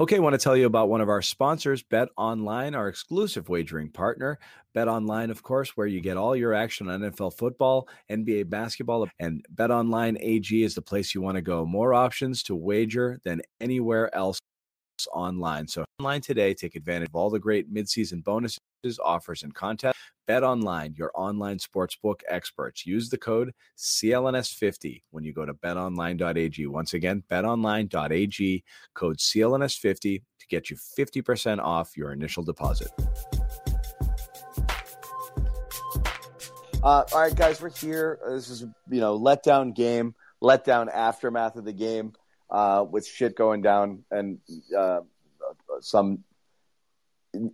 Okay, I want to tell you about one of our sponsors, Bet Online, our exclusive wagering partner. Bet Online, of course, where you get all your action on NFL football, NBA basketball, and Bet Online AG is the place you want to go. More options to wager than anywhere else online. So online today, take advantage of all the great midseason bonuses, offers, and contests. Bet online, your online sportsbook experts. Use the code CLNS50 when you go to betonline.ag. Once again, betonline.ag, code CLNS50 to get you 50% off your initial deposit. Uh, all right, guys, we're here. This is you know letdown game, letdown aftermath of the game uh, with shit going down and uh, some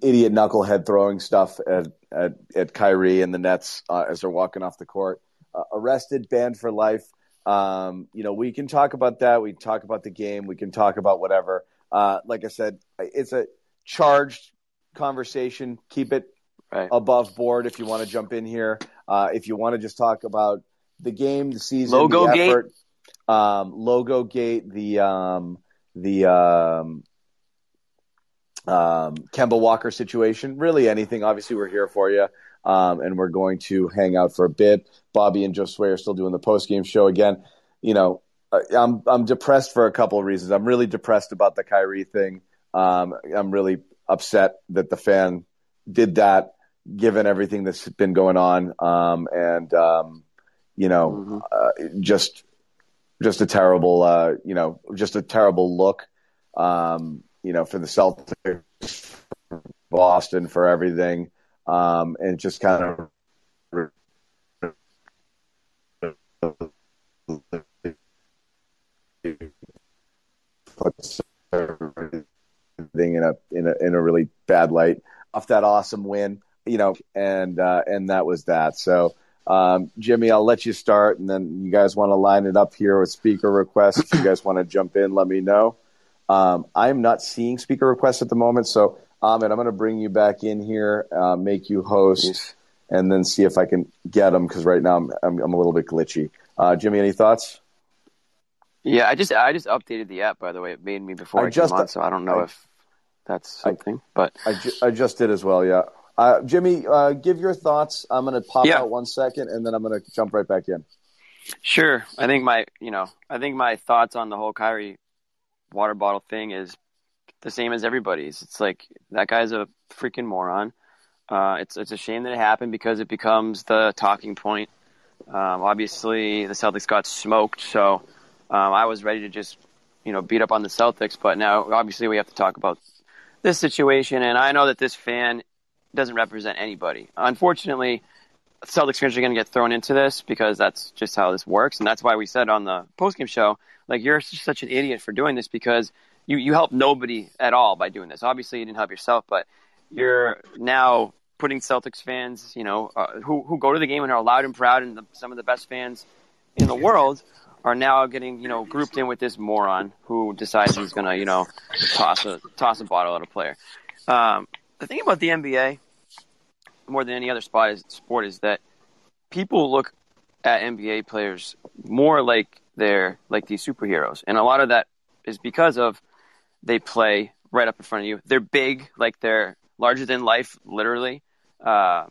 idiot knucklehead throwing stuff at, at, at Kyrie and the Nets uh, as they're walking off the court. Uh, arrested, banned for life. Um, you know, we can talk about that. We can talk about the game. We can talk about whatever. Uh, like I said, it's a charged conversation. Keep it right. above board if you want to jump in here. Uh, if you want to just talk about the game, the season, logo the effort, gate, um, logo gate, the um, the um, um, Kemba Walker situation, really anything. Obviously, we're here for you, um, and we're going to hang out for a bit. Bobby and Josue are still doing the post game show again. You know, I'm I'm depressed for a couple of reasons. I'm really depressed about the Kyrie thing. Um, I'm really upset that the fan did that, given everything that's been going on, um, and um, you know, mm-hmm. uh, just just a terrible, uh, you know, just a terrible look. Um, you know, for the Celtics, for Boston, for everything, um, and just kind of puts everything in a in a in a really bad light off that awesome win, you know, and uh, and that was that. So. Um, Jimmy, I'll let you start, and then you guys want to line it up here with speaker requests. If you guys want to jump in, let me know. Um, I'm not seeing speaker requests at the moment, so Ahmed, I'm going to bring you back in here, uh, make you host, and then see if I can get them because right now I'm, I'm, I'm a little bit glitchy. Uh, Jimmy, any thoughts? Yeah, I just I just updated the app by the way. It made me before I, I just, on, so I don't know I, if that's something. I, but I, ju- I just did as well. Yeah, uh, Jimmy, uh, give your thoughts. I'm going to pop yeah. out one second, and then I'm going to jump right back in. Sure. I think my you know I think my thoughts on the whole Kyrie water bottle thing is the same as everybody's. It's like that guy's a freaking moron. Uh, it's it's a shame that it happened because it becomes the talking point. Um, obviously, the Celtics got smoked, so um, I was ready to just you know beat up on the Celtics. But now, obviously, we have to talk about this situation, and I know that this fan doesn't represent anybody. Unfortunately, Celtics fans are going to get thrown into this because that's just how this works, and that's why we said on the postgame show like you're such an idiot for doing this because you you help nobody at all by doing this. Obviously, you didn't help yourself, but you're now putting Celtics fans, you know, uh, who who go to the game and are loud and proud, and the, some of the best fans in the world are now getting you know grouped in with this moron who decides he's gonna you know toss a toss a bottle at a player. Um, the thing about the NBA, more than any other spot is, sport, is that people look at NBA players more like they're like these superheroes. And a lot of that is because of they play right up in front of you. They're big, like they're larger than life, literally. Uh,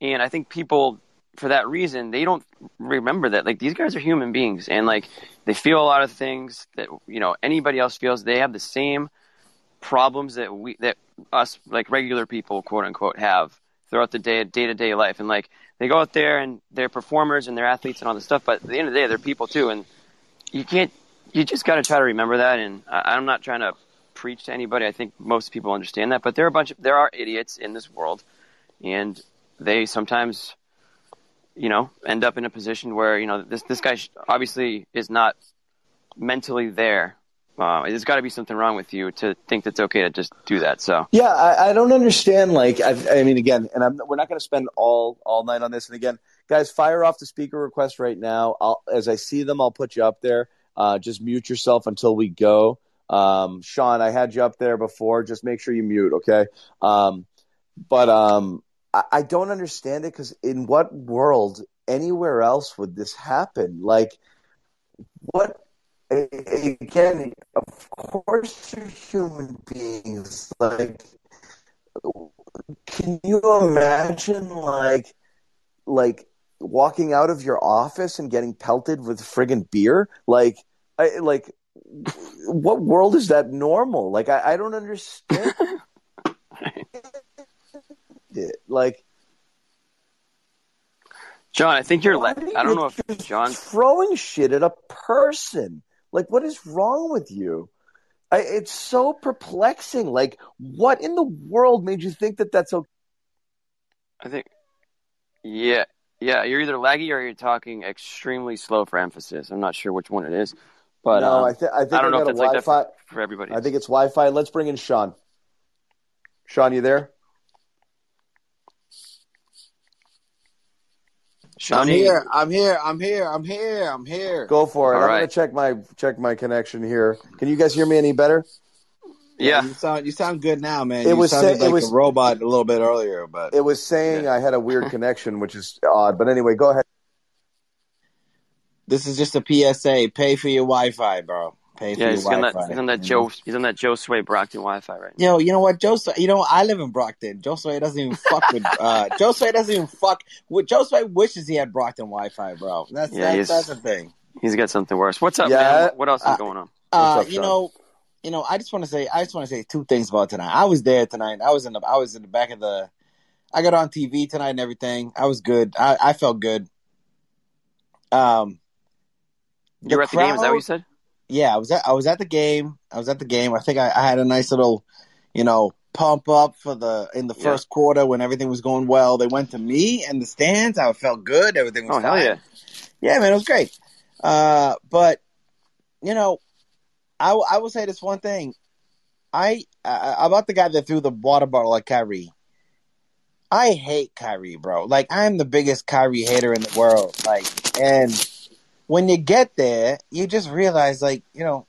and I think people, for that reason, they don't remember that like these guys are human beings, and like they feel a lot of things that you know anybody else feels. They have the same problems that we that us like regular people, quote unquote, have throughout the day day to day life. And like they go out there and they're performers and they're athletes and all this stuff, but at the end of the day, they're people too, and you can't. You just got to try to remember that. And I, I'm not trying to preach to anybody. I think most people understand that, but there are a bunch of there are idiots in this world, and they sometimes, you know, end up in a position where you know this this guy obviously is not mentally there. Uh, there's got to be something wrong with you to think that's okay to just do that. So yeah, I, I don't understand. Like, I've, i mean, again, and I'm, we're not going to spend all all night on this. And again, guys, fire off the speaker request right now. I'll, as I see them, I'll put you up there. Uh, just mute yourself until we go. Um, Sean, I had you up there before. Just make sure you mute, okay? Um, but um, I, I don't understand it because in what world, anywhere else, would this happen? Like, what again, of course, you're human beings. Like, can you imagine, like, like walking out of your office and getting pelted with friggin' beer? Like, I like, what world is that normal? Like, I, I don't understand. it. Like, John, I think you're. Le- I don't know if John throwing shit at a person. Like, what is wrong with you? I, it's so perplexing. Like, what in the world made you think that that's okay? I think, yeah, yeah. You're either laggy or you're talking extremely slow for emphasis. I'm not sure which one it is, but no, um, I, th- I think I don't I know if like Wi-Fi. that for, for everybody. I think it's Wi-Fi. Let's bring in Sean. Sean, you there? I'm here. I'm here. I'm here. I'm here. I'm here. Go for it. All I'm right. gonna check my check my connection here. Can you guys hear me any better? yeah, You sound you sound good now, man. It you was sounded sa- it like was- a robot a little bit earlier, but It was saying I had a weird connection, which is odd. But anyway, go ahead. this is just a PSA. Pay for your Wi-Fi, bro. Pay for yeah. your He's on Wi-Fi. that. He's on that you Joe. know? He's on that Joe Sway Brockton Wi-Fi right now. Yo, you know what, Joe? Sway- You know, I live in Brockton. Joe Sway doesn't even fuck with. Uh, Joe Sway doesn't even fuck. With, Joe Sway wishes he had Brockton Wi-Fi, bro. That's Yeah, that's, he's- that's the thing. He's got something worse. What's up, Yeah. man? What else is Uh, going on? Uh, up, you Sean? know, you know, I just want to say, I just want to say two things about tonight. I was there tonight. I was in the, I was in the back of the, I got on TV tonight and everything. I was good. I, I felt good. Um, You were at the game. Is that what you said? Yeah, I was at I was at the game. I was at the game. I think I, I had a nice little, you know, pump up for the in the Yeah. first quarter when everything was going well. They went to me and the stands. I felt good. Everything was Oh hell fine. yeah! Yeah, man, it was great. Uh, but you know, I will- I will say this one thing. I uh, about the guy that threw the water bottle at Kyrie. I hate Kyrie, bro. Like I'm the biggest Kyrie hater in the world. Like, and when you get there, you just realize, like, you know,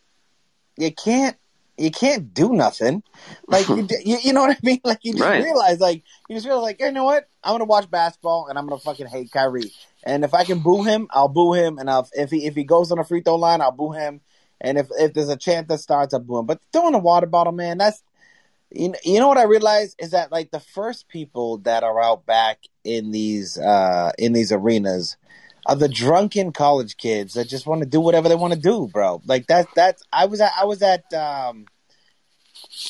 you can't you can't do nothing. Like, you, you, you know what I mean? Like, you just Right. realize, like, you just realize, like, you know what? I'm gonna watch basketball and I'm gonna fucking hate Kyrie. And if I can boo him, I'll boo him. And I'll, if he if he goes on a free throw line, I'll boo him. And if if there's a chant that starts, I'll boo him. But throwing a water bottle, man, that's you know, you know what I realized is that like the first people that are out back in these uh in these arenas are the drunken college kids that just want to do whatever they want to do, bro. Like that that's I was at I was at um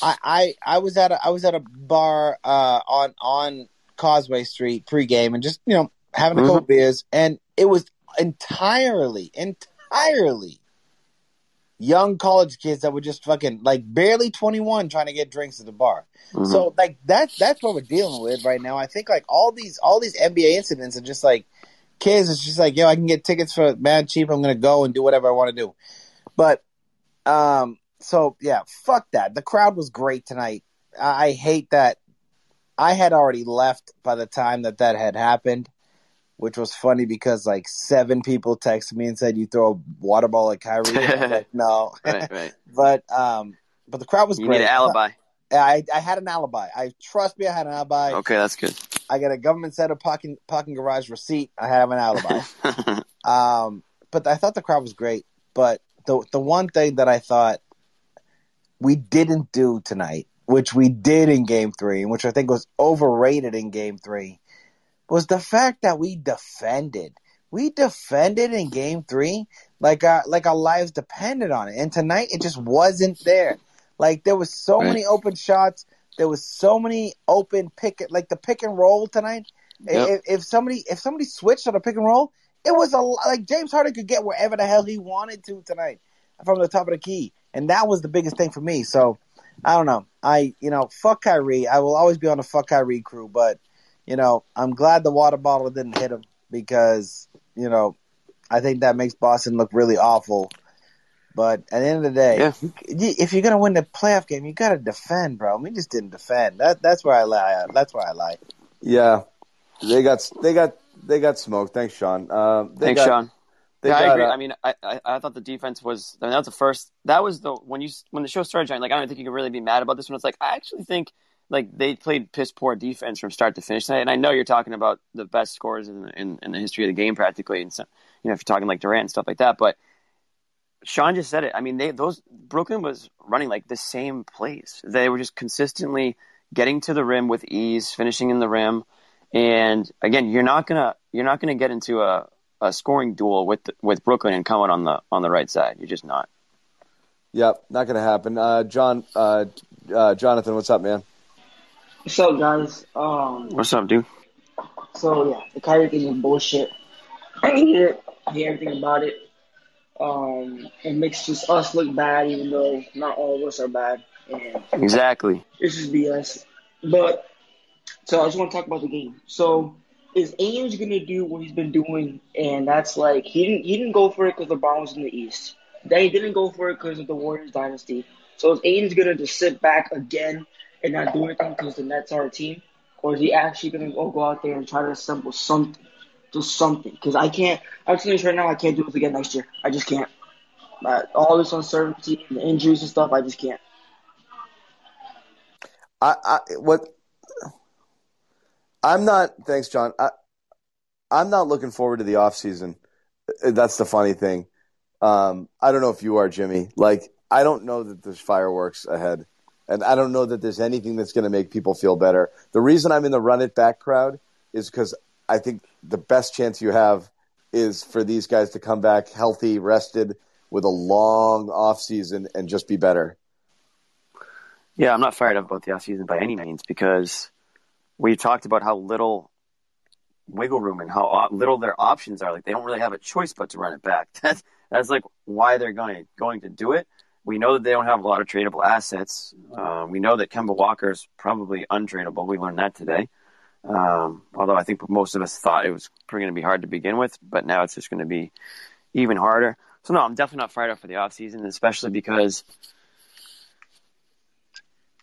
I I I was at a I was at a bar uh on on Causeway Street pregame and just you know having a couple beers and it was entirely entirely young college kids that were just fucking like barely 21 trying to get drinks at the bar. Mhm. So like that's that's what we're dealing with right now. I think like all these all these NBA incidents are just like kids. It's just like yo, I can get tickets for mad cheap. I'm gonna go and do whatever I want to do. But um, so yeah, fuck that. The crowd was great tonight. I, I hate that. I had already left by the time that that had happened, which was funny because like seven people texted me and said you throw a water ball at Kyrie. Like, no, right, right. but um, but the crowd was You great. need an alibi. I I had an alibi. I trust me. I had an alibi. Okay, that's good. I got a government set of parking parking garage receipt. I have an alibi. um, but I thought the crowd was great. But the the one thing that I thought we didn't do tonight, which we did in Game Three, and which I think was overrated in Game Three, was the fact that we defended. We defended in Game Three like our like our lives depended on it, and tonight it just wasn't there. Like there was so Right. many open shots. There was so many open pick like the pick and roll tonight. Yep. If, if somebody if somebody switched on a pick and roll, it was a like James Harden could get wherever the hell he wanted to tonight from the top of the key, and that was the biggest thing for me. So I don't know. I you know fuck Kyrie. I will always be on the fuck Kyrie crew, but you know I'm glad the water bottle didn't hit him because you know I think that makes Boston look really awful. But at the end of the day, Yeah. if you're gonna win the playoff game, you gotta defend, bro. We just didn't defend. That that's where I lie. That's where I lie. Yeah, they got they got they got smoked. Thanks, Sean. Um, they Thanks, got, Sean. They yeah, I agree. uh, I mean, I, I I thought the defense was I mean, that was the first. That was the when you when the show started. John, like I don't think you can really be mad about this one. It's like I actually think like they played piss poor defense from start to finish tonight. And I know you're talking about the best scores in in, in the history of the game, practically. And so, you know, if you're talking like Durant and stuff like that, but Sean just said it. I mean, they those Brooklyn was running like the same plays. They were just consistently getting to the rim with ease, finishing in the rim. And again, you're not gonna you're not gonna get into a, a scoring duel with with Brooklyn and coming on the on the right side. You're just not. Yep, not gonna happen. Uh, John, uh, uh, Jonathan, what's up, man? What's up, guys? Um, What's up, dude? so yeah, the Kyrie thing is bullshit. I hate it. I hate everything about it. Um, it makes just us look bad, even though not all of us are bad. And Exactly. This is BS. But so I just want to talk about the game. So is Ainge gonna do what he's been doing? And that's like he didn't he didn't go for it because the was in the East. Then he didn't go for it because of the Warriors dynasty. So is Ainge gonna just sit back again and not do anything because the Nets are a team, or is he actually gonna go go out there and try to assemble something, just something? Because I can't. I'm you right now, I can't do this again next year. I just can't. Uh, all this uncertainty and injuries and stuff, I just can't. I, I what I'm not. Thanks, John. I, I'm not looking forward to the off season. That's the funny thing. Um, I don't know if you are, Jimmy. Like, I don't know that there's fireworks ahead, and I don't know that there's anything that's going to make people feel better. The reason I'm in the run it back crowd is because I think the best chance you have is for these guys to come back healthy, rested, with a long off season, and just be better. Yeah, I'm not fired up about the offseason by any means because we talked about how little wiggle room and how little their options are. Like they don't really have a choice but to run it back. That's that's like why they're going going to do it. We know that they don't have a lot of tradable assets. Uh, we know that Kemba Walker is probably untradeable. We learned that today. Um, although I think most of us thought it was going to be hard to begin with, but now it's just going to be even harder. So no, I'm definitely not fired up for the offseason, especially because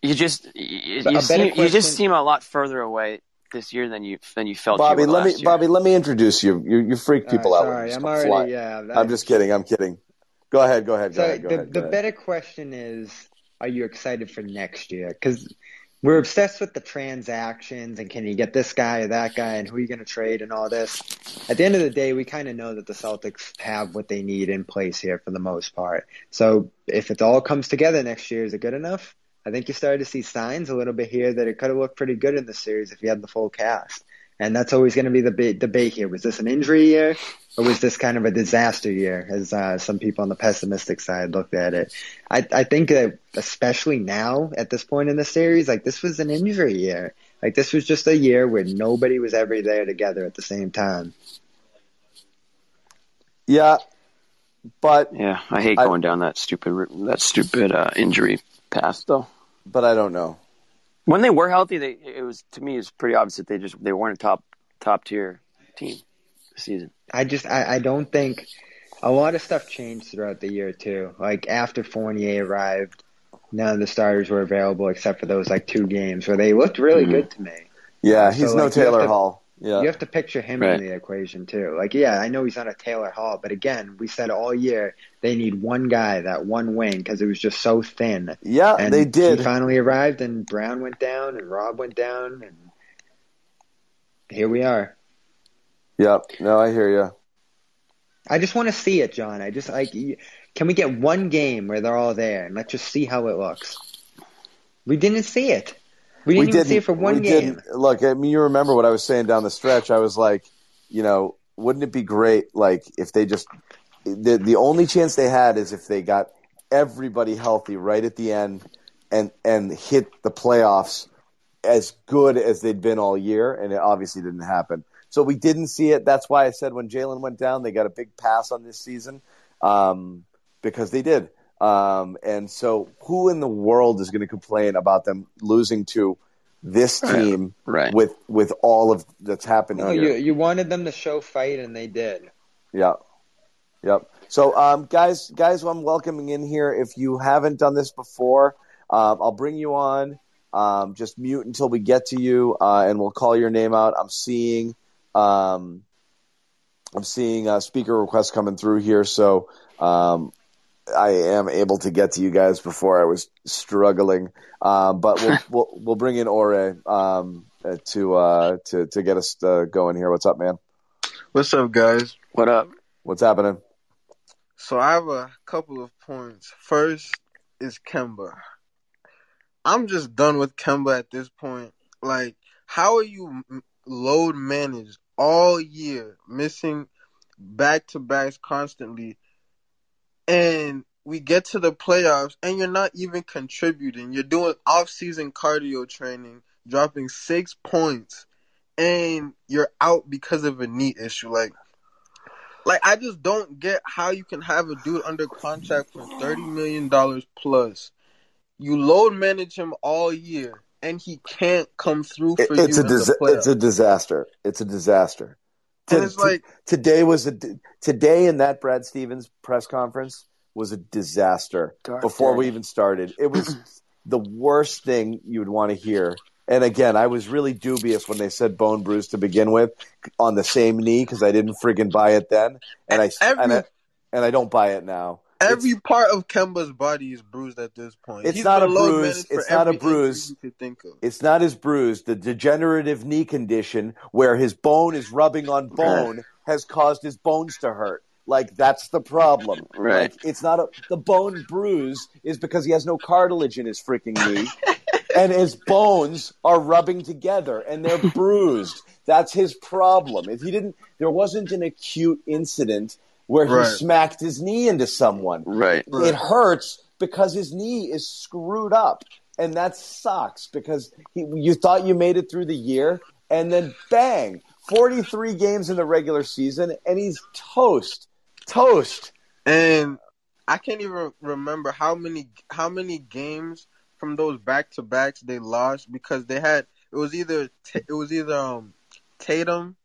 you just you, you, seem, you just seem a lot further away this year than you than you felt. Bobby, you were let me year. Bobby, let me introduce you. You you freak people All out. right, when sorry, I'm already flying. yeah. that- I'm just kidding. I'm kidding. Go ahead. Go ahead. Go So ahead. Go the ahead. the ahead. better question is, are you excited for next year? Because we're obsessed with the transactions and can you get this guy or that guy and who are you going to trade and all this. At the end of the day, we kind of know that the Celtics have what they need in place here for the most part. So if it all comes together next year, is it good enough? I think you started to see signs a little bit here that it could have looked pretty good in the series if you had the full cast. And that's always going to be the big debate here. Was this an injury year or was this kind of a disaster year, as uh, some people on the pessimistic side looked at it? I, I think that especially now at this point in the series, like this was an injury year. Like this was just a year where nobody was ever there together at the same time. Yeah, but Yeah, I hate I- going down that stupid that stupid uh, injury path though. but I don't know. When they were healthy, they it was to me it was pretty obvious that they just they weren't a top top tier team this season. I just I, I don't think a lot of stuff changed throughout the year too. Like after Fournier arrived, none of the starters were available except for those like two games where they looked really Mhm. good to me. Yeah, So, he's no like, Taylor to- Hall. Yeah, You have to picture him Right. in the equation too. Like, yeah, I know he's not a Taylor Hall, but again, we said all year they need one guy, that one wing, because it was just so thin. yeah, And they did. He finally arrived, and Brown went down, and Rob went down, and here we are. Yep. No, I hear you. I just want to see it, John. I just like, can we get one game where they're all there, and let's just see how it looks? We didn't see it. We didn't even see it for one we game. didn't. Look, I mean, you remember what I was saying down the stretch. I was like, you know, wouldn't it be great, like, if they just the the only chance they had is if they got everybody healthy right at the end and and hit the playoffs as good as they'd been all year, and it obviously didn't happen. So we didn't see it. That's why I said when Jaylen went down, they got a big pass on this season um, because they did. Um, and so, who in the world is going to complain about them losing to this team Right. with with all of that's happening No, here? you you wanted them to show fight, and they did. Yeah. Yep. So, um, guys, guys, I'm welcoming in here. If you haven't done this before, um, I'll bring you on. Um, just mute until we get to you, uh, and we'll call your name out. I'm seeing, um, I'm seeing uh, speaker requests coming through here, so um, I am able to get to you guys before I was struggling. Um, but we'll, we'll we'll bring in Ore um, uh, to uh, to to get us uh, going here. What's up, man? What's up, guys? What up? What's happening? So I have a couple of points. First is Kemba. I'm just done with Kemba at this point. Like, how are you load managed all year, missing back to backs constantly, and we get to the playoffs and you're not even contributing. You're doing off season cardio training, dropping six points, and you're out because of a knee issue. Like like I just don't get how you can have a dude under contract for thirty million dollars plus. You load manage him all year and he can't come through for it's you. A in dis- the it's a disaster. It's a disaster. And To- it's to- today was a today in that Brad Stevens press conference was a disaster. Before we even started, it was the worst thing you would want to hear. And again, I was really dubious when they said bone bruise to begin with on the same knee because I didn't friggin' buy it then, and I Every- and I, and I don't buy it now. Every part of Kemba's body is bruised at this point. It's He's not a bruise. It's not a bruise. You could think of. It's not his bruise. The degenerative knee condition where his bone is rubbing on bone has caused his bones to hurt. Like that's the problem. Right. Like it's not a the bone bruise is because he has no cartilage in his freaking knee. and his bones are rubbing together and they're bruised. That's his problem. If he didn't there wasn't an acute incident where he smacked his knee into someone Right. Right. it hurts because his knee is screwed up, and that sucks because he, you thought you made it through the year, and then bang, forty-three games in the regular season, and he's toast, toast. And I can't even remember how many how many games from those back to backs they lost because they had it was either it was either um Tatum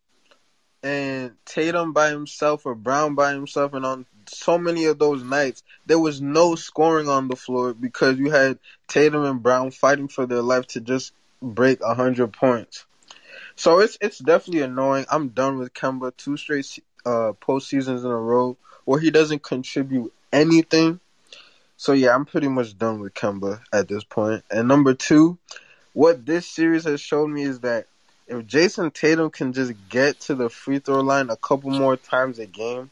and Tatum by himself or Brown by himself and on so many of those nights there was no scoring on the floor because you had Tatum and Brown fighting for their life to just break 100 points. So it's it's definitely annoying. I'm done with Kemba two straight uh postseasons in a row where he doesn't contribute anything. So yeah, I'm pretty much done with Kemba at this point. And number two, what this series has shown me is that if Jayson Tatum can just get to the free throw line a couple more times a game,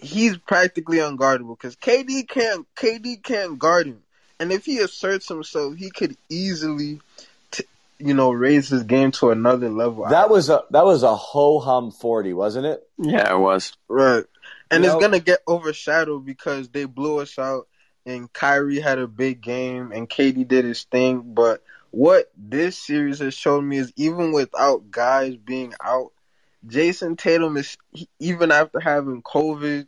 he's practically unguardable because KD can't KD can't guard him. And if he asserts himself, he could easily, t- you know, raise his game to another level. That was a that was a ho hum forty, wasn't it? Yeah, it was. Right. And You it's know- gonna get overshadowed because they blew us out and Kyrie had a big game and KD did his thing. But what this series has shown me is even without guys being out, Jayson Tatum is even after having COVID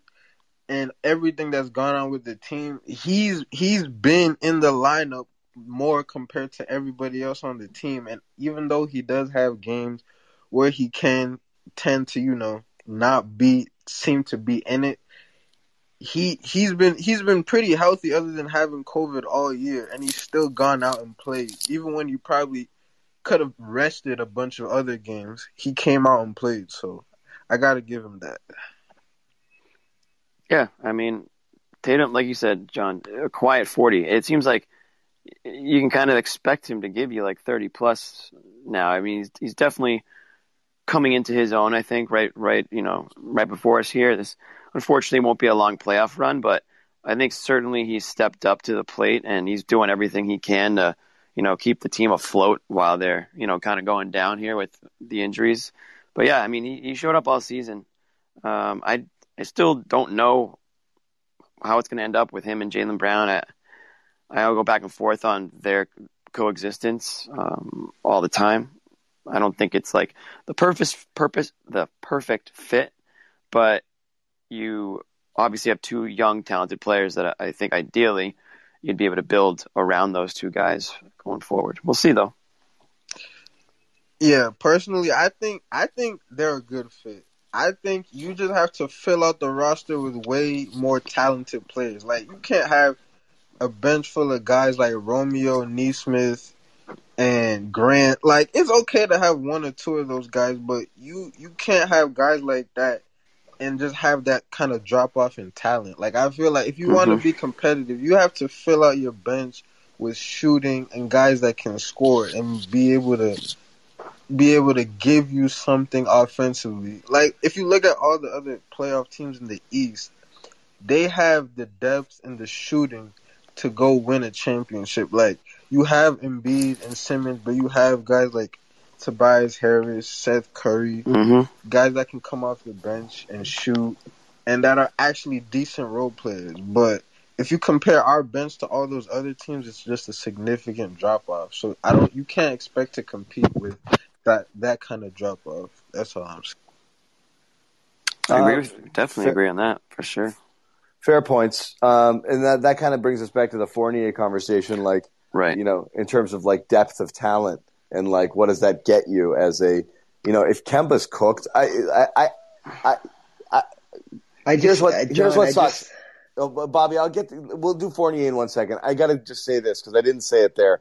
and everything that's gone on with the team, he's he's been in the lineup more compared to everybody else on the team. And even though he does have games where he can tend to, you know, not be seem to be in it. He he's been he's been pretty healthy other than having COVID all year and he's still gone out and played. Even when you probably could have rested a bunch of other games, he came out and played, so I gotta give him that. Yeah, I mean, Tatum, like you said, John, a quiet 40. It seems like you can kind of expect him to give you like 30 plus now. I mean, he's, he's definitely coming into his own, I think, right, right, you know, right before us here. This unfortunately won't be a long playoff run, but I think certainly he's stepped up to the plate and he's doing everything he can to, you know, keep the team afloat while they're, you know, kind of going down here with the injuries. But yeah, I mean, he, he showed up all season. Um, I I still don't know how it's going to end up with him and Jaylen Brown. I, I'll go back and forth on their coexistence um, all the time. I don't think it's like the purpose purpose the perfect fit, but you obviously have two young talented players that I think ideally you'd be able to build around those two guys going forward. We'll see though. Yeah, personally, I think I think they're a good fit. I think you just have to fill out the roster with way more talented players. Like you can't have a bench full of guys like Romeo, Nesmith, and Grant. Like it's okay to have one or two of those guys, but you you can't have guys like that and just have that kind of drop off in talent. Like I feel like if you want to mm-hmm. be competitive, you have to fill out your bench with shooting and guys that can score and be able to be able to give you something offensively. Like if you look at all the other playoff teams in the East, they have the depth and the shooting to go win a championship. Like you have Embiid and Simmons, but you have guys like Tobias Harris, Seth Curry, Mm-hmm. guys that can come off the bench and shoot, and that are actually decent role players. But if you compare our bench to all those other teams, it's just a significant drop off. So I don't, you can't expect to compete with that that kind of drop off. That's all I'm saying. I agree Uh, with, definitely fair- agree on that for sure. Fair points. Um, and that, that kind of brings us back to the Fournier conversation, like, Right. you know, in terms of like depth of talent and like what does that get you as a, you know, if Kemba's cooked, I, I, I, I I just, Here's what- here's what sucks. just- Oh, Bobby, I'll get. we'll do Fournier in one second. I got to just say this because I didn't say it there.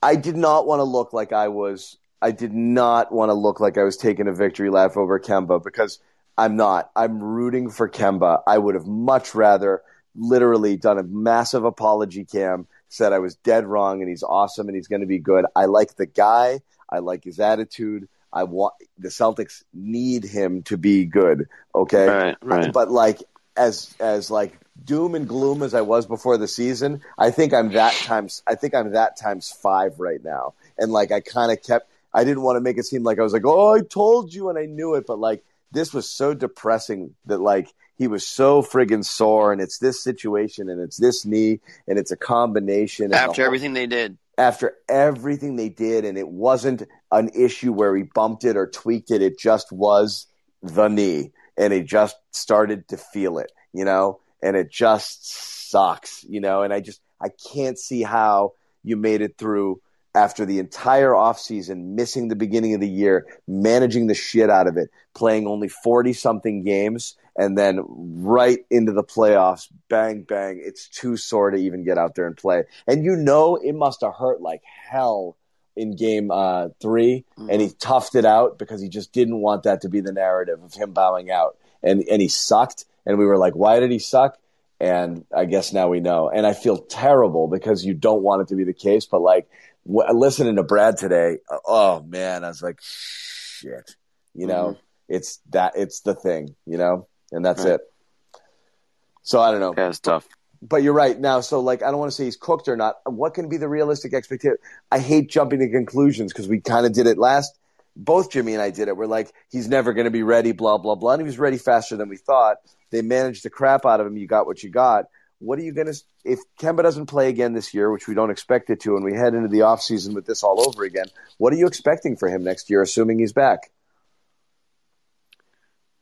I did not want to look like I was. I did not want to look like I was taking a victory lap over Kemba because I'm not. I'm rooting for Kemba. I would have much rather literally done a massive apology cam, said I was dead wrong and he's awesome and he's going to be good. I like the guy. I like his attitude. I want the Celtics need him to be good. Okay, Right, right. but like as as like doom and gloom as I was before the season, I think I'm that times I think I'm that times five right now. And like I kind of kept I didn't want to make it seem like I was like, "Oh, I told you and I knew it," but like this was so depressing that like he was so friggin' sore and it's this situation and it's this knee and it's a combination After whole- everything they did. after everything they did, and it wasn't an issue where he bumped it or tweaked it. It just was the knee, and he just started to feel it, you know, and it just sucks, you know. And I just I can't see how you made it through after the entire offseason, missing the beginning of the year, managing the shit out of it, playing only 40 something games, and then right into the playoffs, bang, bang. It's too sore to even get out there and play. And you know, it must have hurt like hell in game uh, 3 and he toughed it out because he just didn't want that to be the narrative of him bowing out. And, and he sucked. And we were like, why did he suck? And I guess now we know. And I feel terrible because you don't want it to be the case. But like listening to Brad today, oh man, I was like, shit. You know, mm-hmm. it's that it's the thing. You know, and that's Right. it. So I don't know Yeah, it's tough. but you're right now. So like, I don't want to say he's cooked or not. What can be the realistic expectation? I hate jumping to conclusions because we kind of did it last. Both Jimmy and I did it. We're like, he's never going to be ready. Blah blah blah. And he was ready faster than we thought. They managed the crap out of him. You got what you got. What are you going to if Kemba doesn't play again this year, which we don't expect it to, and we head into the offseason with this all over again? What are you expecting for him next year, assuming he's back?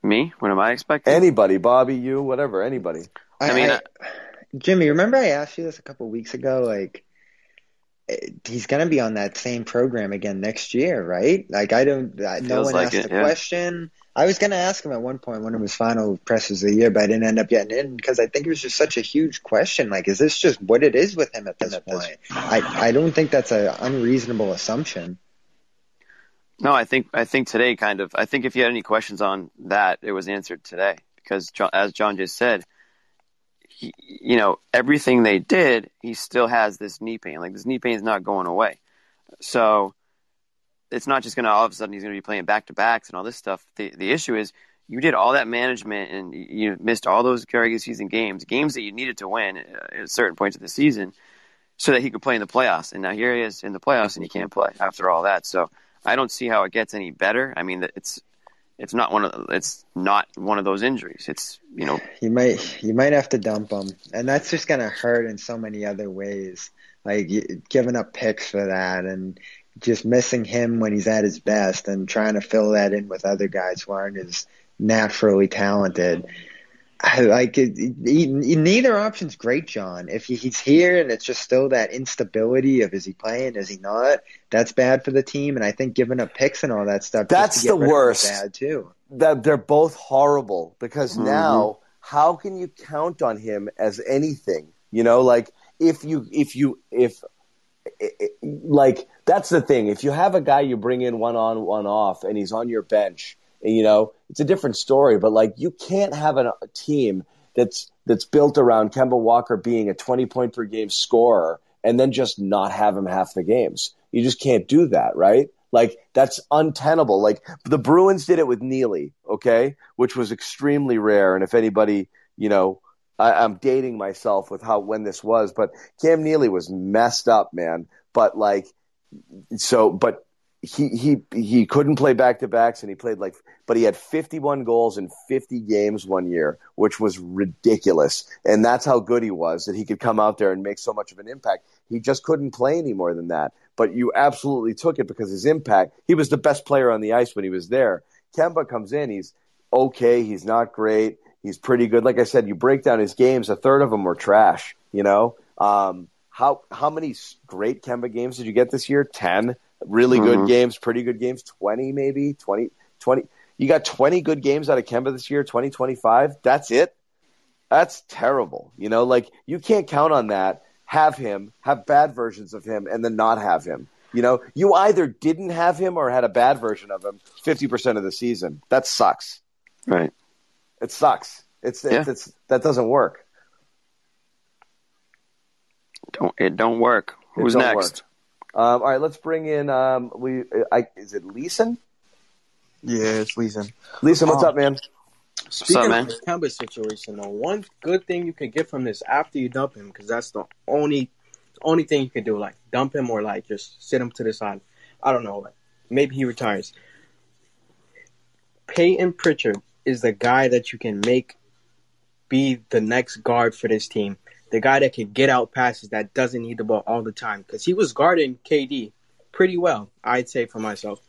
Me? What am I expecting? Anybody, Bobby, you, whatever, anybody. I mean, I- Jimmy, remember I asked you this a couple weeks ago? Like, eh, he's going to be on that same program again next year, right? Like, I don't. No Feels one like asked it, the yeah. question. I was going to ask him at one point, one of his final presses of the year, but I didn't end up getting in because I think it was just such a huge question. Like, is this just what it is with him at this point? I I don't think that's an unreasonable assumption. No, I think I think today kind of. I think if you had any questions on that, it was answered today because, John, as John just said, he, you know, everything they did, he still has this knee pain. Like this knee pain is not going away. So it's not just going to all of a sudden he's going to be playing back to backs and all this stuff. The the issue is you did all that management and you missed all those regular season games, games that you needed to win at certain points of the season, so that he could play in the playoffs. And now here he is in the playoffs and he can't play after all that. So I don't see how it gets any better. I mean, it's it's not one of it's not one of those injuries. It's you know You might you might have to dump him, and that's just going to hurt in so many other ways. Like giving up picks for that, and just missing him when he's at his best, and trying to fill that in with other guys who aren't as naturally talented. I like it, he, neither option's great, John. If he, he's here and it's just still that instability of is he playing, is he not? That's bad for the team, and I think giving up picks and all that stuff. That's the rid of him is worst. Bad too. that they're both horrible because Mhm. now how can you count on him as anything you know like if you if you if like that's the thing if you have a guy you bring in one on one off and he's on your bench and, you know it's a different story but like you can't have an, a team that's that's built around Kemba Walker being a 20 point per game scorer and then just not have him half the games you just can't do that right like that's untenable. Like the Bruins did it with Neely, okay, which was extremely rare. And if anybody, you know, I, I'm dating myself with how when this was, but Cam Neely was messed up, man. But like, so, but he he he couldn't play back to backs, and he played like, but he had 51 goals in 50 games one year, which was ridiculous. And that's how good he was that he could come out there and make so much of an impact. He just couldn't play any more than that. But you absolutely took it because his impact. He was the best player on the ice when he was there. Kemba comes in, he's okay, he's not great, he's pretty good. Like I said, you break down his games, a third of them were trash. You know. Um, how how many great Kemba games did you get this year? Ten really good Mhm. games, pretty good games, 20 maybe, 20, 20. You got 20 good games out of Kemba this year, 2025. That's it. That's terrible. You know, like you can't count on that. Have him, have bad versions of him, and then not have him. You know, you either didn't have him or had a bad version of him 50% of the season. That sucks. Right. It sucks. It's, Yeah. it's, it's that doesn't work. Don't it don't work. It Who's don't next? Um, all right, let's bring in. Um, we I, is it Leeson? Yeah, it's Leeson. Leeson, what's Um, up, man? Speaking up, man? of the Kemba situation, though, one good thing you can get from this after you dump him, because that's the only only thing you can do, like dump him or like just sit him to the side. I don't know, like maybe he retires. Payton Pritchard is the guy that you can make be the next guard for this team. The guy that can get out passes that doesn't need the ball all the time. Because he was guarding KD pretty well, I'd say for myself.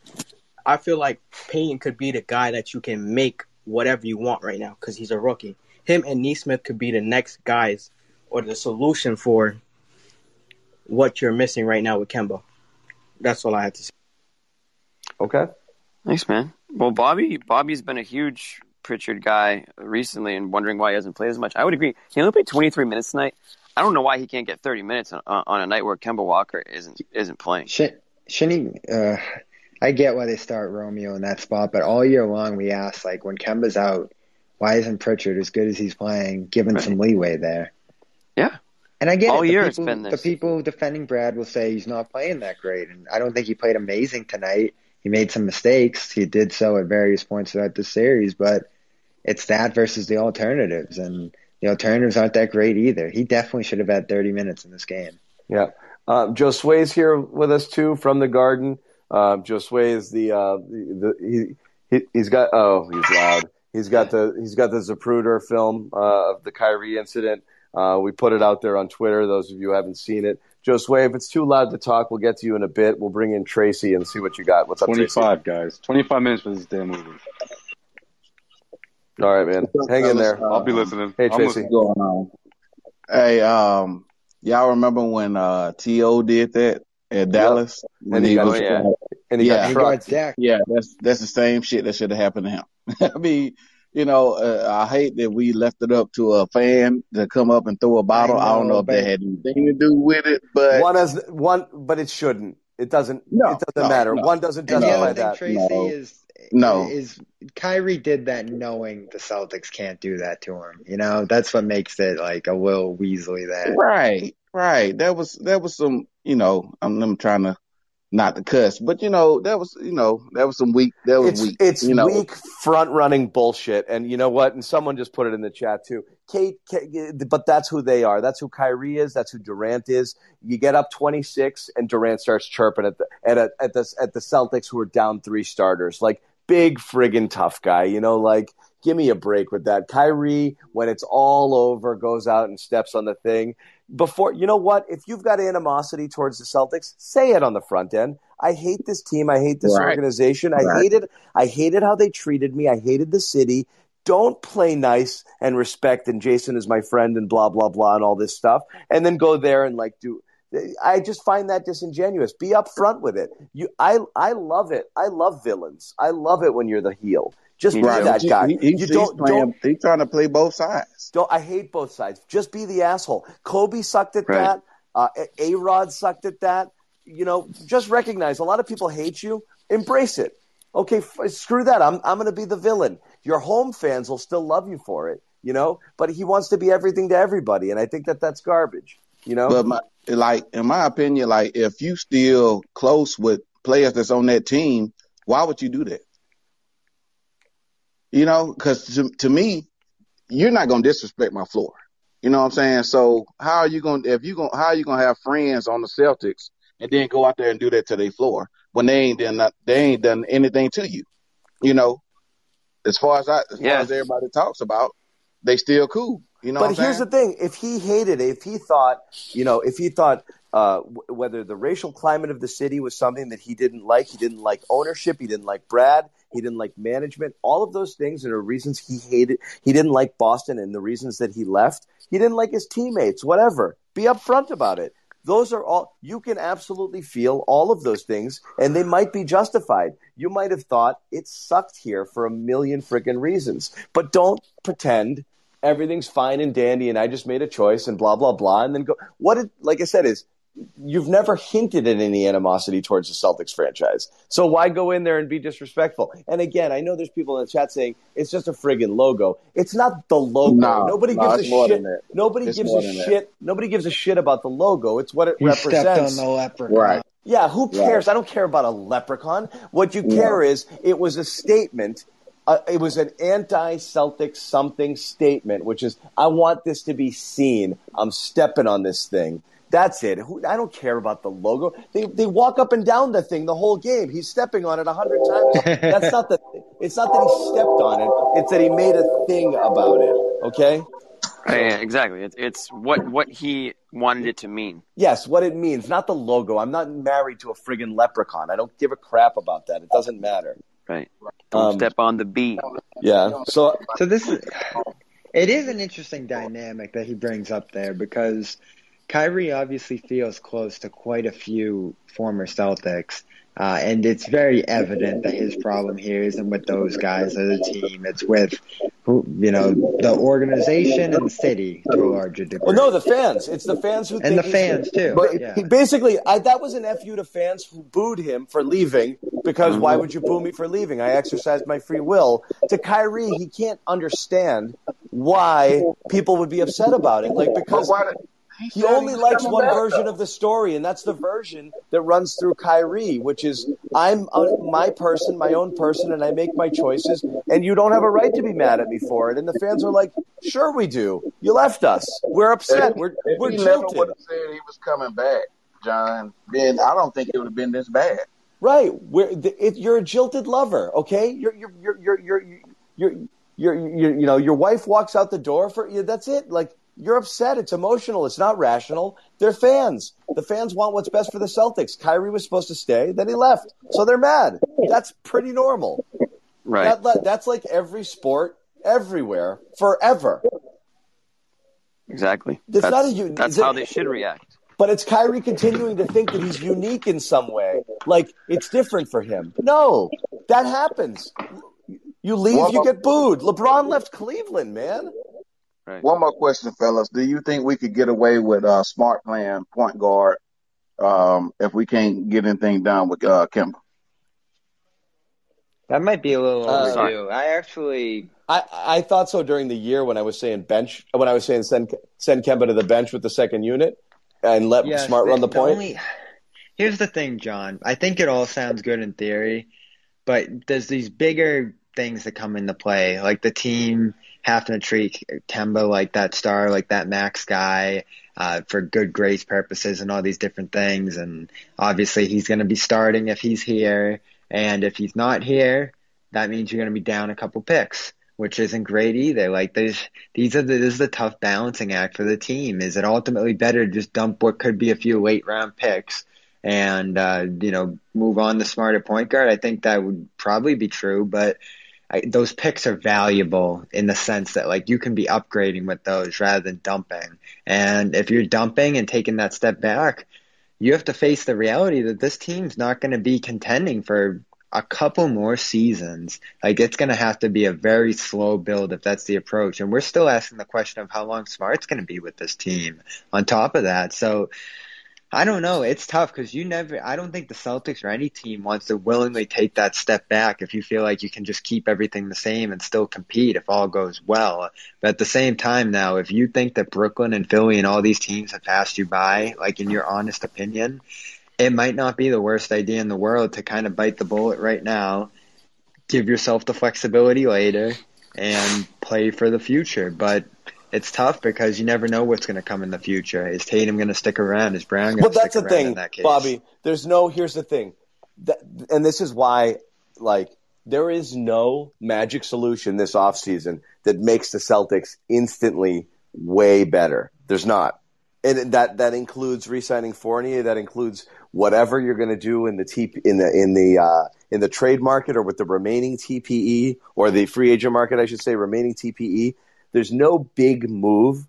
I feel like Payton could be the guy that you can make whatever you want right now because he's a rookie. Him and Nesmith could be the next guys or the solution for what you're missing right now with Kemba. That's all I have to say. Okay. Thanks, man. Well, Bobby, Bobby's been a huge Pritchard guy recently, and wondering why he hasn't played as much. I would agree. He only played 23 minutes tonight. I don't know why he can't get 30 minutes on, on a night where Kemba Walker isn't isn't playing. Should, shouldn't he, uh, I get why they start Romeo in that spot, but all year long we ask, like, when Kemba's out, why isn't Pritchard as good as he's playing, given Right. some leeway there? Yeah. And I get All it. The year it's people, been the people defending Brad will say he's not playing that great, and I don't think he played amazing tonight. He made some mistakes. He did so at various points throughout the series, but it's that versus the alternatives, and the alternatives aren't that great either. He definitely should have had 30 minutes in this game. Yeah. Um, Joe Sway's here with us too from the Garden. Um, Joe Sway is the, uh, the, the he, he he's got oh he's loud. He's got the he's got the Zapruder film uh, of the Kyrie incident. Uh, we put it out there on Twitter. Those of you who haven't seen it, Joe Sway, if it's too loud to talk, we'll get to you in a bit. We'll bring in Tracy and see what you got. What's up, Tracy? 25 guys. 25 minutes for this damn movie. All right, man. Hang in there. I'll be listening. Hey, Tracy. listening. going on. Hey, um, y'all remember when uh T.O. did that at Dallas? When And he got- Oh, yeah. And he Yeah. got And trucked. guards Yeah, that's that's the same shit that should have happened to him. I mean, you know, uh, I hate that we left it up to a fan to come up and throw a bottle. I, don't know, know if but- that had anything to do with it, but One has one, but it shouldn't. It doesn't. No, it doesn't no, matter. no. One doesn't justify that. Tracy, No. is No. is Kyrie did that knowing the Celtics can't do that to him. You know, that's what makes it like a Will Weasley there. right, right. That was that was some, you know, I'm, I'm trying to not to cuss, but you know, that was, you know, that was some weak. That was it's weak. it's you know, weak front running bullshit. And you know what? And someone just put it in the chat too. Kate, Kate, but that's who they are. That's who Kyrie is. That's who Durant is. You get up twenty six, and Durant starts chirping at the at a, at the at the Celtics who are down three starters. Like big friggin' tough guy. You know, like give me a break with that. Kyrie, when it's all over, goes out and steps on the thing. Before you know what? If you've got animosity towards the Celtics, say it on the front end. I hate this team. I hate this Right. organization. I Right. hated I hated how they treated me. I hated the city. Don't play nice and respect and Jayson is my friend and blah blah blah and all this stuff. And then go there and like do I just find that disingenuous. Be upfront with it. You I I love it. I love villains. I love it when you're the heel. Just be right. that He- guy. He, he's don't playing, don't he's trying to play both sides. don't. I hate both sides. Just be the asshole. Kobe sucked at Right. that. Uh, A-Rod sucked at that. You know, just recognize a lot of people hate you. Embrace it. Okay, f- screw that. I'm I'm going to be the villain. Your home fans will still love you for it. You know, but he wants to be everything to everybody, and I think that that's garbage. You know, But my, like in my opinion, like if you still close with players that's on that team, why would you do that? You know, because to, to me, you're not gonna disrespect my floor. You know what I'm saying? So how are you going to if you going how are you going to have friends on the Celtics and then go out there and do that to their floor when they ain't done not, they ain't done anything to you? You know, as far as I as Yeah. far as everybody talks about, they still cool. You know but here's the thing: if he hated it, if he thought, you know, if he thought uh, w- whether the racial climate of the city was something that he didn't like, he didn't like ownership, he didn't like Brad, he didn't like management, all of those things that are reasons he hated. He didn't like Boston, and the reasons that he left. He didn't like his teammates. Whatever. Be upfront about it. Those are all you can absolutely feel all of those things, and they might be justified. You might have thought it sucked here for a million freaking reasons, but don't pretend everything's fine and dandy and I just made a choice and blah blah blah and then go what it like I said is you've never hinted at any animosity towards the Celtics franchise. So why go in there and be disrespectful? And again, I know there's people in the chat saying it's just a friggin' logo. It's not the logo. No, nobody no, gives a shit. Nobody It's gives a than that. shit. Nobody gives a shit about the logo. It's what it He stepped on represents. the leprechaun. Right. Yeah, who Right. cares? I don't care about a leprechaun. What you care is it was a statement. Uh, it was an anti-Celtic something statement, which is I want this to be seen. I'm stepping on this thing. That's it. Who, I don't care about the logo. They they walk up and down the thing the whole game. He's stepping on it a hundred times. That's not the. It's not that he stepped on it. It's that he made a thing about it. Okay. Yeah, exactly. It's it's what what he wanted it to mean. Yes, what it means, not the logo. I'm not married to a friggin' leprechaun. I don't give a crap about that. It doesn't matter. Right. Don't Um, step on the beat. Yeah. So So this is it is an interesting dynamic that he brings up there because Kyrie obviously feels close to quite a few former Celtics. Uh, and it's very evident that his problem here isn't with those guys or the team. It's with, who, you know, the organization and the city to a larger degree. Well, no, the fans. It's the fans who And think the fans, too. But Yeah. he, basically, I, that was an fu to fans who booed him for leaving because why would you boo me for leaving? I exercised my free will. To Kyrie, he can't understand why people would be upset about it. Like because But why did- he he only likes one back, version of the story, and that's the version that runs through Kyrie, which is I'm uh, my person, my own person, and I make my choices, and you don't have a right to be mad at me for it. And the fans are like, "Sure, we do. You left us. We're upset. We're If we're he never jilted." would have said he was coming back, John, then I don't think it would have been this bad. Right. Where if you're a jilted lover, okay? You're you're you're you're you're you're, you're, you're you know your wife walks out the door for you. That's it. Like you're upset. It's emotional. It's not rational. They're fans. The fans want what's best for the Celtics. Kyrie was supposed to stay, then he left, so they're mad. That's pretty normal. Right. That, that- that's like every sport, everywhere, forever. exactly. It's that's not a that's how they should react. But it's Kyrie continuing to think that he's unique in some way. Like it's different for him. No, that happens. You leave, you get booed. LeBron left Cleveland, man. Right. One more question, fellas. Do you think we could get away with uh, Smart playing point guard um, if we can't get anything done with uh, Kemba? That might be a little Uh, overdue. I actually I, I thought so during the year when I was saying bench, when I was saying send send Kemba to the bench with the second unit and let Yes, Smart run the point. only- here's the thing, John. I think it all sounds good in theory, but there's these bigger things that come into play, like the team treat Kemba like that star, like that max guy, uh, for good grace purposes and all these different things. And obviously, he's going to be starting if he's here, and if he's not here, that means you're going to be down a couple picks. Which isn't great either. Like these, these are the, this is the tough balancing act for the team. Is it ultimately better to just dump what could be a few late round picks and uh, you know move on to smarter point guard? I think that would probably be true, but I, those picks are valuable in the sense that like you can be upgrading with those rather than dumping. And if you're dumping and taking that step back, you have to face the reality that this team's not going to be contending for a couple more seasons. Like it's going to have to be a very slow build if that's the approach. And we're still asking the question of how long Smart's going to be with this team on top of that. So I don't know. It's tough because you never, I don't think the Celtics or any team wants to willingly take that step back if you feel like you can just keep everything the same and still compete if all goes well. But at the same time now, if you think that Brooklyn and Philly and all these teams have passed you by, like in your honest opinion, it might not be the worst idea in the world to kind of bite the bullet right now, give yourself the flexibility later, and play for the future. But it's tough because you never know what's going to come in the future. Is Tatum going to stick around? Is Brown going Well, to stick that's the thing, that? Bobby. There's no. Here's the thing, that, and this is why, like, there is no magic solution this offseason that makes the Celtics instantly way better. There's not, and that that includes re-signing Fournier. That includes whatever you're going to do in the T in the in the uh, in the trade market or with the remaining TPE or the free agent market, I should say, remaining TPE. There's no big move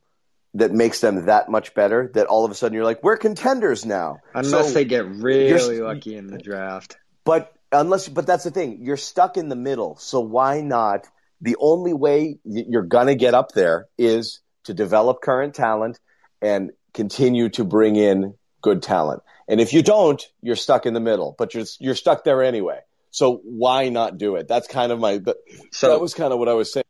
that makes them that much better that all of a sudden you're like, we're contenders now. Unless So they get really lucky in the draft. but unless, but that's the thing. You're stuck in the middle. So why not? The only way you're gonna get up there is to develop current talent and continue to bring in good talent. And if you don't, you're stuck in the middle. But you're you're stuck there anyway. So why not do it? That's kind of my. So- that was kind of what I was saying.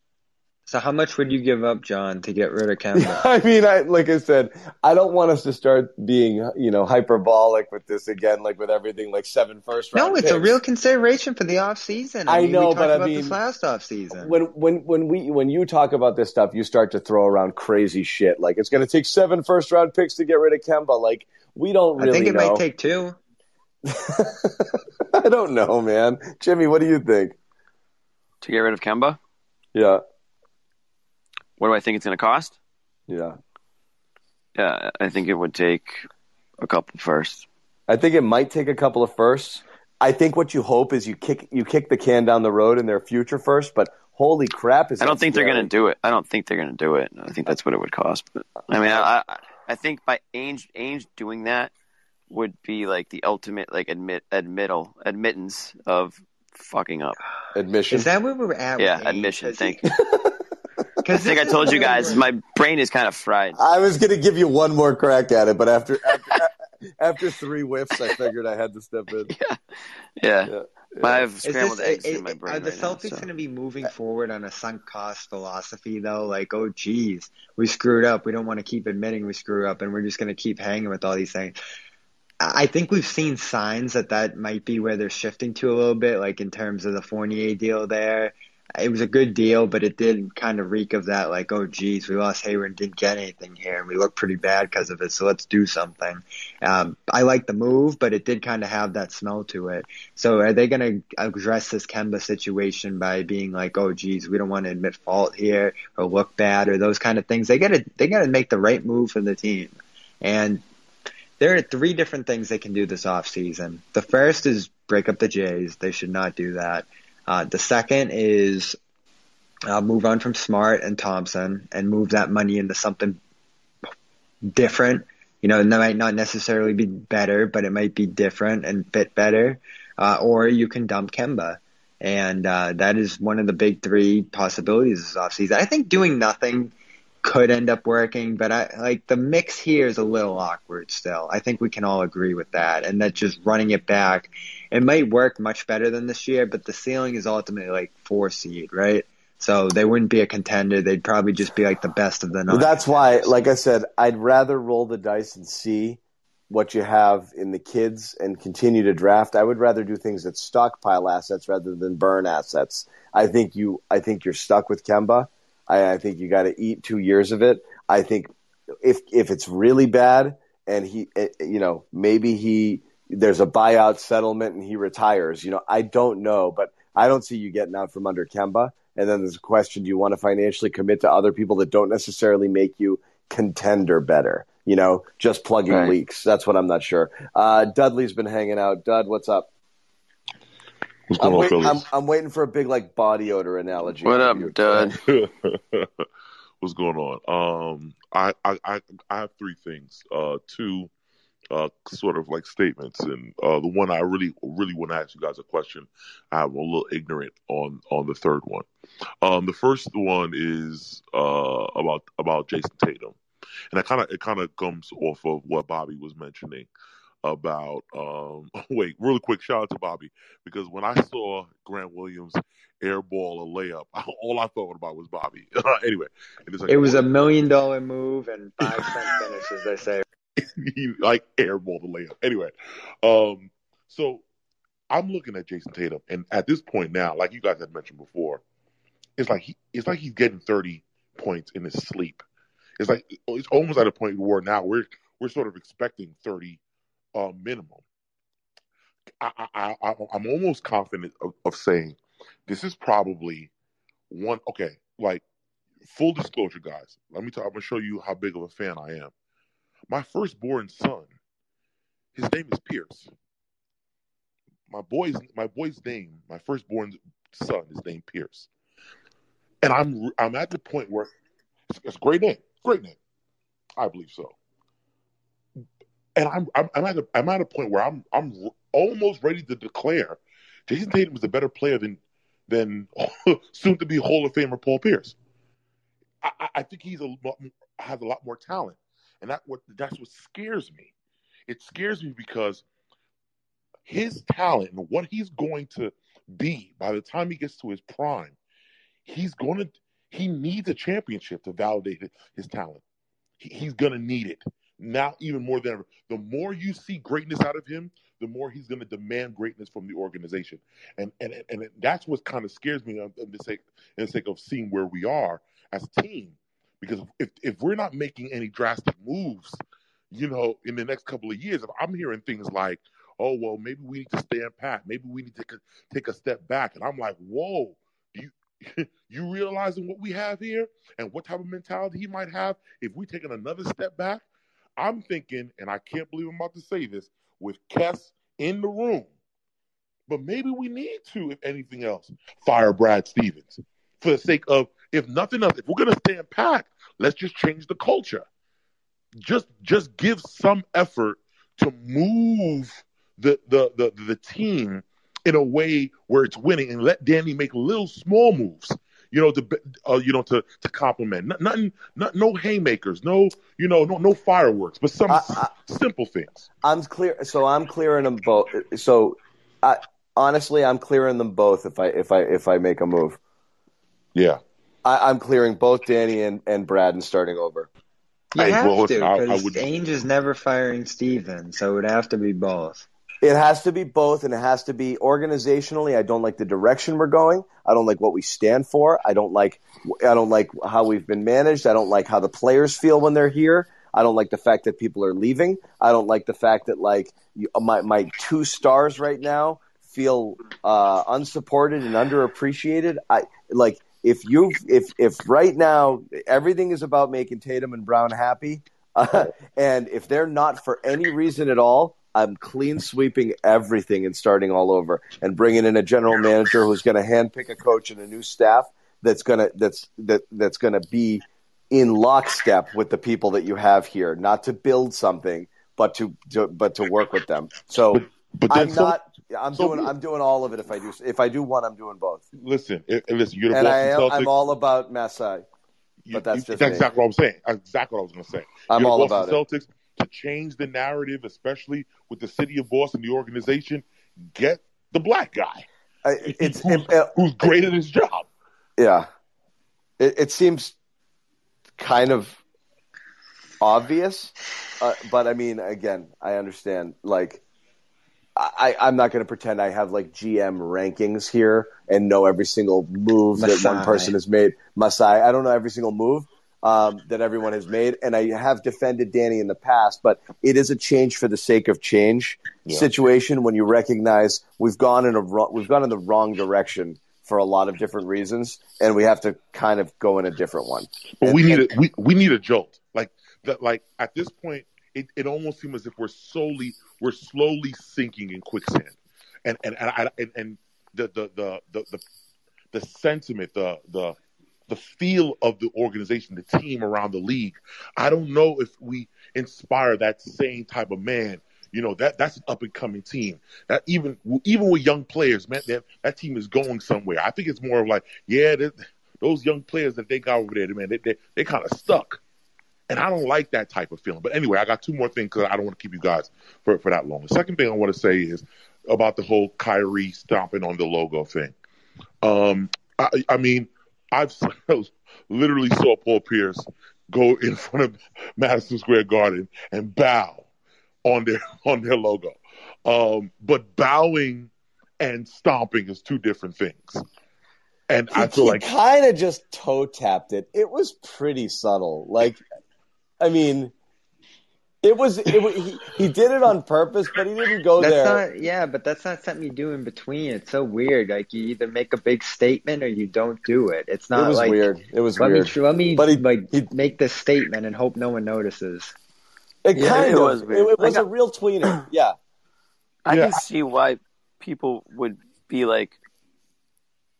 So how much would you give up, John, to get rid of Kemba? I mean, I like I said, I don't want us to start being, you know, hyperbolic with this again, like with everything, like seven first round. no, it's a real consideration for the off season. I, I mean, know, we talked but I mean, this last off season. when when when we when you talk about this stuff, you start to throw around crazy shit. Like it's going to take seven first round picks to get rid of Kemba. Like we don't really I think it know. might take two. I don't know, man. Jimmy, what do you think? to get rid of Kemba. Yeah, What do I think it's going to cost? yeah. Yeah, I think it would take a couple firsts. I think it might take a couple of firsts. I think what you hope is you kick you kick the can down the road in their future first. But holy crap, is I don't that think they're going to do it. I don't think they're going to do it. I think that's what it would cost. But I mean, I I, I think by Ainge Ainge doing that would be like the ultimate like admit admittal admittance of fucking up. admission. Is that where we're at? Yeah, with admission. Has Thank you. I 'cause think I told you guys my brain is kind of fried. I was going to give you one more crack at it, but after after, after three whiffs, I figured I had to step in. Yeah, Yeah, I have scrambled this- eggs i- in my i- brain Are the right now, Celtics so. going to be moving forward on a sunk cost philosophy though? Like, oh geez, we screwed up. We don't want to keep admitting we screw up, and we're just going to keep hanging with all these things. I I think we've seen signs that that might be where they're shifting to a little bit, like in terms of the Fournier deal there. It was a good deal, but it did kind of reek of that, like, oh, geez, we lost Hayward and didn't get anything here, and we look pretty bad because of it, so let's do something. Um, I like the move, but it did kind of have that smell to it. So are they going to address this Kemba situation by being like, oh, geez, we don't want to admit fault here or look bad or those kind of things? They got to they got to make the right move for the team, and there are three different things they can do this offseason. The first is break up the Jays. They should not do that. Uh, the second is uh, move on from Smart and Thompson and move that money into something different. You know, it might not necessarily be better, but it might be different and fit better. Uh, or you can dump Kemba. And uh, that is one of the big three possibilities this offseason. I think doing nothing could end up working, but I like the mix here is a little awkward still. I think we can all agree with that. And that just running it back, it might work much better than this year, but the ceiling is ultimately like four seed, right? So they wouldn't be a contender. They'd probably just be like the best of the Well, that's why, like I said, I'd rather roll the dice and see what you have in the kids and continue to draft. I would rather do things that stockpile assets rather than burn assets. I think you, I think you're stuck with Kemba. I, I think you got to eat two years of it. I think if if it's really bad and he, eh, you know, maybe he there's a buyout settlement and he retires. You know, I don't know, but I don't see you getting out from under Kemba. And then there's a question: Do you want to financially commit to other people that don't necessarily make you contender better? You know, just plugging Right. leaks. That's what I'm not sure. Uh, Dudley's been hanging out. Dud, what's up? What's I'm, going on, wait- I'm. I'm waiting for a big like body odor analogy. What up, from you. Dud? What's going on? Um, I, I, I, I have three things. Uh, two, uh, sort of like statements, and uh, the one I really, really want to ask you guys a question. I'm a little ignorant on on the third one. Um, the first one is uh about about Jayson Tatum, and I kind of it kind of comes off of what Bobby was mentioning about um wait really quick shout out to Bobby because when I saw Grant Williams airball a layup all I thought about was Bobby anyway in the It was a million dollar move and five cent finish, as they say. he like airball the layup anyway um so I'm looking at Jayson Tatum and at this point now like you guys had mentioned before it's like he it's like he's getting 30 points in his sleep It's like it's almost at a point where now we're we're sort of expecting thirty uh, minimum. I, I, I I'm almost confident of, of saying this is probably one. Okay, like full disclosure, guys. Let me tell. I'm gonna show you how big of a fan I am. My firstborn son, his name is Pierce. My boy's my boy's name, my firstborn son, is named Pierce, and I'm I'm at the point where it's a great name, great name. I believe so. And I'm I'm, I'm at a, I'm at a point where I'm I'm almost ready to declare Jayson Tatum is a better player than than soon to be Hall of Famer Paul Pierce. I, I think he's a lot, has a lot more talent, and that what that's what scares me. It scares me because his talent and what he's going to be by the time he gets to his prime, he's going to he needs a championship to validate his talent. He, he's going to need it now even more than ever. The more you see greatness out of him, the more he's going to demand greatness from the organization, and and and that's what kind of scares me um, in the sake in the sake of seeing where we are as a team. Because if if we're not making any drastic moves, you know, in the next couple of years, I'm hearing things like, "Oh well, maybe we need to stand pat. Maybe we need to take a step back," and I'm like, "Whoa." Do you, you realizing what we have here and what type of mentality he might have if we're taking another step back? I'm thinking, and I can't believe I'm about to say this, with Kess in the room. But maybe we need to, if anything else, fire Brad Stevens for the sake of, if nothing else, if we're going to stand pat, let's just change the culture. Just, just give some effort to move the the the, the team in a way where it's winning, and let Danny make little small moves you know, to uh, you know, to to compliment. Not, nothing, not no haymakers, no, you know, no no fireworks, but some I, I, simple things. I'm clear. So I'm clearing them both. So, I, honestly, I'm clearing them both if I if I if I make a move. Yeah, I, am clearing both Danny and, and Brad and starting over. You I, have well, to because Ainge is never firing Steven, so it would have to be both. It has to be both, and it has to be organizationally. I don't like the direction we're going. I don't like what we stand for. I don't like. I don't like how we've been managed. I don't like how the players feel when they're here. I don't like the fact that people are leaving. I don't like the fact that like you, my my two stars right now feel uh, unsupported and underappreciated. I like if you if if right now everything is about making Tatum and Brown happy, uh, and if they're not for any reason at all, I'm clean sweeping everything and starting all over and bringing in a general manager who's going to handpick a coach and a new staff that's going to that's that that's going to be in lockstep with the people that you have here, not to build something, but to, to but to work with them. So but, but I'm not. I'm so doing. I'm doing all of it. If I do, if I do one, I'm doing both. Listen, listen. You're the and I am, Celtics. I'm all about Masai. But that's just that's me. exactly what I'm saying. That's exactly what I was going to say. I'm you're all the Boston about Celtics. it to change the narrative, especially with the city of Boston, the organization, get the black guy. it's who's, it, who's great at his job. Yeah, it, it seems kind of obvious, uh, but I mean, again, I understand. Like, I, I'm not going to pretend I have like GM rankings here and know every single move Masai. that one person has made. Masai, I don't know every single move, um, that everyone has made. And I have defended Danny in the past, but it is a change for the sake of change yeah. situation when you recognize we've gone in a we've gone in the wrong direction for a lot of different reasons, and we have to kind of go in a different one. But and, we need and, a we, we need a jolt like that. Like at this point, it, it almost seems as if we're slowly we're slowly sinking in quicksand, and and and, and, and the, the the the the the sentiment, the the the feel of the organization, the team around the league. I don't know if we inspire that same type of man. You know that that's an up and coming team. That even even with young players, man, that that team is going somewhere. I think it's more of like, yeah, those young players that they got over there, man, they they, they kind of stuck. And I don't like that type of feeling. But anyway, I got two more things because I don't want to keep you guys for, for that long. The second thing I want to say is about the whole Kyrie stomping on the logo thing. Um, I, I mean, I've literally saw Paul Pierce go in front of Madison Square Garden and bow on their on their logo. Um, but bowing and stomping is two different things. And he, I feel like he kind of just toe tapped it. It was pretty subtle. Like I mean, it was it was, he, he did it on purpose, but he didn't go That's there. not, yeah, but that's not something you do in between. It's so weird. Like you either make a big statement or you don't do it. It's not it was like weird. It was let weird. me let me But he- like he, make this statement and hope no one notices. It Yeah, kind it of was weird. it was Like, a real tweener. Yeah. I Yeah. can see why people would be like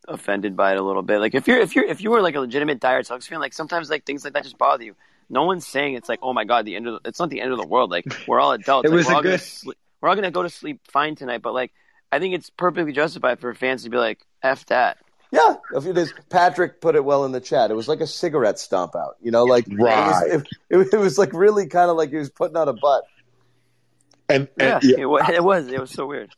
offended by it a little bit. Like if you're if you're if you were like a legitimate dire Celtics fan, like sometimes like things like that just bother you. No one's saying it's like, oh my god, the end of the, it's not the end of the world. Like we're all adults. It Like, was we're a all gonna good- sleep, we're all gonna go to sleep fine tonight. But like I think it's perfectly justified for fans to be like, f that. Yeah, if it is, Patrick put it well in the chat. It was like a cigarette stomp out. You know, like Right. it, was, it, it, it was like really kind of like he was putting out a butt. And, Yeah, and yeah, It, was, it was. It was so weird.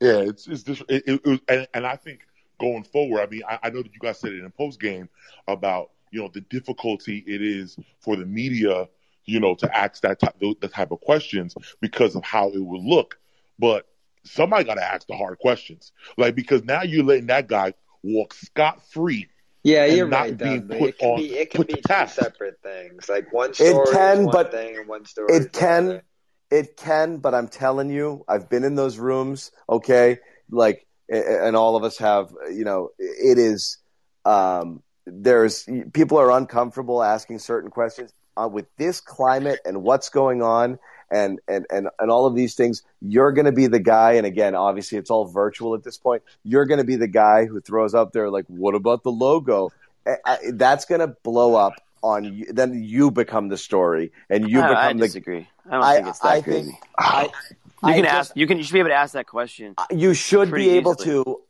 Yeah, it's it's this, it, it, was, and, and I think going forward, I mean, I, I know that you guys said it in post game about you know the difficulty it is for the media, you know, to ask that type the type of questions because of how it would look. But somebody got to ask the hard questions, like because now you're letting that guy walk scot free. Yeah, you're not right, being Doug. but put It can on- be it can put be to two task. separate things. Like one story can, is one but thing and one story It can, it can, but I'm telling you, I've been in those rooms. Okay, like, and all of us have. You know, it is. Um, there's people are uncomfortable asking certain questions uh, with this climate and what's going on. And, and, and, and all of these things, you're going to be the guy. And again, obviously, it's all virtual at this point. You're going to be the guy who throws up there, like, what about the logo? I- I- That's going to blow up on you. Then you become the story, and you I, I become the disagree. I don't I- think it's that I crazy. think- I, you I can just- ask. You can. You should be able to ask that question. You should be able easily. to.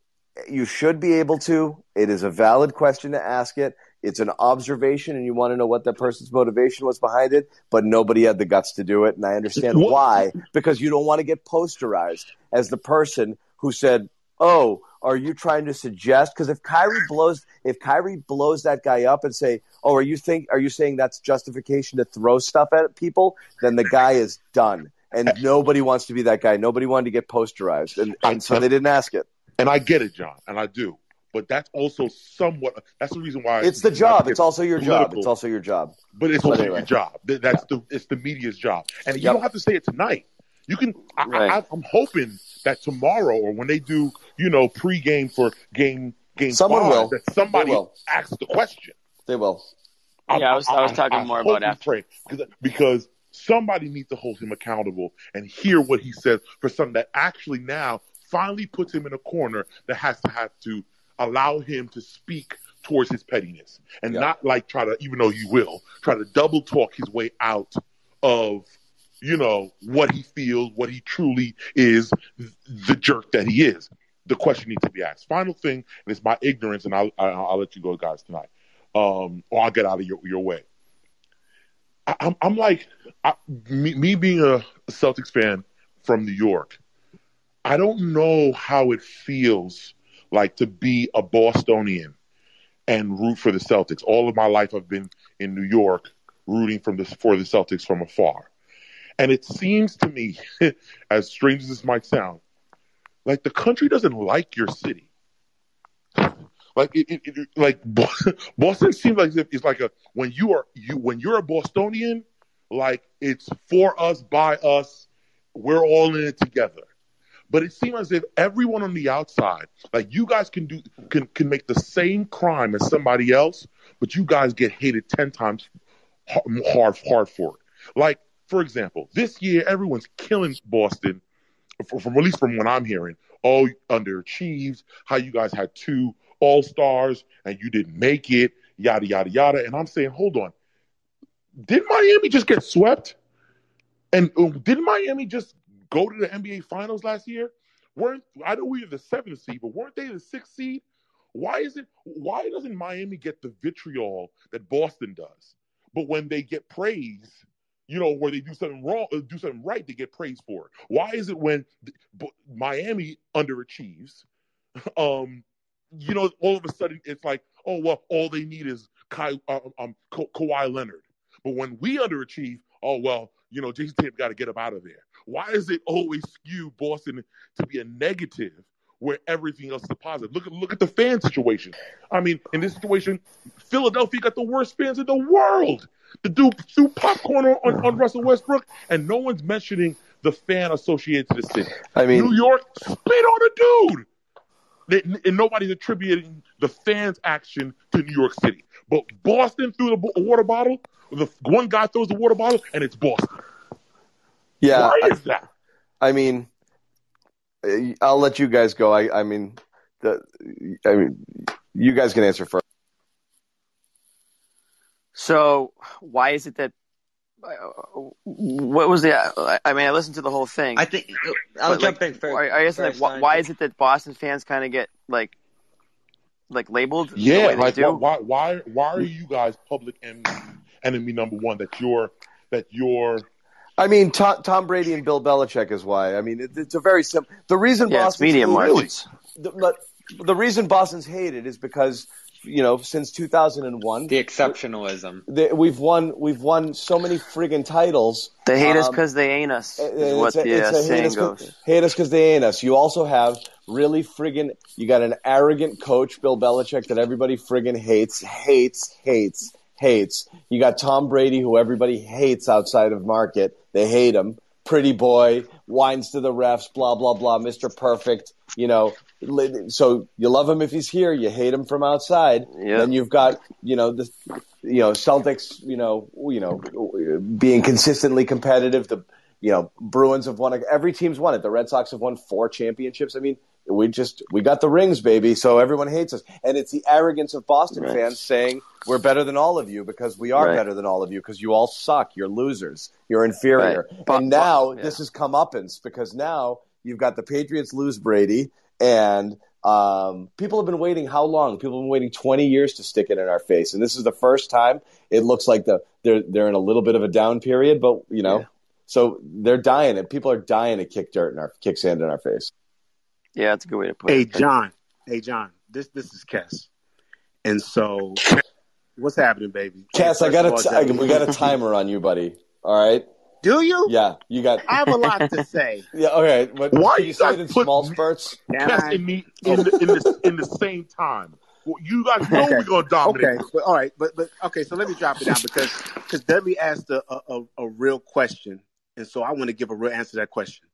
You should be able to. It is a valid question to ask it. It's an observation, and you want to know what that person's motivation was behind it. But nobody had the guts to do it, and I understand why. Because you don't want to get posterized as the person who said, "Oh, are you trying to suggest?" Because if Kyrie blows, if Kyrie blows that guy up and say, "Oh, are you think are you saying that's justification to throw stuff at people?" Then the guy is done, and nobody wants to be that guy. Nobody wanted to get posterized, and, and so they didn't ask it. And I get it, John, and I do. But that's also somewhat. That's the reason why It's the job. It's also your job. It's also your job. But it's But also anyway. your job. Th- That's the it's the media's job, and you Yep. don't have to say it tonight. You can. I, Right. I, I'm hoping that tomorrow or when they do, you know, pregame for game game Someone five, will. that somebody will. asks the question. They will. Yeah, I was- I was talking more hope about and after. pray, because, because somebody needs to hold him accountable and hear what he says for something that actually now finally puts him in a corner that has to have to allow him to speak towards his pettiness and Yeah. not like try to, even though he will, try to double talk his way out of, you know, what he feels, what he truly is, the jerk that he is. The question needs to be asked. Final thing, and it's my ignorance, and I'll, I'll, I'll let you go, guys, tonight. Um, or I'll get out of your, your way. I, I'm, I'm like, I, me, me being a Celtics fan from New York, I don't know how it feels like to be a Bostonian and root for the Celtics. All of my life, I've been in New York rooting from the, for the Celtics from afar. And it seems to me, as strange as this might sound, like the country doesn't like your city. Like it, it, it like Boston, seems like it's like a when you are you when you're a Bostonian, like it's for us by us, we're all in it together. But it seems as if everyone on the outside, like you guys can do can can make the same crime as somebody else, but you guys get hated ten times hard hard, for it. Like for example, this year everyone's killing Boston, from, from at least from what I'm hearing. Oh, underachieved. How you guys had two All Stars and you didn't make it. Yada yada yada. And I'm saying, hold on. Did Miami just get swept? And uh, did Miami just go to the NBA Finals last year? Weren't I know we were the seventh seed, but weren't they the sixth seed? Why is it? Why doesn't Miami get the vitriol that Boston does? But when they get praise, you know, where they do something wrong, uh, do something right, they get praised for it. Why is it when Miami underachieves, um, you know, all of a sudden it's like, oh well, all they need is Kai, uh, um, Ka- Kawhi Leonard. But when we underachieve, oh well, you know, Jayson Tatum got to get up out of there. Why is it always skew Boston to be a negative where everything else is a positive? Look at look at the fan situation. I mean, in this situation, Philadelphia got the worst fans in the world. The dude threw popcorn on, on, on Russell Westbrook, and no one's mentioning the fan associated to the city. I mean, New York spit on a dude. They- and nobody's attributing the fans' action to New York City. But Boston threw the water bottle. The one guy throws the water bottle, and it's Boston. Yeah. Why I, is that? I mean, uh, I'll let you guys go. I, I mean, the, I mean, you guys can answer first. So why is it that? uh, What was the? I mean, I listened to the whole thing. I think I'll but, jump like, in first. I I guess like, why, why is it that Boston fans kind of get like like labeled? the Yeah, way they like do? why, why why why are you guys public enemy, enemy number one? That you're that you're I mean, Tom, Tom Brady and Bill Belichick is why. I mean, it, it's a very simple. The reason Yeah, Boston's media hated- the, but the reason Boston's hated is because you know since 2001 the exceptionalism. the, we've won we've won so many friggin' titles. They hate us Um, because they ain't us. Is it's what a- the it's uh, a hate saying us 'cause- goes. Hate us because they ain't us. You also have really friggin' you got an arrogant coach, Bill Belichick, that everybody friggin' hates, hates, hates, hates. You got Tom Brady, who everybody hates outside of market. They hate him. Pretty boy, whines to the refs, blah blah blah, Mister Perfect. You know, so you love him if he's here, you hate him from outside. Yeah. Then you've got you know the you know Celtics, you know, you know, being consistently competitive. The you know Bruins have won. Every team's won it. The Red Sox have won four championships. I mean, we just we got the rings, baby. So everyone hates us, and it's the arrogance of Boston Right. fans saying we're better than all of you because we are Right. better than all of you because you all suck. You're losers. You're inferior. Right. Bo- and now bo- yeah. this has come uppance because now you've got the Patriots lose Brady and. Um, people have been waiting how long? People have been waiting 20 years to stick it in our face, and this is the first time it looks like the they're they're in a little bit of a down period. But you know, Yeah. so they're dying, and people are dying to kick dirt in our kick sand in our face. Yeah, that's a good way to put Hey it. John, hey John, this this is Kess, and so what's happening, baby? Cass, I got of a all, t- I, we got a timer on you, buddy. All right, Do you? yeah, you got I have a lot to say. yeah. All right, but Why can you you say it in small spurts? Can Yes, I? in the in the, in the in the same time. Well, you guys know Okay. we're gonna dominate. Okay, but all right, but but okay. So let me drop it down because because Dudley asked a, a a- a real question, and so I want to give a real answer to that question.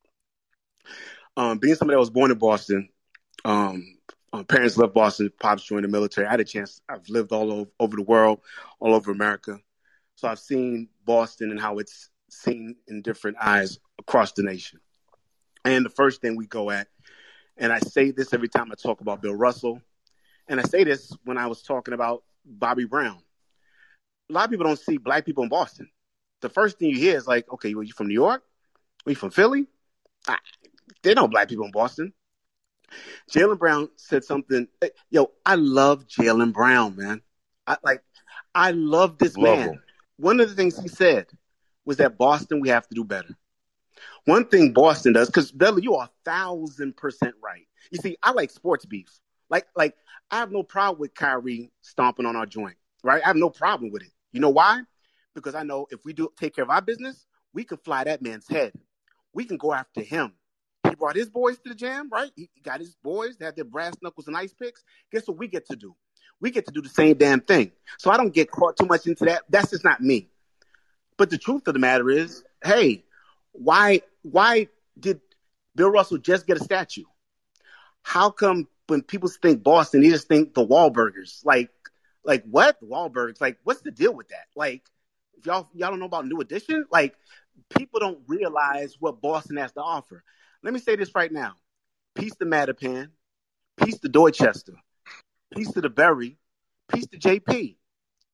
Um, being somebody that was born in Boston, um, uh, parents left Boston, pops joined the military. I had a chance. I've lived all over, over the world, all over America, so I've seen Boston and how it's seen in different eyes across the nation. And the first thing we go at, and I say this every time I talk about Bill Russell, and I say this when I was talking about Bobby Brown. A lot of people don't see black people in Boston. The first thing you hear is like, okay, well, you from New York? Are you from Philly? They know black people in Boston. Jaylen Brown said something. eh, Yo, I love Jaylen Brown, man. I like, I love this Love man. him. One of the things he said was that Boston, we have to do better. One thing Boston does, because Bella, you are a thousand percent right. You see, I like sports beef. Like, like I have no problem with Kyrie stomping on our joint, right? I have no problem with it. You know why? Because I know if we do take care of our business, we can fly that man's head. We can go after him. He brought his boys to the jam, right? He got his boys. They had their brass knuckles and ice picks. Guess what we get to do? We get to do the same damn thing. So I don't get caught too much into that. That's just not me. But the truth of the matter is, hey, why why did Bill Russell just get a statue? How come when people think Boston, they just think the Wahlburgers? Like, like what? The Wahlburgers? Like, what's the deal with that? Like, if y'all y'all don't know about New Edition, like people don't realize what Boston has to offer. Let me say this right now: peace to Mattapan, peace to Dorchester, peace to the Berry, peace to JP.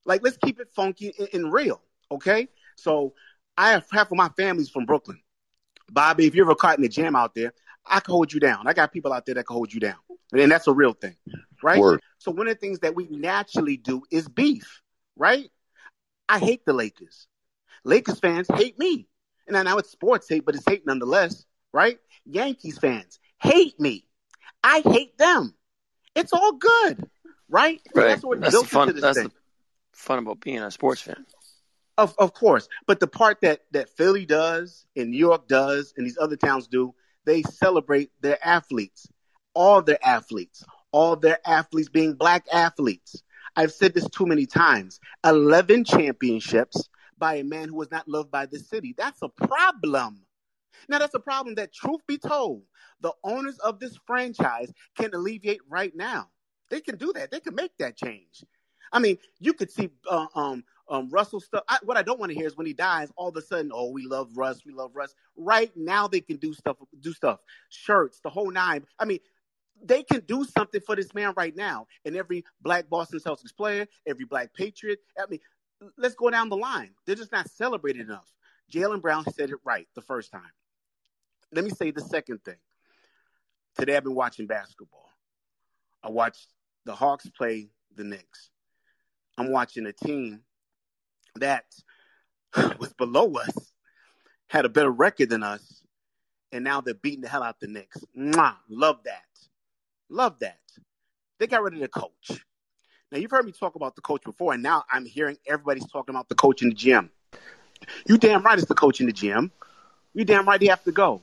Like, let's keep it funky and, and real, okay? So, I have half of my family's from Brooklyn. Bobby, if you're ever caught in a jam out there, I can hold you down. I got people out there that can hold you down, and that's a real thing, right? Word. So one of the things that we naturally do is beef, right? I hate the Lakers. Lakers fans hate me, and I know it's sports hate, but it's hate nonetheless, right? Yankees fans hate me. I hate them. It's all good, right? Right. That's what That's built fun. into this That's thing. the fun about being a sports fan. Of of course, but the part that that Philly does and New York does and these other towns do, they celebrate their athletes, all their athletes, all their athletes being black athletes. I've said this too many times 11 championships by a man who was not loved by the city. That's a problem. Now, that's a problem that, truth be told, the owners of this franchise can alleviate right now. They can do that. They can make that change. I mean, you could see uh, um, um, Russell stuff. I, what I don't want to hear is when he dies, all of a sudden, oh, we love Russ, we love Russ. Right now, they can do stuff, do stuff, shirts, the whole nine. I mean, they can do something for this man right now. And every black Boston Celtics player, every black Patriot. I mean, let's go down the line. They're just not celebrated enough. Jaylen Brown said it right the first time. Let me say the second thing. Today I've been watching basketball. I watched the Hawks play the Knicks. I'm watching a team that was below us, had a better record than us, and now they're beating the hell out the Knicks. Mwah, love that. Love that. They got rid of the coach. Now you've heard me talk about the coach before, and now I'm hearing everybody's talking about the coach in the gym. You damn right it's the coach in the gym. You damn right he have to go.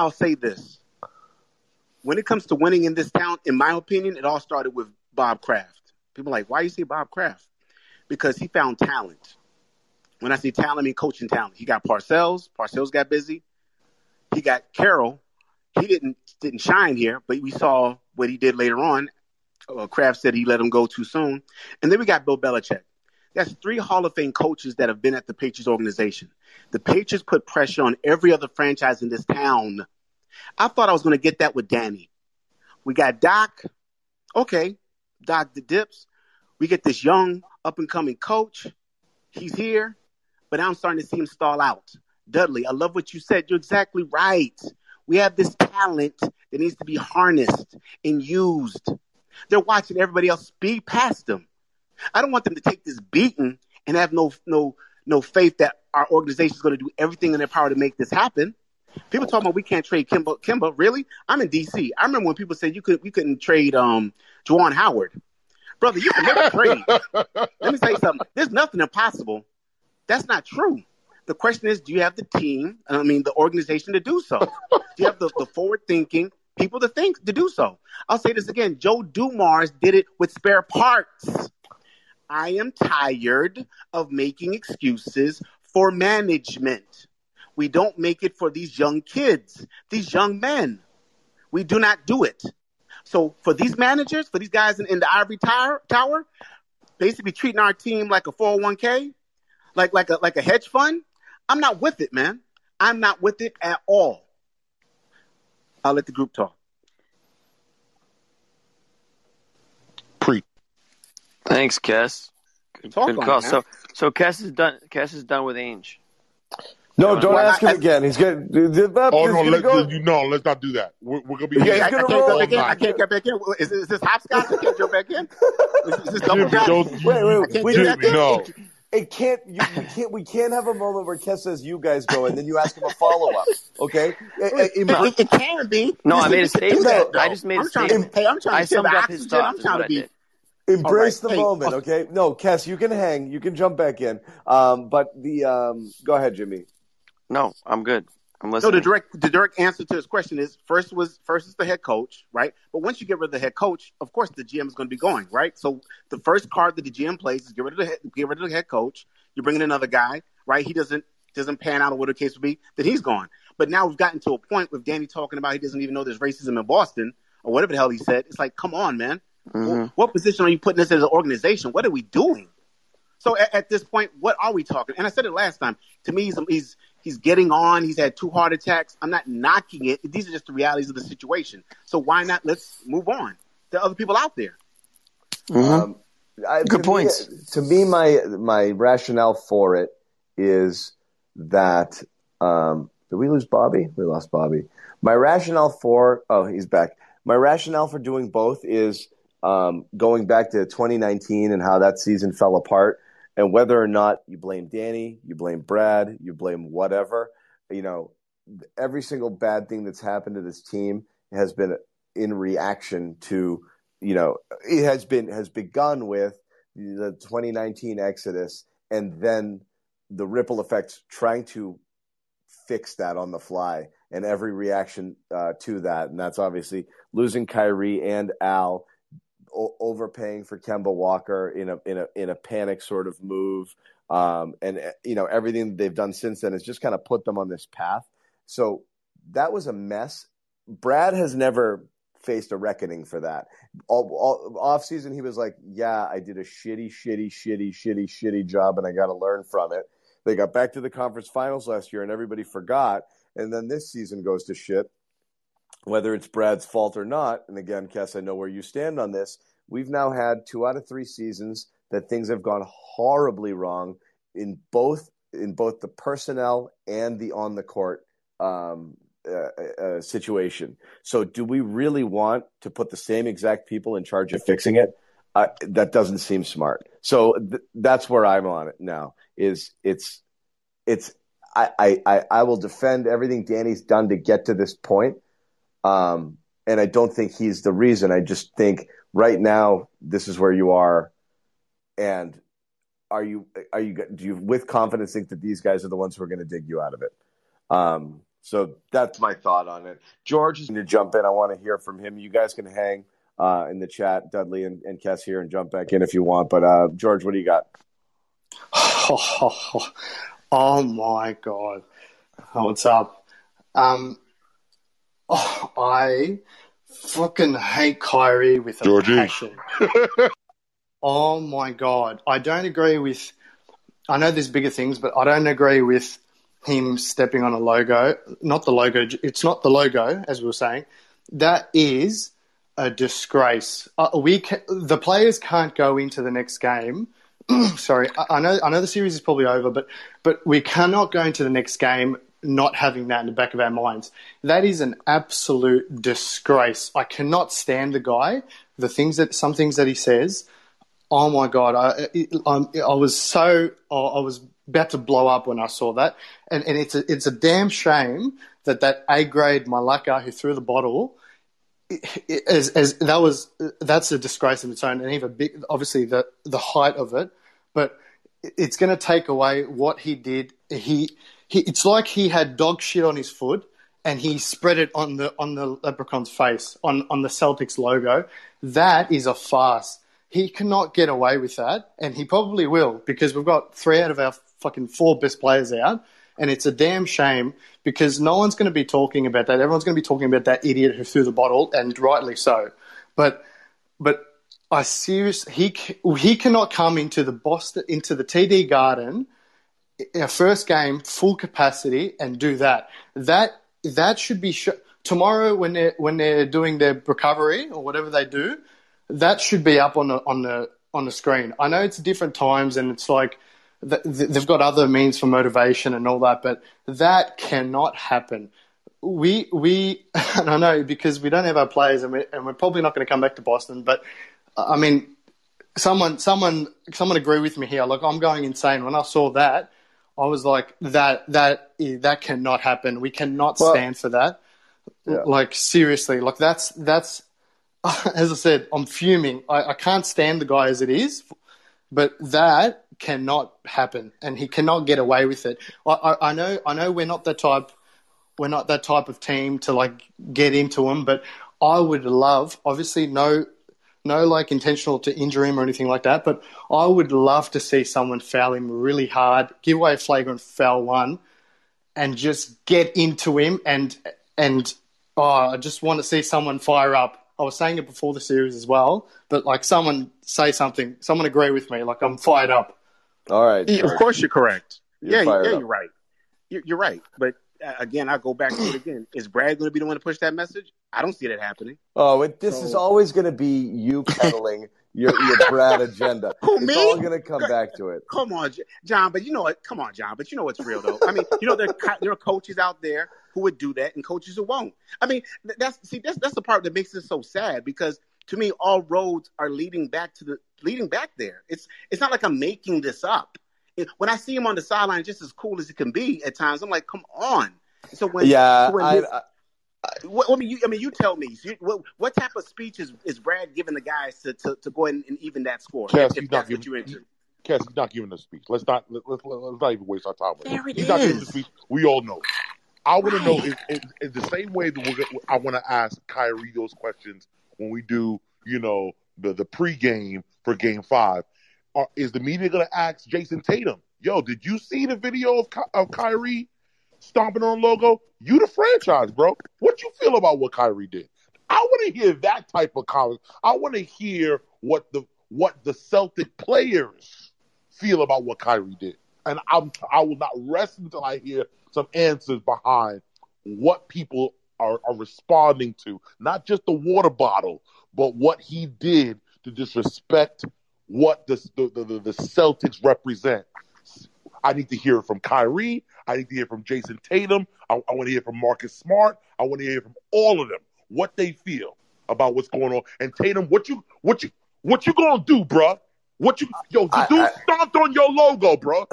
I'll say this. When it comes to winning in this town, in my opinion, it all started with Bob Kraft. People like, why you say Bob Kraft? Because he found talent. When I say talent, I mean coaching talent. He got Parcells. Parcells got busy. He got Carroll. He didn't didn't shine here, but we saw what he did later on. Uh, Kraft said he let him go too soon. And then we got Bill Belichick. That's three Hall of Fame coaches that have been at the Patriots organization. The Patriots put pressure on every other franchise in this town. I thought I was going to get that with Danny. We got Doc. Okay, Doc the Dips. We get this young up and coming coach. He's here, but I'm starting to see him stall out. Dudley, I love what you said. You're exactly right. We have this talent that needs to be harnessed and used. They're watching everybody else speed past them. I don't want them to take this beating and have no no no faith that our organization is going to do everything in their power to make this happen. People talking about we can't trade Kemba. Kemba, really? I'm in DC. I remember when people said you could we couldn't trade um Juwan Howard. Brother, you can make a trade. Let me tell you something. There's nothing impossible. That's not true. The question is, do you have the team? I mean, the organization to do so. Do you have the, the forward thinking people to think to do so? I'll say this again. Joe Dumars did it with spare parts. I am tired of making excuses for management. We don't make it for these young kids, these young men. We do not do it. So for these managers, for these guys in, in the ivory tower, tower, basically treating our team like a 401k, like like a like a hedge fund, I'm not with it, man. I'm not with it at all. I'll let the group talk. Thanks, Kess. Good, Talk good on call. it, man. So, so Kess is done. Kess is done with Ainge. No, don't Well, ask him again. He's gonna. Oh no, gonna let, go. you know, let's not do that. We're, we're gonna be Yeah, here I, I gonna can't go roll back in. I can't get back in. Is, this- is this hopscotch? I can't jump back in. Is, is this double Jimmy, don't, you, Wait, wait, I we Jimmy, back no. It can't. You, you can't. We can't have a moment where Kes says you guys go, and then you ask him a follow up. Okay? Eh, eh, It, Imran, it, it can be. No, I made a we can do statement. that. I just made a I'm trying statement. To, hey, I'm trying to save summed up his thoughts. I'm trying what to I be. Did. Embrace All the. Hey, moment, okay? No, Kes, you can hang. You can jump back in. Um, but the um, go ahead, Jimmy. No, I'm good. I'm No, listening. the direct the direct answer to his question is first was first is the head coach, right? But once you get rid of the head coach, of course the GM is going to be going, right? So the first card that the GM plays is get rid of the head, get rid of the head coach. You're bringing another guy, right? He doesn't doesn't pan out or whatever the case would be, then he's gone. But now we've gotten to a point with Danny talking about he doesn't even know there's racism in Boston or whatever the hell he said. It's like, come on, man. Mhm. Wh- What position are you putting us as an organization? What are we doing? So at, at this point, what are we talking? And I said it last time. To me, he's he's he's getting on. He's had two heart attacks. I'm not knocking it. These are just the realities of the situation. So why not? Let's move on. There are other people out there. Mhm. Um, I, Good to me- points. to me, my my rationale for it is that um, did we lose Bobby? We lost Bobby. My rationale for oh he's back. My rationale for doing both is um, going back to 2019 and how that season fell apart, and whether or not you blame Danny, you blame Brad, you blame whatever. You know, every single bad thing that's happened to this team has been in reaction to you know it has been has begun with the 2019 exodus and then the ripple effects trying to fix that on the fly and every reaction uh, to that and that's obviously losing Kyrie and Al o- overpaying for Kemba Walker in a in a in a panic sort of move, um, and uh, you know everything they've done since then has just kind of put them on this path. So that was a mess. Brad has never faced a reckoning for that. All, all, off season, he was like, "Yeah, I did a shitty, shitty, shitty, shitty, shitty job, and I got to learn from it." They got back to the conference finals last year, and everybody forgot. And then this season goes to shit. Whether it's Brad's fault or not, and again, Kess, I know where you stand on this. We've now had two out of three seasons that things have gone horribly wrong in both in both the personnel and the on the court um, uh, uh, situation. So, do we really want to put the same exact people in charge of fixing it? Uh, that doesn't seem smart. So th- that's where I'm on it now. Is it's it's I, I I will defend everything Danny's done to get to this point, um, and I don't think he's the reason. I just think right now this is where you are, and are you are you do you with confidence think that these guys are the ones who are going to dig you out of it? Um, so that's my thought on it. George is going to jump in. I want to hear from him. You guys can hang uh, in the chat, Dudley and, and Kess here, and jump back in if you want. But uh, George, what do you got? Oh, my god, oh, what's up? Um, oh, I fucking hate Kyrie with a Georgie. passion. oh my god, I don't agree with. I know there's bigger things, but I don't agree with him stepping on a logo. Not the logo. It's not the logo, as we were saying. That is a disgrace. Uh, we ca- the players can't go into the next game. Sorry, I, I know I know the series is probably over, but but we cannot go into the next game not having that in the back of our minds. That is an absolute disgrace. I cannot stand the guy. The things that some things that he says. Oh my god! I I, I was so I was about to blow up when I saw that, and and it's a, it's a damn shame that that A grade Malaka who threw the bottle as, as that was that's a disgrace in its own, and even big, obviously the the height of it, but it's going to take away what he did. He, he it's like he had dog shit on his foot and he spread it on the on the leprechaun's face on on the Celtics logo. That is a farce. He cannot get away with that, and he probably will because we've got three out of our fucking four best players out, and it's a damn shame because no one's going to be talking about that. Everyone's going to be talking about that idiot who threw the bottle, and rightly so. But but I seriously he he cannot come into the Boston into the TD Garden, our first game full capacity, and do that. That that should be sh- tomorrow when they are when they're doing their recovery or whatever they do. That should be up on the on the on the screen. I know it's different times, and it's like they've got other means for motivation and all that, but that cannot happen. We we and I know because we don't have our players, and, we, and we're probably not going to come back to Boston. But I mean, someone someone someone agree with me here. Like I'm going insane when I saw that. I was like, that that that cannot happen. We cannot Well- stand for that. Yeah. Like seriously, like that's that's as I said, I'm fuming. I, I can't stand the guy as it is, but that cannot happen, and he cannot get away with it. I, I, I know, I know, we're not the type, we're not that type of team to like get into him, but I would love, obviously, no, no, like intentional to injure him or anything like that, but I would love to see someone foul him really hard, give away a flagrant foul one, and just get into him and and oh, I just want to see someone fire up. I was saying it before the series as well, but like someone say something, someone agree with me. Like I'm fired up. All right, Yeah, of course, you're correct. You're yeah, yeah, up. you're right. You're, you're right. But again, I go back to it again. Is Brad going to be the one to push that message? I don't see that happening. Oh, it, this So- is always going to be you peddling your your Brad agenda. Who, it's me? all going to come back to it. Come on, John. But you know what? Come on, John. But you know what's real though. I mean, you know there there are coaches out there who would do that, and coaches who won't. I mean, that's see that's that's the part that makes it so sad because to me, all roads are leading back to the leading back there. It's it's not like I'm making this up. It- when I see him on the sideline, just as cool as it can be at times, I'm like, come on. So when Yeah, when I- his- what, I mean, you, I mean, you tell me. You, what, what type of speech is, is Brad giving the guys to, to, to go ahead and, and even that score? Cass, if he's not that's what giving. you're into. Cass, he's not giving a speech. Let's not let, let, let, let's not even waste our time with There it. it He's not giving a speech. We all know. I want to know Right. is, is, is the same way that we're. I want to ask Kyrie those questions when we do, you know, the, the pregame for Game Five. Are, is the media going to ask Jayson Tatum, "Yo, did you see the video of Ky- of Kyrie stomping on logo? You the franchise, bro. What you feel about what Kyrie did? I want to hear that type of comment. I want to hear what the what the Celtic players feel about what Kyrie did, and I'm I will not rest until I hear some answers behind what people are, are responding to, not just the water bottle, but what he did to disrespect what the the, the, the Celtics represent. I need to hear it from Kyrie. I need to hear from Jayson Tatum. I, I want to hear from Marcus Smart. I want to hear from all of them what they feel about what's going on. And Tatum, what you what you what you gonna do, bruh? What you yo? The I- dude I- stomped on your logo, bro.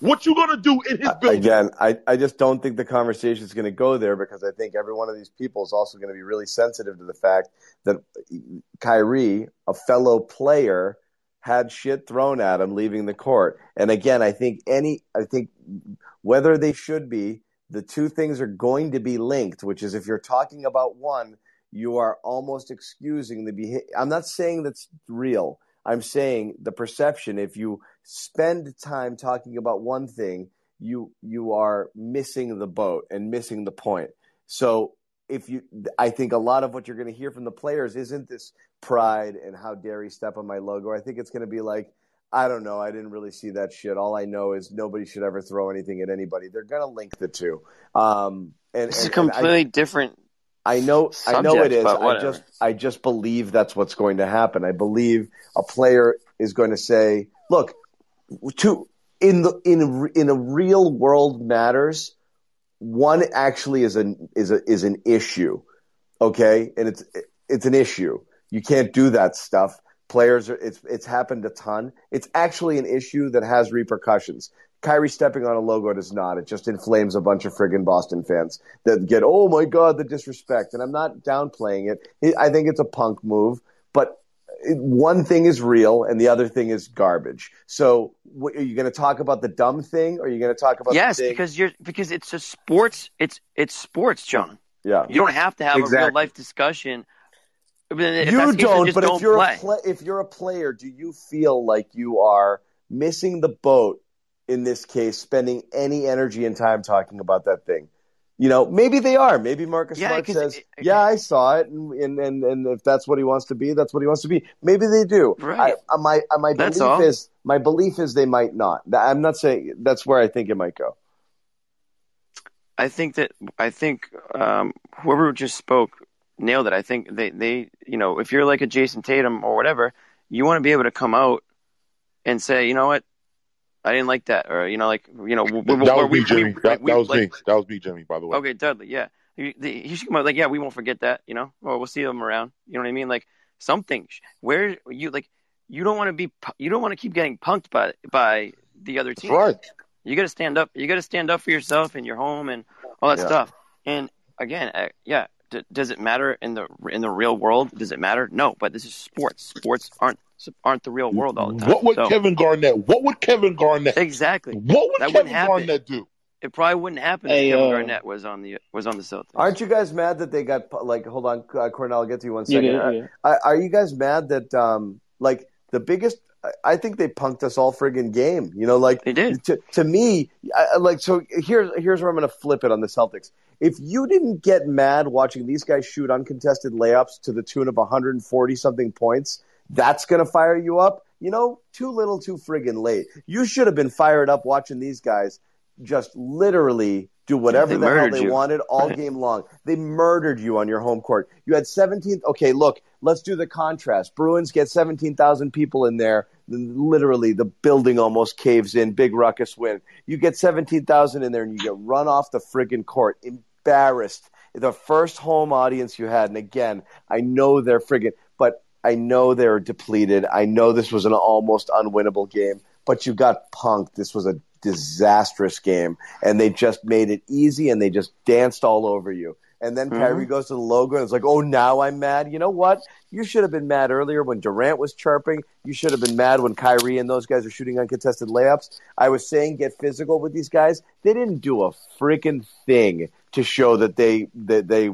What you gonna do in his building? Again, I, I just don't think the conversation is going to go there because I think every one of these people is also going to be really sensitive to the fact that Kyrie, a fellow player, had shit thrown at him leaving the court. And again, I think any, I think whether they should be, the two things are going to be linked, which is if you're talking about one, you are almost excusing the behavior. I'm not saying that's real. I'm saying the perception. If you spend time talking about one thing, you you are missing the boat and missing the point. So if you, I think a lot of what you're going to hear from the players isn't this pride and how dare he step on my logo. I think it's going to be like, I don't know. I didn't really see that shit. All I know is nobody should ever throw anything at anybody. They're going to link the two. Um, and, It's a and I- completely different. I know, I know it is. I just, I just believe that's what's going to happen. I believe a player is going to say, "Look, two in the in in a real world matters, one actually is an is a is an issue, okay, and it's it's an issue. You can't do that stuff. Players are it's it's happened a ton. It's actually an issue that has repercussions. Kyrie stepping on a logo does not. It just inflames a bunch of friggin' Boston fans that get, oh my god, the disrespect. And I'm not downplaying it. I think it's a punk move, but it- one thing is real and the other thing is garbage. So, what, are you going to talk about the dumb thing, or are you going to talk about yes, because you're because it's a sports. It's it's sports, John. yeah, You don't have to have a real life discussion. You the case, then don't. But don't if you're play. a pla- if you're a player, do you feel like you are missing the boat in this case, spending any energy and time talking about that thing? You know, maybe they are. Maybe Marcus Yeah, Smart says, "Yeah, I saw it," and, and and and if that's what he wants to be, that's what he wants to be. Maybe they do. Right. I, uh, my uh, my belief is my belief is they might not. I'm not saying that's where I think it might go. I think that I think um, whoever just spoke nailed it. I think they they you know if you're like a Jayson Tatum or whatever, you want to be able to come out and say, you know what, I didn't like that, or you know like you know we, That was we- me, Jimmy. we- That, we- that was like- me. That was me, Jimmy. By the way. Okay, Dudley, yeah. He, he should come out like, yeah, we won't forget that, you know. Or we'll see them around. You know what I mean? Like something. Where you like, you don't want to be, you don't want to keep getting punked by by the other team. right. You got to stand up. You got to stand up for yourself and your home and all that Yeah. stuff. And again, uh, yeah, d- does it matter in the in the real world? Does it matter? No, but this is sports. Sports aren't aren't the real world all the time. What would So- Kevin Garnett? What would Kevin Garnett? exactly? What would That Kevin. Garnett do? It probably wouldn't happen Hey, if Kevin uh, Garnett was on the was on the Celtics. Aren't you guys mad that they got like? Hold on, uh, Cornell. I'll get to you one You second. good, Are- you. Are, are you guys mad that um like the biggest? I- I think they punked us all friggin' game. You know, like They did. to to me, I, I- like so. Here's here's where I'm going to flip it on the Celtics. If you didn't get mad watching these guys shoot uncontested layups to the tune of 140 something points, that's going to fire you up. You know, too little, too friggin' late. You should have been fired up watching these guys just literally do whatever They the hell they you. wanted all Right. game long. They murdered you on your home court. You had 17. Okay, look, let's do the contrast. Bruins get 17,000 people in there. Literally, the building almost caves in. Big ruckus win. You get 17,000 in there and you get run off the friggin' court. Embarrassed. The first home audience you had. And again, I know they're friggin', but I know they're depleted. I know this was an almost unwinnable game, but you got punked. This was a disastrous game, and they just made it easy and they just danced all over you. And then Mhm. Kyrie goes to the logo and it's like, oh, now I'm mad. You know what? You should have been mad earlier when Durant was chirping. You should have been mad when Kyrie and those guys are shooting uncontested layups. I was saying get physical with these guys. They didn't do a freaking thing to show that they that they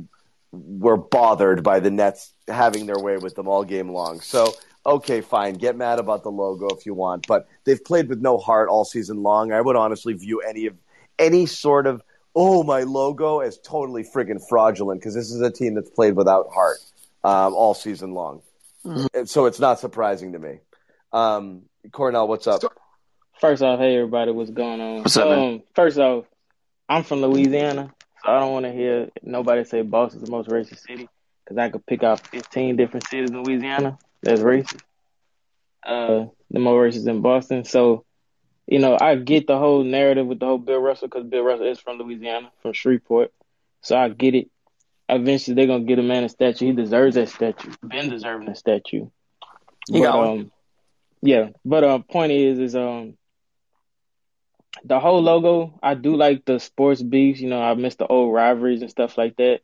were bothered by the Nets having their way with them all game long. So okay, fine, get mad about the logo if you want, but they've played with no heart all season long. I would honestly view any of any sort of oh my logo as totally friggin' fraudulent because this is a team that's played without heart um, all season long. And So it's not surprising to me. Um, Cornell, what's up? First off, hey everybody, what's going on? What's up, man? um, first off, I'm from Louisiana, so I don't want to hear nobody say Boston's the most racist city because I could pick out 15 different cities in Louisiana that's racist. Uh, the more racist than Boston. So, you know, I get the whole narrative with the whole Bill Russell because Bill Russell is from Louisiana, from Shreveport. So I get it. Eventually, they're gonna get a man a statue. He deserves that statue. Been deserving a statue. He But, um, yeah, but uh, point is, is um, the whole logo. I do like the sports beefs. You know, I miss the old rivalries and stuff like that.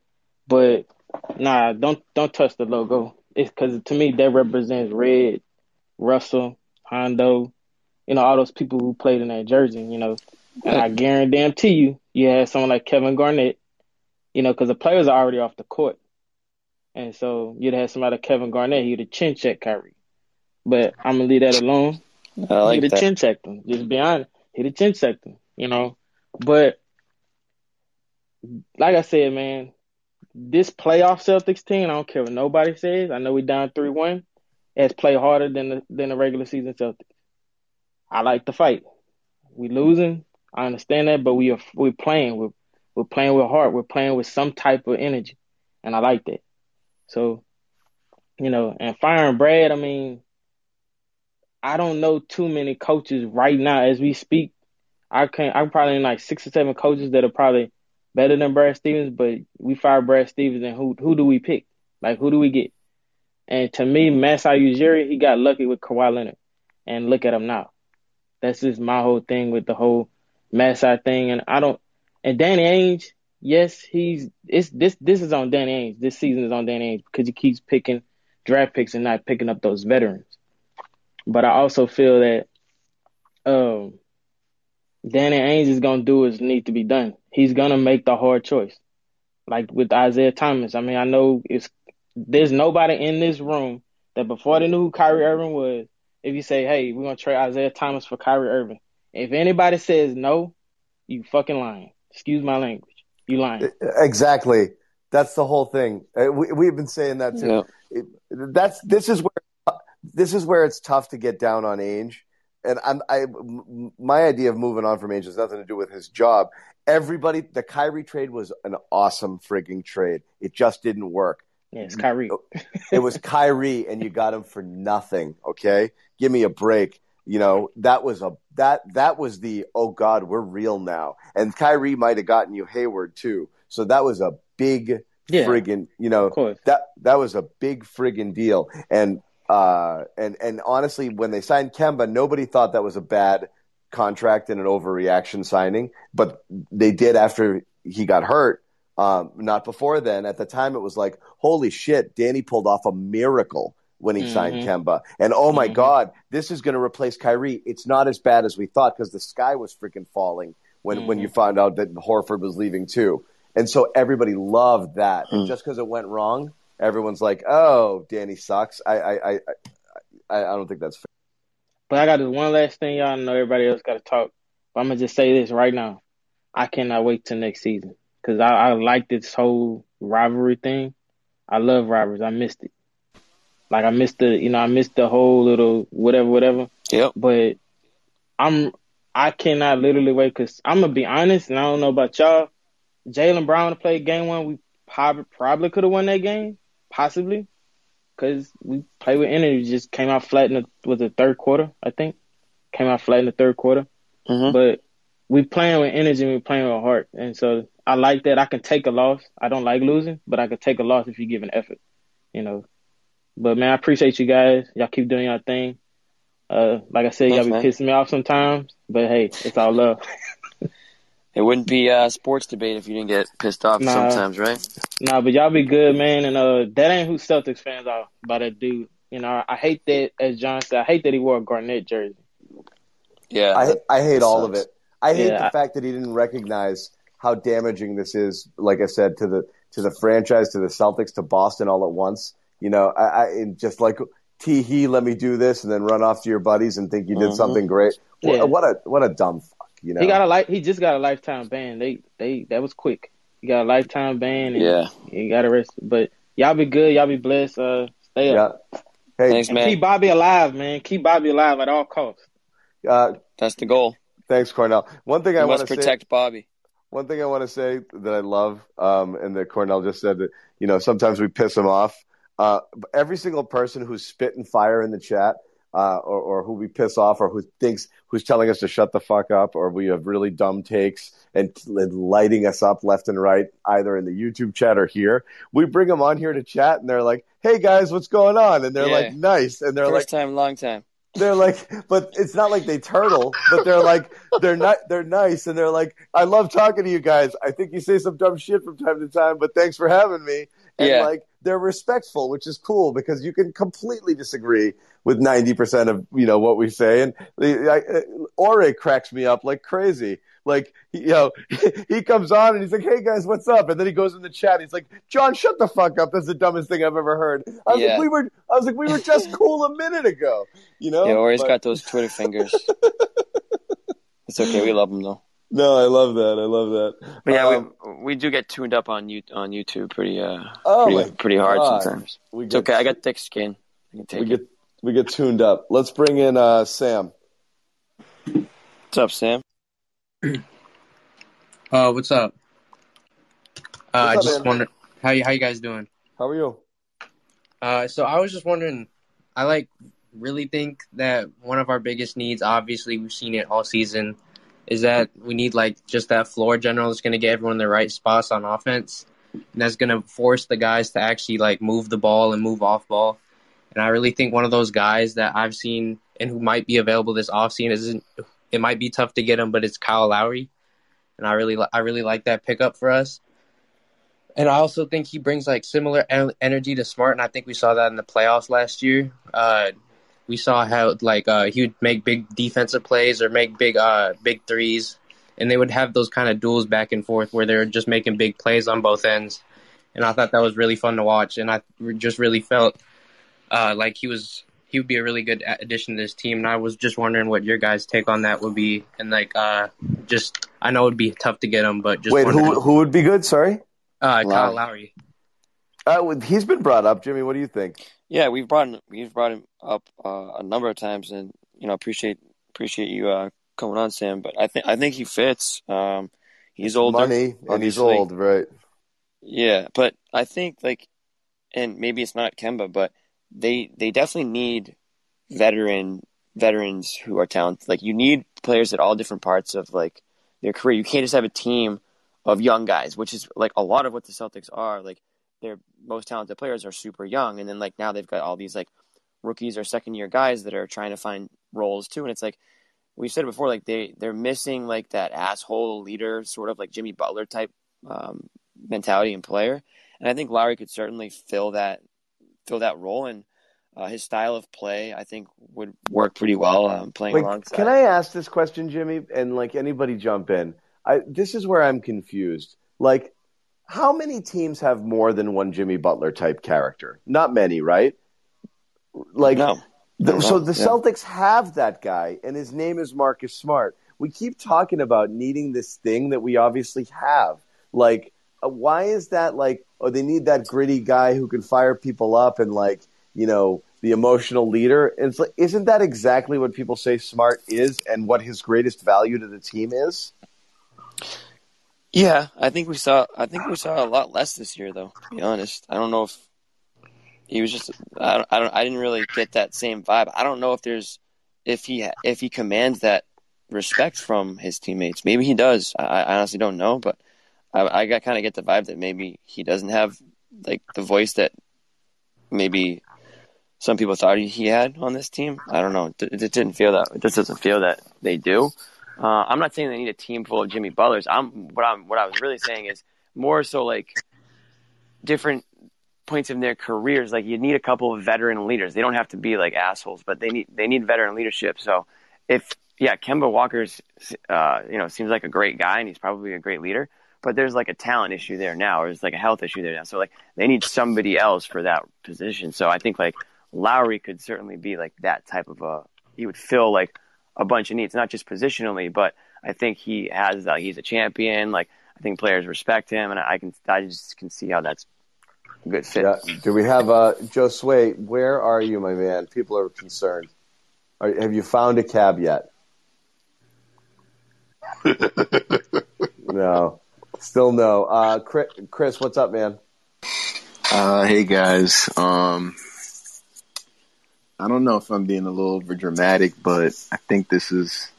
But nah, don't don't touch the logo. It's because to me that represents Red, Russell, Hondo, you know, all those people who played in that jersey. You know, and I guarantee you, you had someone like Kevin Garnett. You know, because the players are already off the court, and so you'd have somebody like Kevin Garnett. He'd have chin checked Kyrie. But I'm gonna leave that alone. I like that. He'd have chin checked him. Just be honest. He'd have chin checked. You know, but like I said, man, this playoff Celtics team, I don't care what nobody says. I know we down three one. Has played harder than the than the regular season Celtics. I like the fight. We losing. I understand that, but we are we're playing. We're we're playing with heart. We're playing with some type of energy, and I like that. So, you know, and firing Brad. I mean, I don't know too many coaches right now as we speak. I can I'm probably like six or seven coaches that are probably better than Brad Stevens, but we fire Brad Stevens and who who do we pick? Like who do we get? And to me, Masai Ujiri, he got lucky with Kawhi Leonard. And look at him now. That's just my whole thing with the whole Masai thing. And I don't and Danny Ainge, yes, he's it's this this is on Danny Ainge. This season is on Danny Ainge because he keeps picking draft picks and not picking up those veterans. But I also feel that um Danny Ainge is gonna do what needs to be done. He's gonna make the hard choice. Like with Isaiah Thomas. I mean, I know it's there's nobody in this room that before they knew who Kyrie Irving was, if you say, Hey, we're gonna trade Isaiah Thomas for Kyrie Irving. If anybody says no, you fucking lying. Excuse my language. You lying. Exactly. That's the whole thing. Uh, We, we've been saying that too. It- That's this is where this is where it's tough to get down on Ainge. And I'm I, my idea of moving on from Ainge has nothing to do with his job. Everybody, the Kyrie trade was an awesome frigging trade. It just didn't work. Yeah, it's Kyrie. Oh, it was Kyrie, and you got him for nothing. Okay, give me a break. You know that was a that that was the oh god we're real now. And Kyrie might have gotten you Hayward too. So that was a big Yeah. friggin' you know that that was a big friggin' deal. And uh and and honestly, when they signed Kemba, nobody thought that was a bad contract and an overreaction signing, but they did after he got hurt. Um, not before then. At the time, it was like, holy shit, Danny pulled off a miracle when he signed Mhm. Kemba. And oh my Mhm. God, this is going to replace Kyrie. It's not as bad as we thought because the sky was freaking falling when, when you found out that Horford was leaving too. And so everybody loved that. And just because it went wrong, everyone's like, oh, Danny sucks. I, I, I, I, I don't think that's fair. But I got this one last thing, y'all. I know everybody else got to talk. But I'm gonna just say this right now. I cannot wait till next season because I, I like this whole rivalry thing. I love rivalries. I missed it. Like I missed the, you know, I missed the whole little whatever, whatever. Yep. But I'm, I cannot literally wait because I'm gonna be honest, and I don't know about y'all. Jaylen Brown to play game one, we probably probably could have won that game, possibly, because we played with energy. Just came out flat in the was the third quarter, I think. Came out flat in the third quarter, Mm-hmm. but we playing with energy we playing with heart, and so I like that. I can take a loss. I don't like losing, but I can take a loss if you give an effort, you know. But man, I appreciate you guys. Y'all keep doing your thing. Uh, like I said, Thanks, y'all be man. pissing me off sometimes, but hey, it's all love. It wouldn't be a sports debate if you didn't get pissed off Nah. sometimes, right? Nah, but y'all be good, man. And uh, that ain't who Celtics fans are by that dude. You know, I hate that, as John said, I hate that he wore a Garnett jersey. Yeah, I, I hate that all of it. I hate Yeah. the fact that he didn't recognize how damaging this is. Like I said, to the to the franchise, to the Celtics, to Boston all at once. You know, I, I and just like tee hee, let me do this, and then run off to your buddies and think you did Mhm. something great. What- Yeah. What a what a dumb fuck, you know. He got a li- He just got a lifetime ban. They they that was quick. He got a lifetime ban. And Yeah. He got arrested. But y'all be good. Y'all be blessed. Uh, stay up. Hey, Thanks, man. keep Bobby alive, man. Keep Bobby alive at all costs. Uh, That's the goal. thanks, Cornell. One thing We I want to say. protect Bobby. One thing I want to say that I love, um, and that Cornell just said that you know sometimes we piss him off. Uh, every single person who's spitting fire in the chat, uh, or, or who we piss off, or who thinks who's telling us to shut the fuck up, or we have really dumb takes and, and lighting us up left and right, either in the YouTube chat or here, we bring them on here to chat, and they're like, "Hey guys, what's going on?" And they're Yeah. like, "Nice," and they're like, First time, long time. they're like, but it's not like they turtle, but they're like, they're not, they're nice, and they're like, I love talking to you guys. I think you say some dumb shit from time to time, but thanks for having me. And Yeah. like, they're respectful, which is cool because you can completely disagree with ninety percent of you know what we say. And the, I, uh, Ore cracks me up like crazy. Like, you know, he comes on and he's like, "Hey guys, what's up?" And then he goes in the chat. He's like, "John, shut the fuck up. That's the dumbest thing I've ever heard." I was Yeah. like, "We were, I was like, we were just cool a minute ago." You know? Yeah, Ori's But- got those Twitter fingers. it's okay. We love him though. No, I love that. I love that. But yeah, Um, we we do get tuned up on you on YouTube pretty uh Oh pretty, pretty hard God. sometimes. We It's okay. I got thick skin. I can take we it. get we get tuned up. Let's bring in uh, Sam. What's up, Sam? Uh, what's up? Uh, I up, just man? wonder how you how you guys doing? How are you? Uh, so I was just wondering, I like really think that one of our biggest needs, obviously we've seen it all season, is that we need like just that floor general that's going to get everyone in the right spots on offense, and that's going to force the guys to actually like move the ball and move off ball. And I really think one of those guys that I've seen and who might be available this offseason isn't. It might be tough to get him, but it's Kyle Lowry, and I really I really like that pickup for us. And I also think he brings like similar energy to Smart, and I think we saw that in the playoffs last year. Uh, we saw how like uh, he would make big defensive plays or make big uh, big threes, and they would have those kind of duels back and forth where they're just making big plays on both ends. And I thought that was really fun to watch, and I just really felt uh, like he was he would be a really good addition to this team. And I was just wondering what your guys' take on that would be, and like uh, just I know it would be tough to get him, but just Wait, wondering. who who would be good? Sorry, Uh, Kyle Lowry. Lowry. uh, he's been brought up. Jimmy, what do you think? Yeah, we've brought him, we've brought him up uh, a number of times, and you know appreciate appreciate you uh, coming on, Sam. But I think I think he fits. Um, he's old, Money, and he's old, right? Yeah, but I think like, and maybe it's not Kemba, but they they definitely need veteran veterans who are talented. Like you need players at all different parts of like their career. You can't just have a team of young guys, which is like a lot of what the Celtics are. Like their most talented players are super young, and then like now they've got all these like rookies or second year guys that are trying to find roles too. And it's like we've said before, like they they're missing like that asshole leader, sort of like Jimmy Butler type um, mentality and player. And I think Lowry could certainly fill that fill that role, and uh, his style of play I think would work pretty well um, playing Wait, alongside. can I ask this question, Jimmy? And like anybody jump in. I this is where I'm confused. Like, how many teams have more than one Jimmy Butler type character? Not many, right? Like, no. the- so the yeah. Celtics have that guy, and his name is Marcus Smart. We keep talking about needing this thing that we obviously have. Like, uh, why is that like, oh, they need that gritty guy who can fire people up and like, you know, the emotional leader? And it's like, isn't that exactly what people say Smart is and what his greatest value to the team is? Yeah, I think we saw. I think we saw a lot less this year, though. To be honest, I don't know if he was just. I don't. I, don't, I didn't really get that same vibe. I don't know if there's if he if he commands that respect from his teammates. Maybe he does. I, I honestly don't know, but I, I got kind of get the vibe that maybe he doesn't have like the voice that maybe some people thought he, he had on this team. I don't know. It, it didn't feel that. It just doesn't feel that they do. Uh, I'm not saying they need a team full of Jimmy Butlers. I'm what I'm what I was really saying is more so like different points in their careers. Like you need a couple of veteran leaders. They don't have to be like assholes, but they need they need veteran leadership. So if yeah, Kemba Walker's uh, you know seems like a great guy and he's probably a great leader, but there's like a talent issue there now, or there's like a health issue there now. So like they need somebody else for that position. So I think like Lowry could certainly be like that type of a. He would fill like a bunch of needs, not just positionally, but I think he has like he's a champion. Like I think players respect him, and I can I just can see how that's a good fit. Yeah. Do we have uh, Josue? Where are you, my man? People are concerned. Are, have you found a cab yet? no, still no. Uh, Chris, Chris, what's up, man? Uh, hey guys. Um, I don't know if I'm being a little over dramatic, but I think this is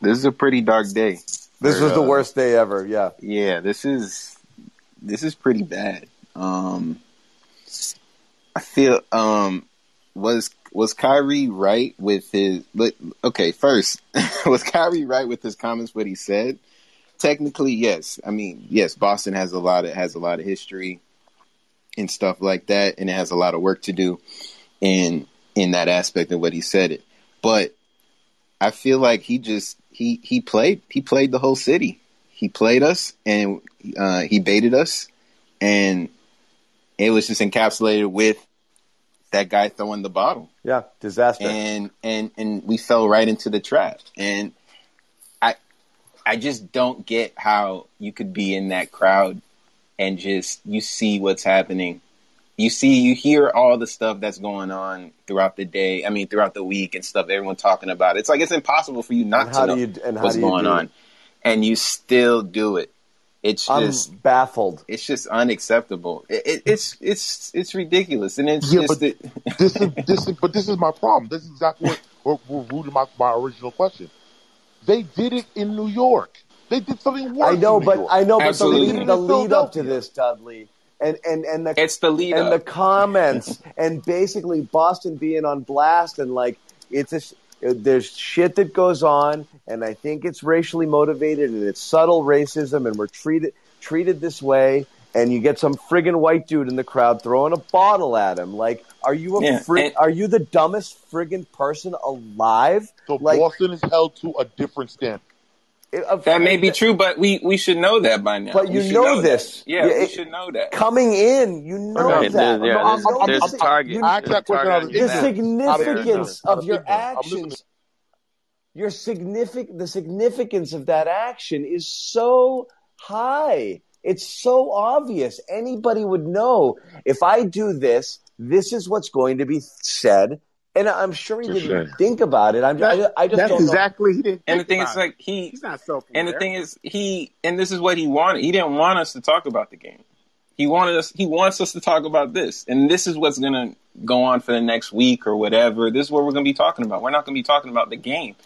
this is a pretty dark day. This for, was the uh, worst day ever. Yeah. Yeah, this is this is pretty bad. Um, I feel um was was Kyrie right with his? But okay, first was Kyrie right with his comments? What he said? Technically, yes. I mean, yes. Boston has a lot of has a lot of history and stuff like that, and it has a lot of work to do in in that aspect of what he said it. But I feel like he just he he played he played the whole city. He played us and uh, he baited us, and it was just encapsulated with that guy throwing the bottle. Yeah, disaster. And and and we fell right into the trap. And I I just don't get how you could be in that crowd and just you see what's happening. You see, you hear all the stuff that's going on throughout the day. I mean, throughout the week and stuff. Everyone talking about it. It's like it's impossible for you not to know you- and what's you going on, it? and you still do it. It's I'm just baffled. It's just unacceptable. It, it, it's it's it's ridiculous, and it's Yeah, just but that- this is this is but this is my problem. This is exactly what we're, we're rooting my my original question. They did it in New York. They did something worse. I know, in New but York. I know, but the Absolutely. lead, the lead up to this, Dudley, and and and the it's the lead and up. the comments, and basically Boston being on blast, and like it's a, there's shit that goes on, and I think it's racially motivated, and it's subtle racism, and we're treated treated this way. And you get some friggin' white dude in the crowd throwing a bottle at him. Like, are you a Yeah, frig- and- Are you the dumbest friggin' person alive? So like, Boston is held to a different standard. That may be true, but we we should know that by now. But you should know that. this. Yeah, Yeah, we it- should know that. coming in, you know Right, that. there's- yeah, No, there's- I'm there's saying- a target. you- I asked that question out the ignorance. Out of significance of of your ignorance. I'm listening. actions your significant the significance of that action is so high it's so obvious anybody would know if i do this this is what's going to be said and i'm sure he For didn't sure. think about it i'm I, I just That's don't know. exactly he didn't. And the thing is, like he he's not self. And the thing is, he and this is what he wanted. He didn't want us to talk about the game. He wanted us. He wants us to talk about this, and this is what's gonna go on for the next week or whatever. This is what we're gonna be talking about. We're not gonna be talking about the game.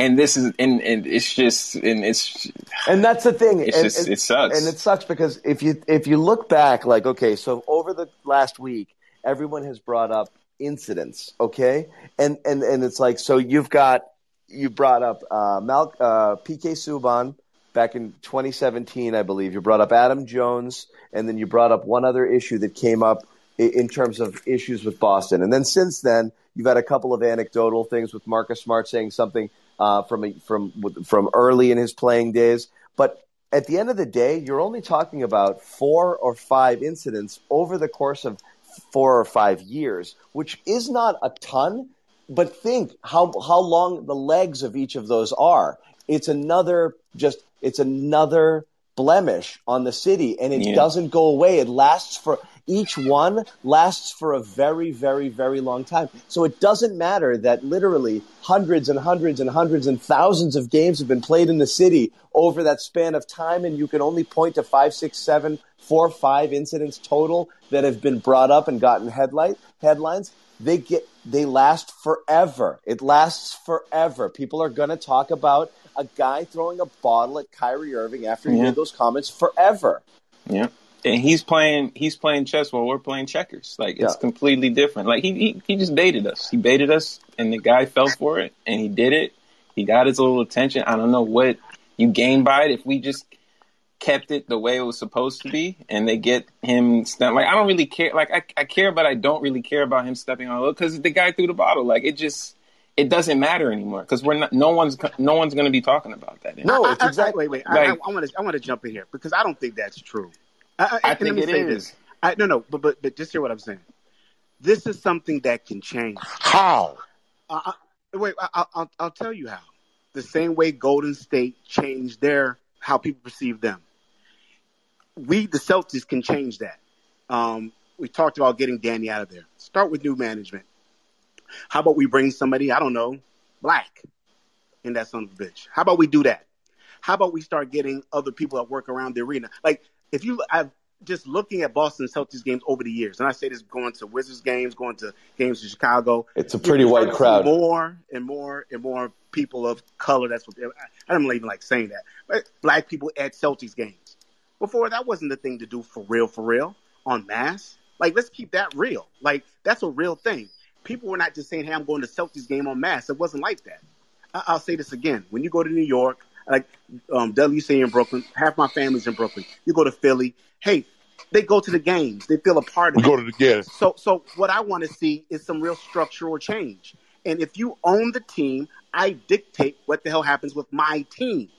And this is, and, and it's just, and it's, and that's the thing It's and, just- and- it sucks. and it sucks because if you if you look back like okay so over the last week everyone has brought up incidents okay? And and and it's like so you've got you brought up uh, Mal, uh, PK Subban back in 2017 I believe. You brought up Adam Jones and then you brought up one other issue that came up i- in terms of issues with Boston. And then since then you've had a couple of anecdotal things with Marcus Smart saying something uh, from a, from from early in his playing days. But at the end of the day, you're only talking about four or five incidents over the course of four or five years, which is not a ton. But think how how long the legs of each of those are. It's another just it's another blemish on the city, and it Yeah. doesn't go away. It lasts for each one lasts for a very very very long time. So it doesn't matter that literally hundreds and hundreds and hundreds and thousands of games have been played in the city over that span of time, and you can only point to five, six, seven, four, five incidents total that have been brought up and gotten headlight headlines. They get they last forever. It lasts forever. People are going to talk about a guy throwing a bottle at Kyrie Irving after he Yeah. made those comments forever. yeah. And he's playing, he's playing chess while we're playing checkers. Like it's Yeah. completely different. Like he, he, he just baited us. He baited us, and the guy fell for it, and he did it. He got his little attention. I don't know what you gain by it if we just kept it the way it was supposed to be, and they get him. Step, like I don't really care. Like I, I care, but I don't really care about him stepping on a little because the guy threw the bottle. Like it just, it doesn't matter anymore because we're not. No one's, no one's going to be talking about that. Anymore. No, it's I- I- exactly wait, wait. Like- I, I want to. I want to jump in here because I don't think that's true. I, I and think it say is. This. I, no, no, but but but just hear what I'm saying. This is something that can change. How? Uh, uh, wait, I, will I'll tell you how. The same way Golden State changed their how people perceive them. We, the Celtics, can change that. Um, we talked about getting Danny out of there. Start with new management. How about we bring somebody I don't know, black, in that son of a bitch? How about we do that? How about we start getting other people that work around the arena? Like if you, I've just looking at Boston Celtics games over the years, and I say this going to Wizards games, going to games in Chicago. It's a pretty white crowd. More and more and more people of color. That's what I don't even like saying that. But black people at Celtics games. Before that wasn't the thing to do for real, for real on mass. Like let's keep that real. Like that's a real thing. People were not just saying, "Hey, I'm going to Celtics game on mass." It wasn't like that. I- I'll say this again: when you go to New York, like um, WC in Brooklyn, half my family's in Brooklyn. You go to Philly, hey, they go to the games. They feel a part of We it. go to the games. So, so what I want to see is some real structural change. And if you own the team, I dictate what the hell happens with my team.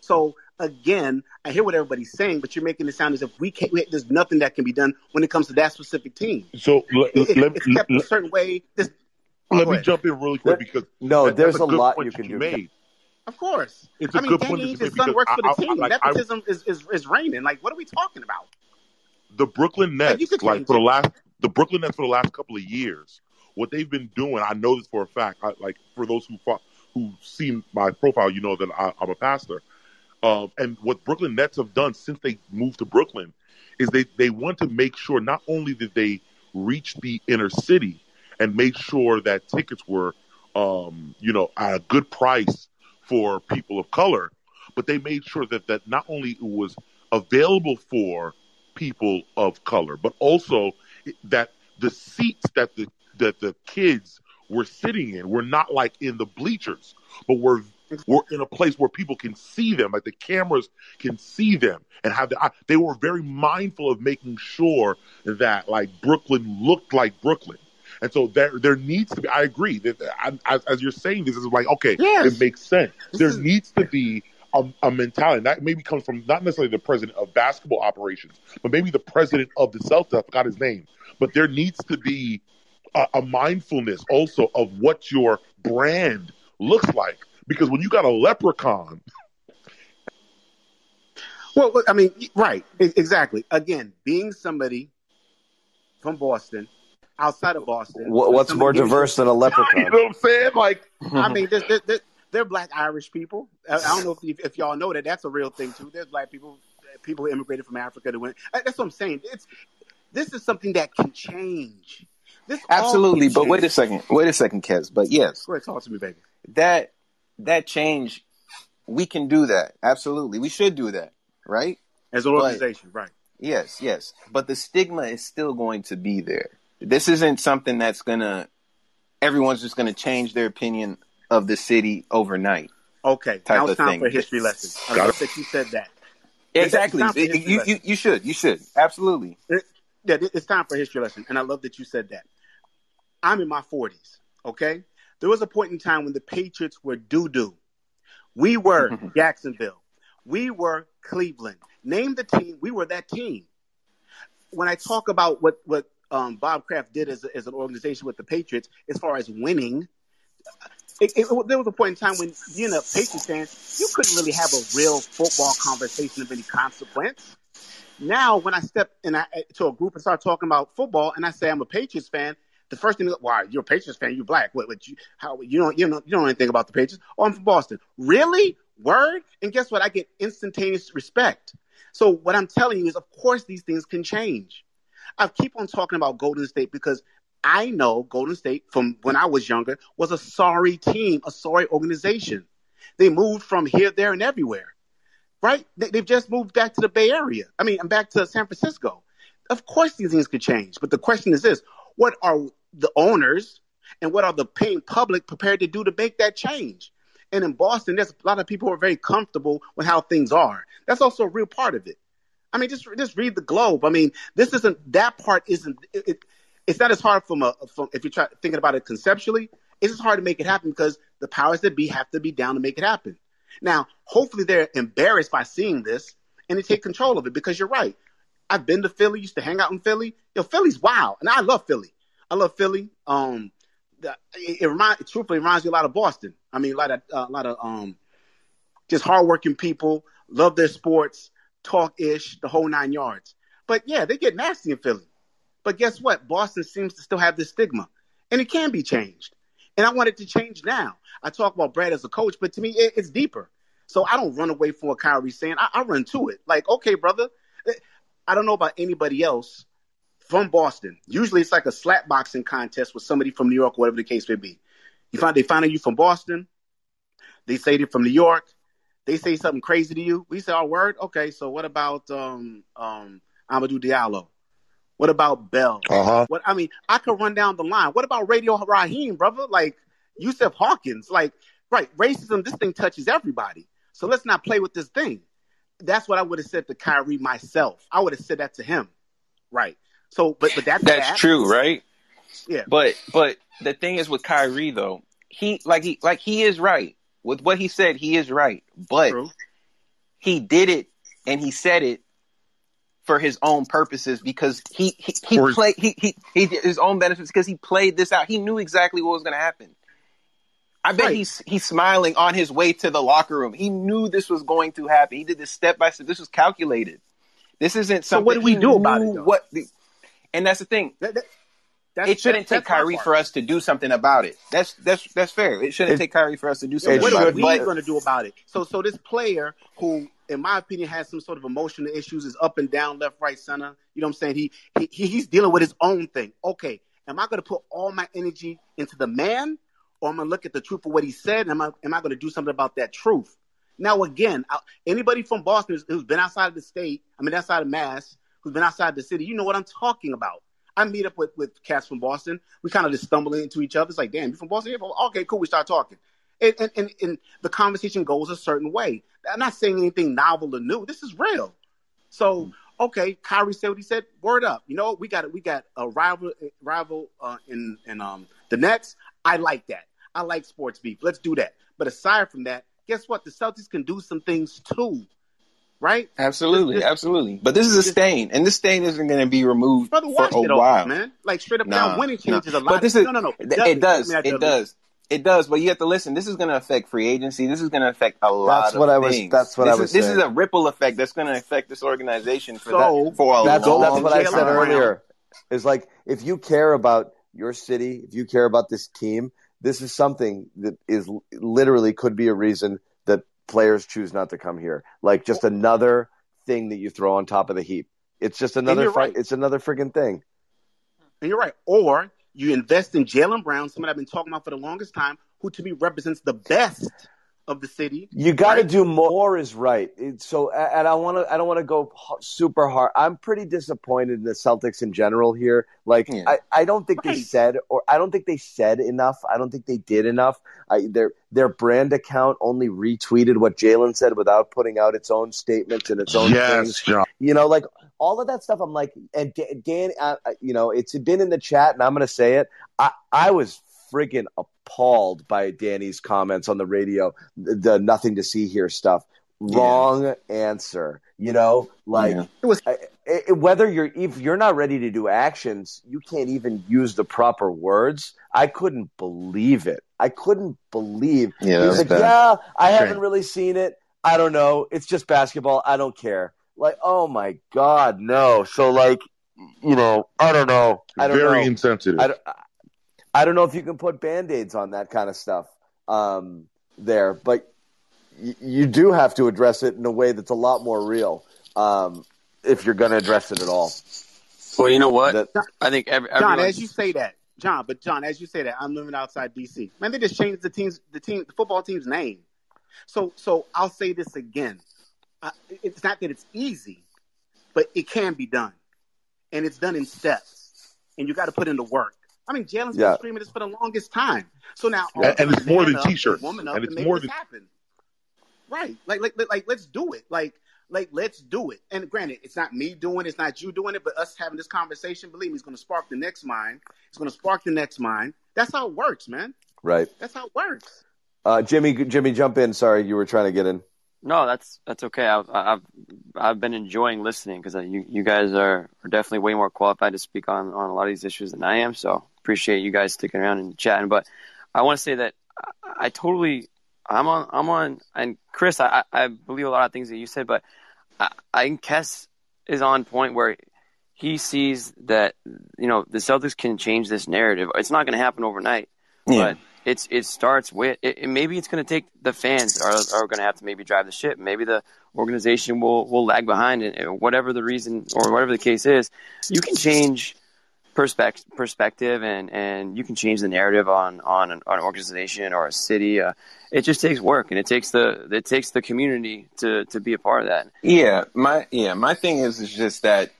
So again, I hear what everybody's saying, but you're making it sound as if we can't. We, there's nothing that can be done when it comes to that specific team. So let, It- it- let, it's kept a certain way. This, let me ahead. jump in really quick because No, that- there's that's a lot you can you do. made. Of course. It's a I mean, Danny that his son works for the I- I- team. like, I- Nepotism is, is, is reigning. Like, what are we talking about? the Brooklyn Nets, could like for the last the Brooklyn Nets for the last couple of years, what they've been doing, I know this for a fact. I, like for those who fo- who see my profile, you know that I, I'm a pastor. Um, and what Brooklyn Nets have done since they moved to Brooklyn is they they want to make sure not only did they reach the inner city and make sure that tickets were, um, you know, at a good price for people of color, but they made sure that that not only it was available for people of color, but also that the seats that the that the kids were sitting in were not like in the bleachers, but were were in a place where people can see them, like the cameras can see them, and have the. I- They were very mindful of making sure that like Brooklyn looked like Brooklyn. And so there, there needs to be. I agree that I, as, as you're saying this is like okay, Yes. it makes sense. There needs to be a, a mentality and that maybe comes from not necessarily the president of basketball operations, but maybe the president of the Celtics. I forgot his name, but there needs to be a, a mindfulness also of what your brand looks like. Because when you got a leprechaun, Well, I mean, right, exactly. Again, being somebody from Boston, outside of Boston, What, what's more diverse than a leprechaun? you know what I'm saying? Like, I mean, there's, there, there, they're black Irish people. I, I don't know if, if y'all know that. That's a real thing too. There's black people, people who immigrated from Africa to win. That's what I'm saying. It's this is something that can change. This Absolutely, but wait a second. Wait a second, Kez. But yes, Go ahead, talk to me, baby. that that change, we can do that. Absolutely, we should do that, right? As an But- organization, right? Yes, yes. But the stigma is still going to be there. This isn't something that's gonna. Everyone's just gonna change their opinion of the city overnight. Okay, Type now it's of time thing. for history lesson. I Got love it. that you said that. Exactly. It's time for a It- you, lesson. you you should you should absolutely. It- yeah, it's time for history lesson, and I love that you said that. I'm in my 40s. Okay, there was a point in time when the Patriots were doo doo. We were Jacksonville. We were Cleveland. Name the team. We were that team. When I talk about what what um, Bob Kraft did as, as an organization with the Patriots, as far as winning, it, it, there was a point in time when being a Patriots fan, you couldn't really have a real football conversation of any consequence. Now, when I step in I, to a group and start talking about football, and I say I'm a Patriots fan, the first thing, is, why you're a Patriots fan? You're black. What? what you? How? You don't? You don't? You don't know anything about the Patriots? Oh, I'm from Boston. Really? Word? And guess what? I get instantaneous respect. So what I'm telling you is, of course, these things can change. I keep on talking about Golden State because I know Golden State from when I was younger was a sorry team, a sorry organization. They moved from here, there, and everywhere, right? They, they've just moved back to the Bay Area. I mean, I'm back to San Francisco. Of course, these things could change, but the question is this: What are the owners and what are the paying public prepared to do to make that change? And in Boston, there's a lot of people who are very comfortable with how things are. That's also a real part of it. I mean, just just read the Globe. I mean, this isn't that part isn't it, it, it's not as hard from a from if you're try, thinking about it conceptually. It's just hard to make it happen because the powers that be have to be down to make it happen. Now, hopefully, they're embarrassed by seeing this and they take control of it because you're right. I've been to Philly, used to hang out in Philly. Yo, Philly's wild, and I love Philly. I love Philly. Um, it, it reminds, truthfully, it reminds me a lot of Boston. I mean, a lot of, uh, a lot of, um, just hardworking people, love their sports, talk ish, the whole nine yards. But yeah, they get nasty in Philly. But guess what? Boston seems to still have this stigma, and it can be changed. And I want it to change now. I talk about Brad as a coach, but to me, it, it's deeper. So I don't run away from what Kyrie's saying. I, I run to it. Like, okay, brother. I don't know about anybody else from Boston. Usually, it's like a slap boxing contest with somebody from New York, whatever the case may be. You find they find you from Boston. They say they're from New York. They say something crazy to you. We say, "Oh, word. Okay, so what about um um Amadou Diallo? What about Bell? Uh-huh. What I mean, I could run down the line. What about Radio Raheem, brother? Like Yusuf Hawkins. Like, right, racism, this thing touches everybody. So let's not play with this thing. That's what I would have said to Kyrie myself. I would have said that to him. Right. So but but that's That's that. true, right? Yeah. But but the thing is with Kyrie though, he like he like he is right with what he said. He is right, but he did it and he said it for his own purposes because he he, he For played he, he he his own benefits because he played this out. He knew exactly what was going to happen. I bet he's he's smiling on his way to the locker room. He knew this was going to happen. He did this step by step. This was calculated. This isn't So something. what do we do about it, though? What the, and that's the thing. That's- it shouldn't that's take my Kyrie for us to do something about it. That's that's that's fair. It shouldn't It- take Kyrie for us to do something what about are we going to do about it? So, so this player who, in my opinion, has some sort of emotional issues, is up and down, left, right, center. You know what I'm saying? He, he he- he's dealing with his own thing. Okay, am I going to put all my energy into the man, or am I going to look at the truth of what he said? And am I am I going to do something about that truth? Now, again, anybody from Boston who's- who's been outside of the state, I mean, outside of Mass, who's been outside the city, you know what I'm talking about. I meet up with, with cats from Boston. We kind of just stumble into each other. It's like, damn, you from Boston? Okay, cool. We start talking. And, and, and, and the conversation goes a certain way. I'm not saying anything novel or new. This is real. So, okay, Kyrie said what he said. Word up. You know, what? we got we got a rival rival uh, in in um the Nets. I like that. I like sports beef. Let's do that. But aside from that, guess what? The Celtics can do some things too, right? absolutely, This- absolutely. But this is a stain, and this stain isn't going to be removed Brother, for a it off, while. man. Like straight up Nah, down, winning nah. changes a lot. But this is no, no, no. It, it does. give me It does. It does. But you have to listen. This is going to affect free agency. This is going to affect a lot That's of what I was- things. that's what this I is, was This is a ripple effect that's going to affect this organization for So, that for a that's, long that's what I time. said earlier. Is like if you care about your city, if you care about this team, this is something that is literally could be a reason that players choose not to come here. Like just another thing that you throw on top of the heap. It's just another you're right. It's another friggin' thing. And you're right. Or you invest in Jaylen Brown, someone I've been talking about for the longest time, who to me represents the best of the city. You got to do more. more Is right. So, and I want to. I don't want to go super hard. I'm pretty disappointed in the Celtics in general here. Like, I, I don't think they said, or I don't think they said enough. I don't think they did enough. I, their their brand account only retweeted what Jaylen said without putting out its own statements and its own Yes, things. John. You know, like all of that stuff. I'm like, and Dan, uh, uh, you know, it's been in the chat, and I'm going to say it. I I was friggin' appalled by Danny's comments on the radio, the, the nothing to see here stuff. Wrong answer. You know, like Yeah. it was whether you're if you're not ready to do actions, you can't even use the proper words. I couldn't believe it. I couldn't believe. Yeah, that he was was like, bad. yeah, I haven't really seen it. I don't know. It's just basketball. I don't care. Like, oh my god, no. So like, you know, I don't know. I don't Very know. insensitive. I don't, I don't know if you can put band-aids on that kind of stuff um, there, but y- you do have to address it in a way that's a lot more real um, if you're going to address it at all. Well, you know what? I think every, John, as you say that, John, but John, as you say that, I'm living outside DC. Man, they just changed the team's the team, the football team's name. So, so I'll say this again. Uh, it's not that it's easy, but it can be done, and it's done in steps, and you got to put in the work. I mean, Jaylen's Yeah. been screaming this for the longest time. So now, And- all and it's more than up, t-shirts. woman up, And it's more than- happen. Right, like, like, like, like, let's do it. Like, like, let's do it. And granted, it's not me doing it, it's not you doing it, but us having this conversation, believe me, it's going to spark the next mind. It's going to spark the next mind. That's how it works, man. Right. That's how it works. Uh, Jimmy, Jimmy, jump in. Sorry, you were trying to get in. No, that's that's okay. I've I've I've been enjoying listening because uh, you you guys are, are definitely way more qualified to speak on on a lot of these issues than I am. So appreciate you guys sticking around and chatting. But I want to say that I, I totally I'm on I'm on and Chris I I believe a lot of things that you said, but I, I think Kess is on point where he sees that you know the Celtics can change this narrative. It's not going to happen overnight, Yeah. but it's it starts with it, maybe it's going to take the fans are are going to have to maybe drive the ship. Maybe the organization will will lag behind, and and whatever the reason or whatever the case is, you can change perspective perspective and and you can change the narrative on on an, on an organization or a city. Uh, it just takes work, and it takes the it takes the community to to be a part of that. Yeah, my yeah, my thing is is just that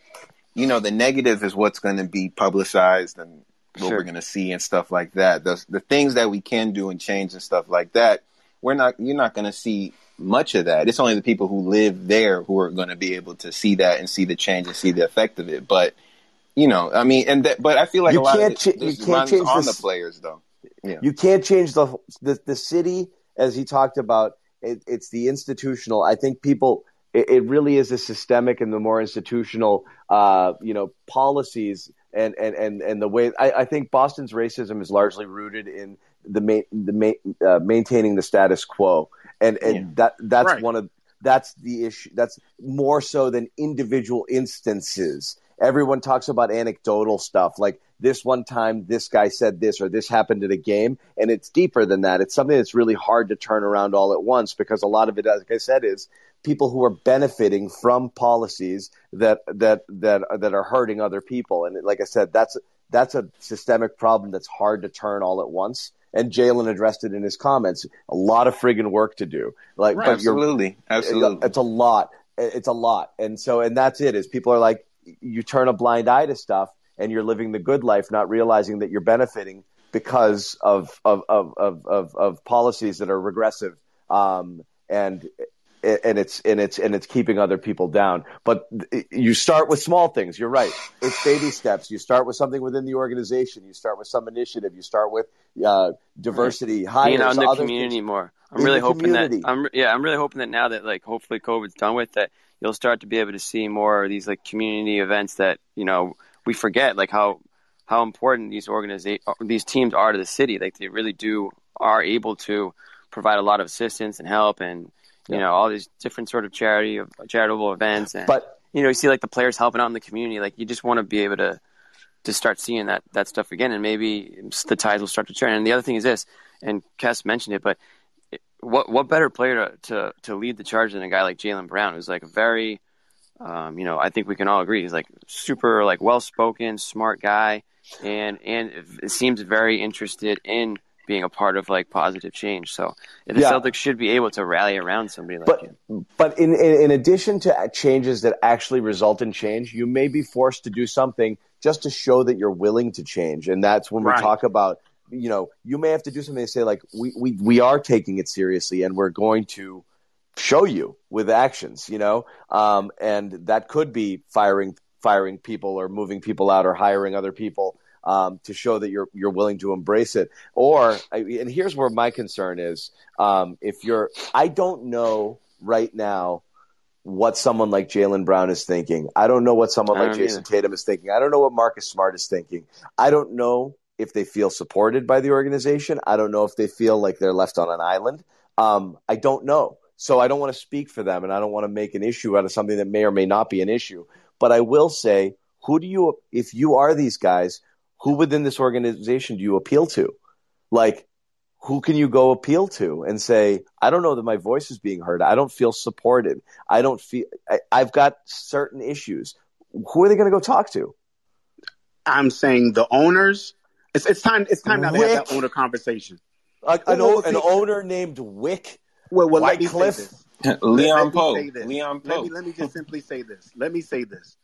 you know the negative is what's going to be publicized and what Sure. we're going to see and stuff like that. The the things that we can do and change and stuff like that, we're not you're not going to see much of that. It's only the people who live there who are going to be able to see that and see the change and see the effect of it. But you know, I mean, and that, but I feel like You a lot can't of it, you can't change on this- the players though. Yeah. You can't change the the, the city as he talked about. It, it's the institutional. I think people. It, it really is a systemic and the more institutional, uh, you know, policies and and and and the way. I, I think Boston's racism is largely rooted in the main the main, uh, maintaining the status quo, and and that that's Right. one of that's the issue. That's more so than individual instances. Everyone talks about anecdotal stuff like this one time this guy said this or this happened at a game, and it's deeper than that. It's something that's really hard to turn around all at once because a lot of it, like I said, is people who are benefiting from policies that that that that are hurting other people. And like I said, that's that's a systemic problem that's hard to turn all at once. And Jaylen addressed it in his comments. A lot of friggin' work to do. Like, Right. but Absolutely. Absolutely. It's a lot. It's a lot. And so, and that's it. Is people are like, you turn a blind eye to stuff, and you're living the good life, not realizing that you're benefiting because of of of of of, of policies that are regressive. Um, and and it's and it's and it's keeping other people down. But you start with small things. You're right. It's baby steps. You start with something within the organization. You start with some initiative. You start with uh, diversity, hires, being out in the other community things. more. I'm In really hoping community. that I'm yeah, I'm really hoping that now that like hopefully COVID's done with that, you'll start to be able to see more of these like community events that you know we forget like how how important these organiza- these teams are to the city. Like they really do are able to provide a lot of assistance and help and you know all these different sort of charity charitable events and But- you know you see like the players helping out in the community. Like you just want to be able to to start seeing that that stuff again, and maybe the tides will start to turn. And the other thing is this, and Cass mentioned it, but what what better player to to, to lead the charge than a guy like Jaylen Brown, who's like a very, um, you know, I think we can all agree he's like super like well spoken, smart guy, and and it seems very interested in being a part of like positive change. So the Yeah. Celtics should be able to rally around somebody like but him. but in, in in addition to changes that actually result in change, you may be forced to do something just to show that you're willing to change, and that's when we talk about you know you may have to do something to say like we we we are taking it seriously, and we're going to show you with actions, you know, um, and that could be firing firing people or moving people out or hiring other people. Um, to show that you're you're willing to embrace it, or and here's where my concern is: um, if you're, I don't know right now what someone like Jaylen Brown is thinking. I don't know what someone like Jayson either. Tatum is thinking. I don't know what Marcus Smart is thinking. I don't know if they feel supported by the organization. I don't know if they feel like they're left on an island. Um, I don't know. So I don't want to speak for them and I don't want to make an issue out of something that may or may not be an issue. But I will say, who do you, if you are these guys, who within this organization do you appeal to? Like, who can you go appeal to and say, I don't know that my voice is being heard. I don't feel supported. I don't feel, I, I've got certain issues. Who are they going to go talk to? I'm saying the owners. It's it's time. It's time now to have that owner conversation. A, an, Well, an owner named Wyc Well, well, let me say Wycliffe. this. Leon Let me Poe. say this. Leon Let Poe. me let me just simply say this. Let me say this.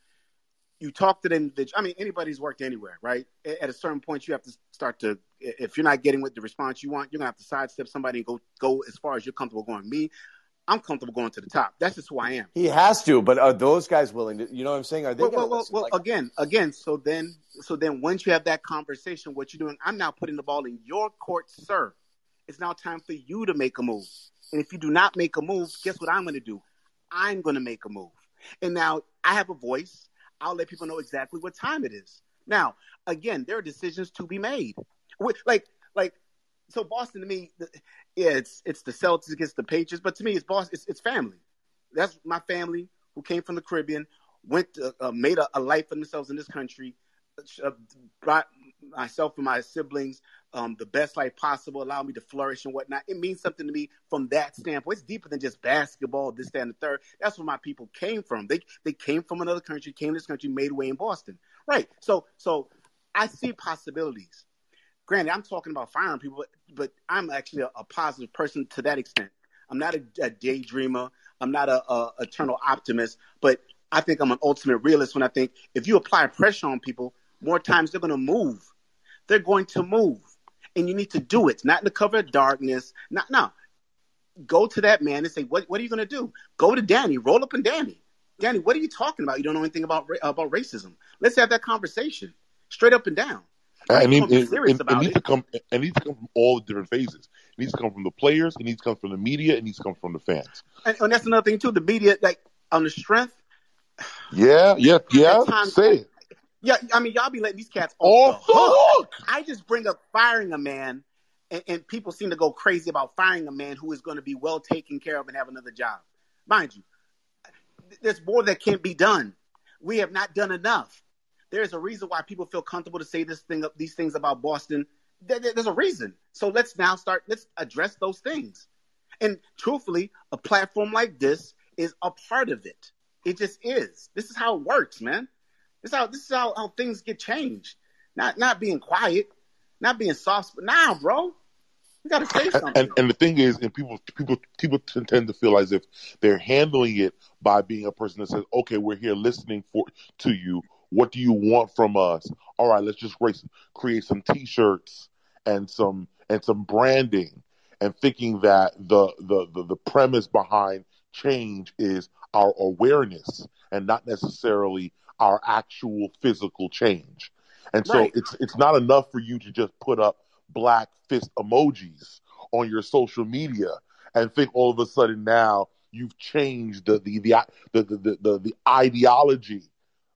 You talk to them. I mean, anybody's worked anywhere, right? At a certain point, you have to start to. If you're not getting with the response you want, you're gonna have to sidestep somebody and go go as far as you're comfortable going. Me, I'm comfortable going to the top. That's just who I am. He has to, but are those guys willing to? You know what I'm saying? Are they Well, well, well, well Like, again, again. So then, so then, once you have that conversation, what you're doing, I'm now putting the ball in your court, sir. It's now time for you to make a move. And if you do not make a move, guess what I'm going to do? I'm going to make a move. And now I have a voice. I'll let people know exactly what time it is. Now, again, there are decisions to be made. Like, like, so Boston to me, yeah, it's it's the Celtics against the Patriots, but to me, it's Boston. It's, it's family. That's my family who came from the Caribbean, went to, uh, made a, a, life for themselves in this country, uh, brought myself and my siblings um, the best life possible, allow me to flourish and whatnot. It means something to me from that standpoint. It's deeper than just basketball, this, that, and the third. That's where my people came from. They they came from another country, came to this country, made way in Boston. Right. So so I see possibilities. Granted, I'm talking about firing people, but, but I'm actually a, a, positive person to that extent. I'm not a, a daydreamer. I'm not a, a eternal optimist, but I think I'm an ultimate realist when I think if you apply pressure on people, more times they're going to move. They're going to move and you need to do it, not in the cover of darkness. Not no. Go to that man and say, "What? What are you going to do?" Go to Danny. Roll up in Danny. Danny, what are you talking about? You don't know anything about about racism. Let's have that conversation, straight up and down. I mean, it, it, it, needs to come. It needs to come from all the different phases. It needs to come from the players. It needs to come from the media. It needs to come from the fans. And, and that's another thing too. The media, like on the strength. Yeah, yeah, yeah. Times, Say it. Yeah, I mean, y'all be letting these cats off, the, hook. I just bring up firing a man, and, and, people seem to go crazy about firing a man who is going to be well taken care of and have another job. Mind you, there's more that can't be done. We have not done enough. There's a reason why people feel comfortable to say this thing, these things about Boston. There's a reason. So let's now start. Let's address those things. And truthfully, a platform like this is a part of it. It just is. This is how it works, man. This is how this is how, how things get changed. Not not being quiet, not being soft. But now, bro, you got to say something. And, and the thing is, and people people people tend to feel as if they're handling it by being a person that says, "Okay, we're here listening for to you. What do you want from us? All right, let's just race, create some T-shirts and some and some branding." And thinking that the, the the the premise behind change is our awareness and not necessarily our actual physical change. And so right. it's it's not enough for you to just put up black fist emojis on your social media and think all of a sudden now you've changed the the the the the, the, the ideology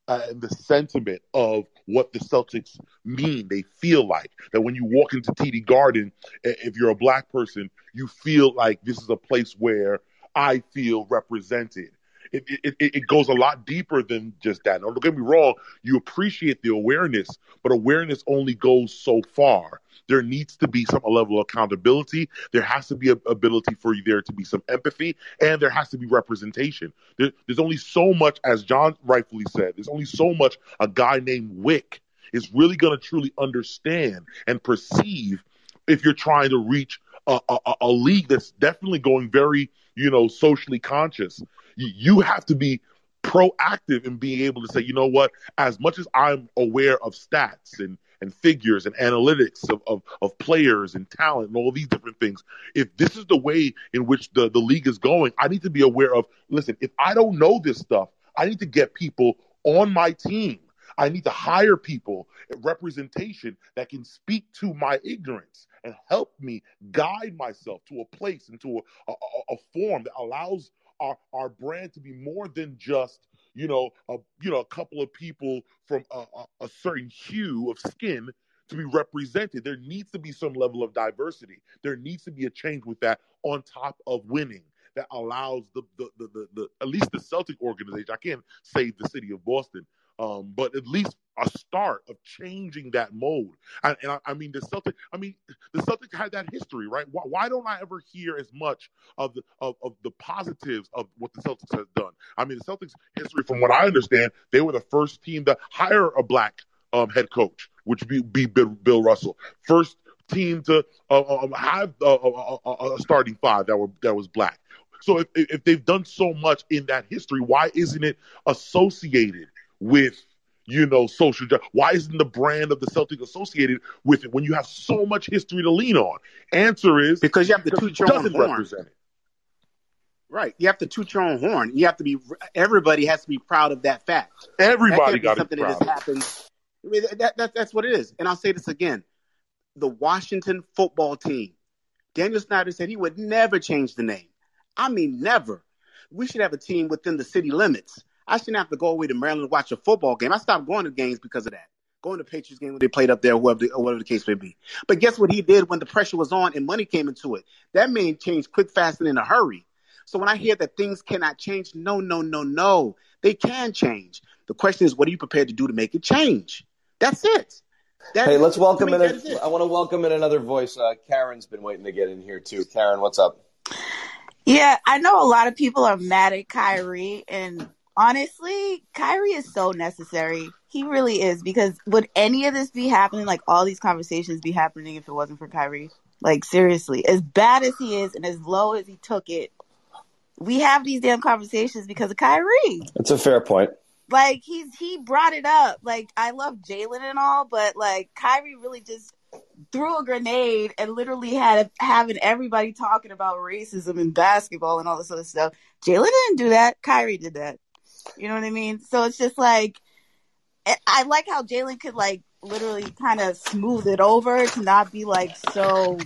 uh, and the sentiment of what the Celtics mean. They feel like that when you walk into TD Garden, if you're a black person, you feel like this is a place where I feel represented it, it, it goes a lot deeper than just that. Now, don't get me wrong, you appreciate the awareness, but awareness only goes so far. There needs to be some level of accountability. There has to be an ability for there to be some empathy, and there has to be representation. There, there's only so much, as John rightfully said, there's only so much a guy named Wyc is really going to truly understand and perceive if you're trying to reach a, a, a, league that's definitely going very, you know, socially conscious you have to be proactive in being able to say, you know what, as much as I'm aware of stats and and figures and analytics of, of, of players and talent and all these different things. If this is the way in which the, the league is going, I need to be aware of listen, if I don't know this stuff, I need to get people on my team. I need to hire people, representation that can speak to my ignorance and help me guide myself to a place, into a, a, a form that allows our our brand to be more than just you know a you know a couple of people from a, a, a certain hue of skin to be represented. There needs to be some level of diversity. There needs to be a change with that on top of winning that allows the the, the, the, the at least the Celtic organization. I can't say the city of Boston, um, but at least a start of changing that mode. And, and I, I, mean, the Celtic, I mean, the Celtic had that history, right? Why, why, don't I ever hear as much of the of, of the positives of what the Celtics has done? I mean, the Celtics history, from what I understand, they were the first team to hire a black um, head coach, which be, be Bill, Russell. First team to uh, um, have a, a, a starting five that were that was black. So if, if they've done so much in that history, why isn't it associated with you know social justice? Why isn't the brand of the Celtic associated with it when you have so much history to lean on? Answer is because you have to toot your own horn. Right, you have to toot your own horn. You have to be. Everybody has to be proud of that fact. Everybody got something that has happened. I mean, that, that, that's what it is. And I'll say this again: the Washington football team Daniel Snyder said he would never change the name. I mean, never. We should have a team within the city limits. I shouldn't have to go away to Maryland to watch a football game. I stopped going to games because of that. Going to Patriots game when they played up there, whoever the, or whatever the case may be. But guess what he did when the pressure was on and money came into it? That man changed quick, fast, and in a hurry. So when I hear that things cannot change, no, no, no, no. They can change. The question is, what are you prepared to do to make it change? That's it. That hey, let's welcome to in. me, A, that is it. I want to welcome in another voice. Uh, Karen's been waiting to get in here too. Karen, what's up? Yeah, I know a lot of people are mad at Kyrie, and honestly, Kyrie is so necessary. He really is because would any of this be happening? Like all these conversations be happening if it wasn't for Kyrie? Like seriously, as bad as he is and as low as he took it, we have these damn conversations because of Kyrie. It's a fair point. Like he's he brought it up. Like I love Jaylen and all, but like Kyrie really just threw a grenade and literally had having everybody talking about racism and basketball and all this other stuff. Jaylen didn't do that. Kyrie did that. You know what I mean? So it's just like I- like how Jaylen could like literally kind of smooth it over to not be like so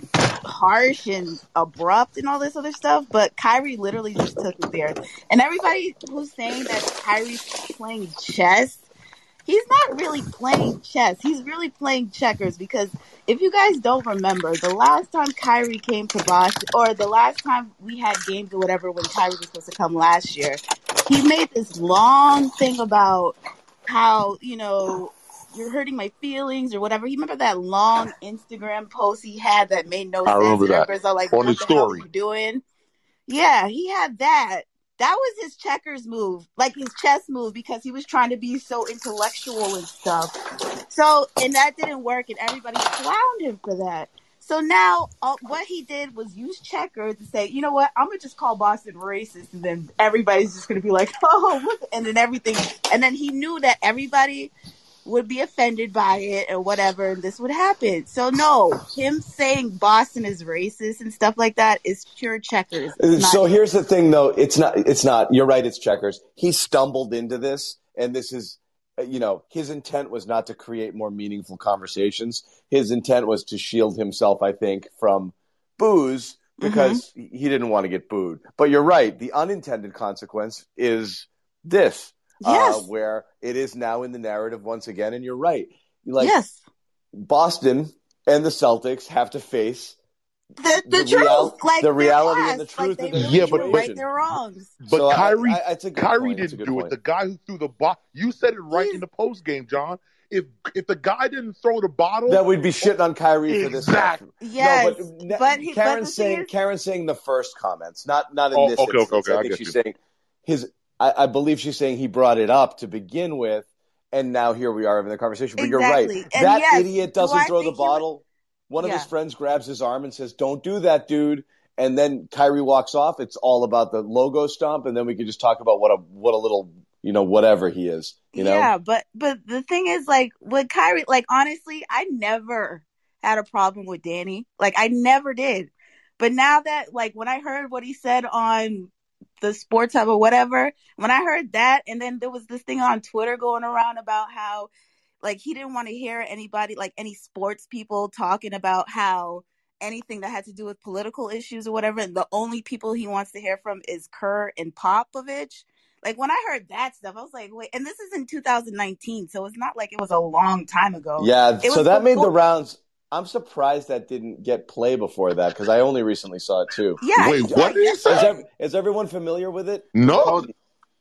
harsh and abrupt and all this other stuff. But Kyrie literally just took it there. And everybody who's saying that Kyrie's playing chess, he's not really playing chess. He's really playing checkers because if you guys don't remember, the last time Kyrie came to Boston, or the last time we had games or whatever when Kyrie was supposed to come last year, he made this long thing about how, you know, you're hurting my feelings or whatever. You remember that long Instagram post he had that made no I sense? remember that. all like, On what his the hell are story. you doing? Yeah, he had that. That was his checkers move, like his chess move, because he was trying to be so intellectual and stuff. So, and that didn't work, and everybody clowned him for that. So now, uh, what he did was use checkers to say, you know what, I'm gonna just call Boston racist, and then everybody's just gonna be like, oh, and then everything, and then he knew that everybody would be offended by it or whatever, and this would happen. So no, him saying Boston is racist and stuff like that is pure checkers. It's not So here's the thing, though. It's not. It's not. You're right. It's checkers. He stumbled into this, and this is, uh, you know, his intent was not to create more meaningful conversations. His intent was to shield himself, I think, from boos because he didn't want to get booed. But you're right. The unintended consequence is this, uh, Yes. where it is now in the narrative once again. And you're right. Like yes, Boston and the Celtics have to face the, the, the truth, real- like the their reality and the past, like truth they of really Yeah, do but- right but- their wrongs. But So I- Kyrie, I- it's a Kyrie point. Didn't good do point. it. The guy who threw the bottle. You said it right in the post game, John. If if the guy didn't throw the bottle, that we'd be shitting on Kyrie for this. Exactly. Yes, no, but, but he- Karen's the saying is- Karen's saying the first comments, not not in Oh, this. okay, okay, instance. okay, I I think she's you. saying his. I, I believe she's saying he brought it up to begin with, and now here we are having the conversation. But you're right. And that yes, idiot doesn't throw the he would- bottle. One of his friends grabs his arm and says, "Don't do that, dude." And then Kyrie walks off. It's all about the logo stomp, and then we could just talk about what a what a little you know whatever he is. You know. Yeah, but but the thing is, like with Kyrie, like honestly, I never had a problem with Danny. Like I never did. But now that like when I heard what he said on the sports hub or whatever, when I heard that, and then there was this thing on Twitter going around about how like he didn't want to hear anybody like any sports people talking about how anything that had to do with political issues or whatever and the only people he wants to hear from is Kerr and Popovich like when I heard that stuff I was like wait and this is in 2019 so it's not like it was a long time ago Yeah, so that made the rounds. I'm surprised that didn't get play before that because I only recently saw it too. Yeah, Wait, he what did he Is, say? is everyone familiar with it? No.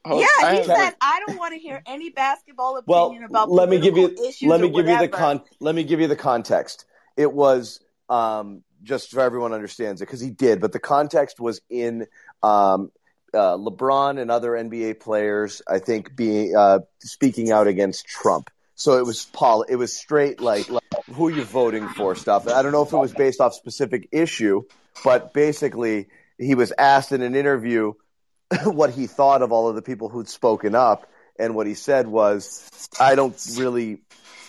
yeah I he have- said I don't want to hear any basketball Well, opinion about let me give you issues let me or give you the con let me give you the context. It was um, just so everyone understands it because he did, but the context was in um, uh, LeBron and other NBA players, I think, being uh, speaking out against Trump. So it was Paul. It was straight like, like who you voting for stuff. I don't know if it was based off specific issue, but basically he was asked in an interview what he thought of all of the people who'd spoken up, and what he said was, "I don't really,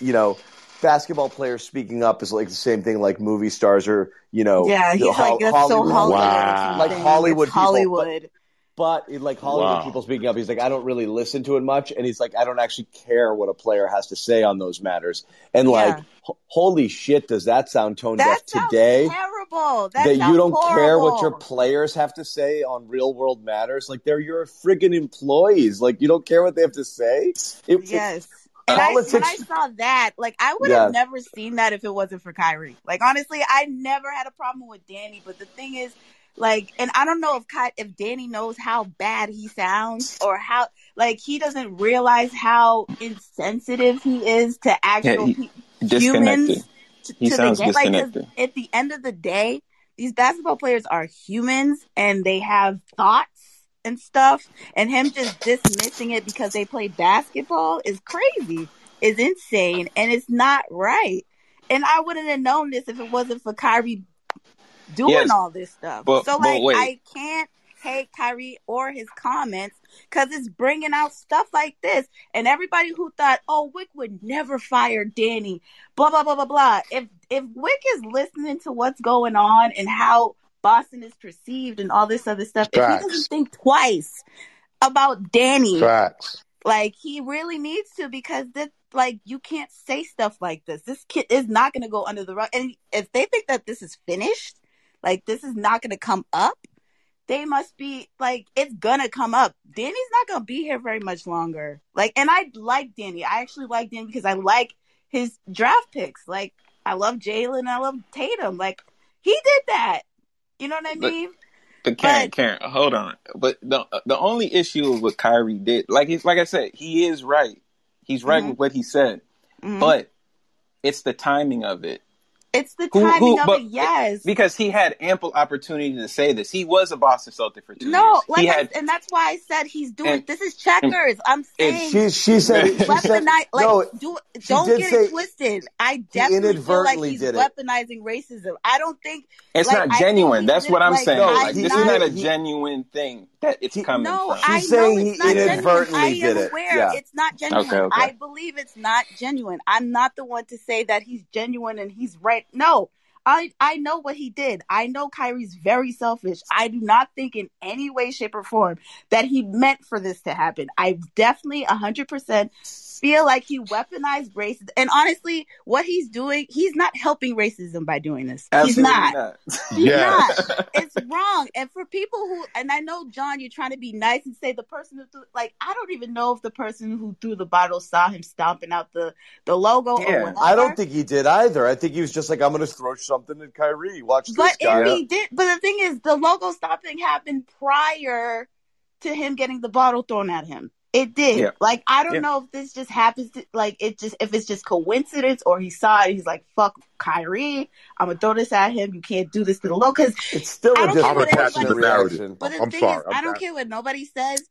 you know." Basketball players speaking up is like the same thing like movie stars or you know yeah he's like that's so Hollywood Wow. like. Hollywood people, Hollywood but in, like Hollywood Wow. people speaking up, he's like, I don't really listen to it much, and he's like, I don't actually care what a player has to say on those matters. And like, Yeah. ho- holy shit, does that sound tone That deaf today? terrible. That that you don't care what your players have to say on Real World Matters. Like they're your friggin' employees. Like you don't care what they have to say. It, Yes. And I, when I saw that, like I would Yeah. have never seen that if it wasn't for Kyrie. Like honestly, I never had a problem with Danny, but the thing is, like, and I don't know if if Danny knows how bad he sounds or how like he doesn't realize how insensitive he is to actual he- pe- disconnected. humans to, He to sounds the game. Like disconnected. at the end of the day, these basketball players are humans and they have thoughts and stuff. And him just dismissing it because they play basketball is crazy, is insane, and it's not right. And I wouldn't have known this if it wasn't for Kyrie doing Yes, all this stuff. but- so like. I can't hate Kyrie or his comments because it's bringing out stuff like this. And everybody who thought, oh, Wyc would never fire Danny, blah blah blah blah blah. If if Wyc is listening to what's going on and how Boston is perceived and all this other stuff, if he doesn't think twice about Danny, Facts. like he really needs to because this like you can't say stuff like this. This kid is not going to go under the rug. And if they think that this is finished, like this is not going to come up, they must be like it's gonna come up. Danny's not gonna be here very much longer. Like, and I like Danny. I actually like Danny because I like his draft picks. Like, I love Jaylen. I love Tatum. Like, he did that. You know what I But- mean? But Karen, Karen, hold on. But the the only issue with what Kyrie did, like he's like I said, he is right. He's right Mhm. with what he said, Mhm. but it's the timing of it. It's the Who- timing who- of but- it. Yes. Because he had ample opportunity to say this. He was a Boston Celtic for two No, years. No, like he I, had and that's why I said he's doing. and- this is checkers. I'm saying. She she said she said weaponize like no. do don't get it twisted. I definitely feel like he's did it. weaponizing racism. I don't think it's like, not genuine. That's just, what I'm like, saying. No, like he- this is not a he- genuine thing that it's coming No, from. I She's know saying it's he not inadvertently I am did it. aware Yeah. it's not genuine. Okay, okay. I believe it's not genuine. I'm not the one to say that he's genuine and he's right. No. I, I know what he did. I know Kyrie's very selfish. I do not think in any way, shape, or form that he meant for this to happen. I definitely 100% feel like he weaponized racism. And honestly, what he's doing, he's not helping racism by doing this. Absolutely he's not. not. He's Yes. not. It's wrong. And for people who, and I know, John, you're trying to be nice and say the person who threw, like, I don't even know if the person who threw the bottle saw him stomping out the, the logo Yeah. whatever. I don't think he did either. I think he was just like, I'm going to throw something at Kyrie. Watch But this guy. if he did, but the thing is, the logo stomping happened prior to him getting the bottle thrown at him. It did. Yeah. Like I don't Yeah. know if this just happens to like it just if it's just coincidence or he saw it. He's like, "Fuck Kyrie, I'm gonna throw this at him. You can't do this to the logo." Because It's still I a don't care I'm what disproportionate attaching the narrative. But the I'm thing sorry. is, I'm I don't back. care what nobody says.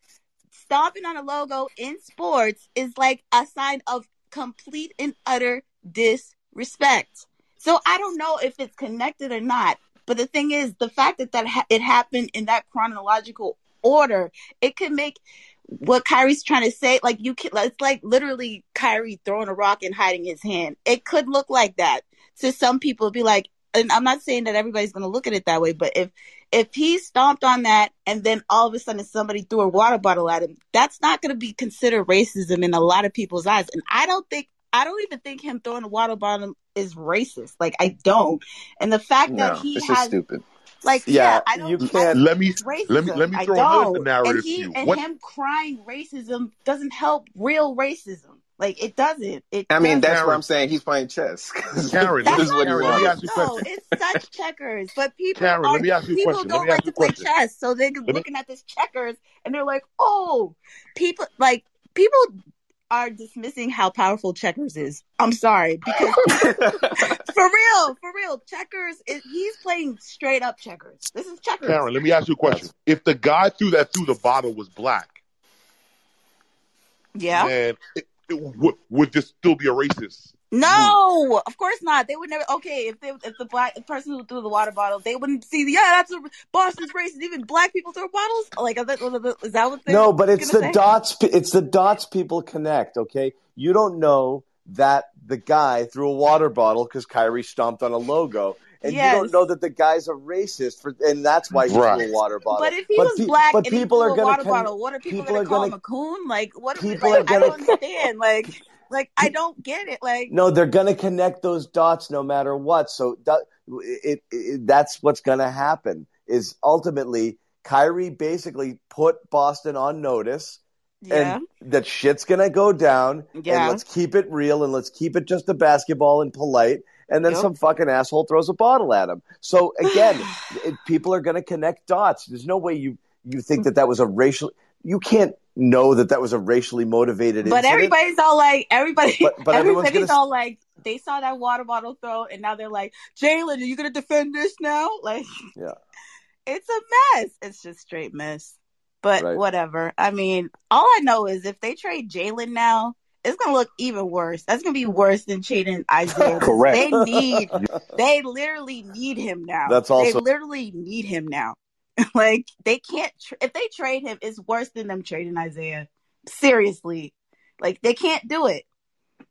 Stomping on a logo in sports is like a sign of complete and utter disrespect. So I don't know if it's connected or not. But the thing is, the fact that that ha- it happened in that chronological order, it could make what Kyrie's trying to say like you can. It's like literally Kyrie throwing a rock and hiding his hand. It could look like that to some people. Be like, and I'm not saying that everybody's going to look at it that way, but if if he stomped on that and then all of a sudden somebody threw a water bottle at him, that's not going to be considered racism in a lot of people's eyes. And I don't think, I don't even think him throwing a water bottle is racist. Like, I don't. And the fact No, that he has, stupid. Like, Yeah, yeah, I don't you can't- Let me it's racism. let me let me I throw another don't. narrative and to you. and What him crying racism doesn't help real racism. Like, it doesn't. It I mean, doesn't. that's what I'm saying. He's playing chess. Karen, this That's is what he Karen, let me ask you a no, it's such checkers. But people Karen, are let me ask you a people question. Don't me ask like you to a play chess, so they're me looking at this checkers and they're like, "Oh, people like people are dismissing how powerful checkers is." I'm sorry because for real, for real, checkers. Is, he's playing straight up checkers. This is checkers. Karen, let me ask you a question. If the guy threw that through the bottle was black, Yeah. then it, it, would, would this still be a racist? No, mm. of course not. They would never. Okay, if they, if the black the person who threw the water bottle, they wouldn't see. The yeah, that's a Boston's racist. Even black people throw bottles. Like, is that, is that what? they're No, but it's the say? dots. It's the dots people connect. Okay, you don't know that the guy threw a water bottle because Kyrie stomped on a logo, and you don't know that the guy's a racist for, and that's why he threw a water bottle. But if he was pe- black but and he people threw are gonna water con- bottle, what are people, people gonna are call gonna- him a coon? Like, what? people like, are I don't gonna- understand. Like, Like I don't get it. Like No, they're going to connect those dots no matter what. So that, it, it, that's what's going to happen. Is ultimately Kyrie basically put Boston on notice, Yeah. and that shit's going to go down. Yeah. And let's keep it real and let's keep it just a basketball and polite. And then Yep. some fucking asshole throws a bottle at him. So again, it, people are going to connect dots. There's no way you you think that that was a racial. You can't know that that was a racially motivated. But incident. everybody's all like, everybody, But- but everyone's everybody's all like, they saw that water bottle throw, and now they're like, Jaylen, are you gonna defend this now? Like, Yeah. it's a mess. It's just straight mess. But Right. whatever. I mean, all I know is if they trade Jaylen now, it's gonna look even worse. That's gonna be worse than trading Isaiah. Correct. They need, they literally need him now. That's also- they literally need him now. like they can't. Tr- if they trade him, it's worse than them trading Isaiah. Seriously, like they can't do it.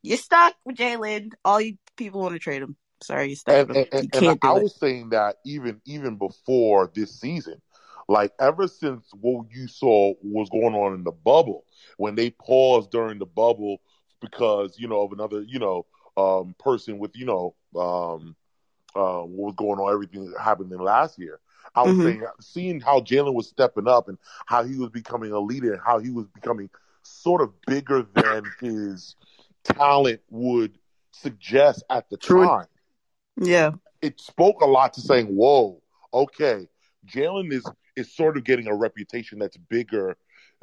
You're stuck with Jaylen. All you people want to trade him. Sorry, you're stuck and, him. and, you and I it. was saying that even even before this season, like ever since what you saw was going on in the bubble, when they paused during the bubble because you know of another you know um, person with you know um, uh, what was going on, everything that happened in last year. I was Mhm. saying, seeing how Jaylen was stepping up and how he was becoming a leader and how he was becoming sort of bigger than his talent would suggest at the time Yeah. it spoke a lot to saying, "Whoa, okay, Jaylen is is sort of getting a reputation that's bigger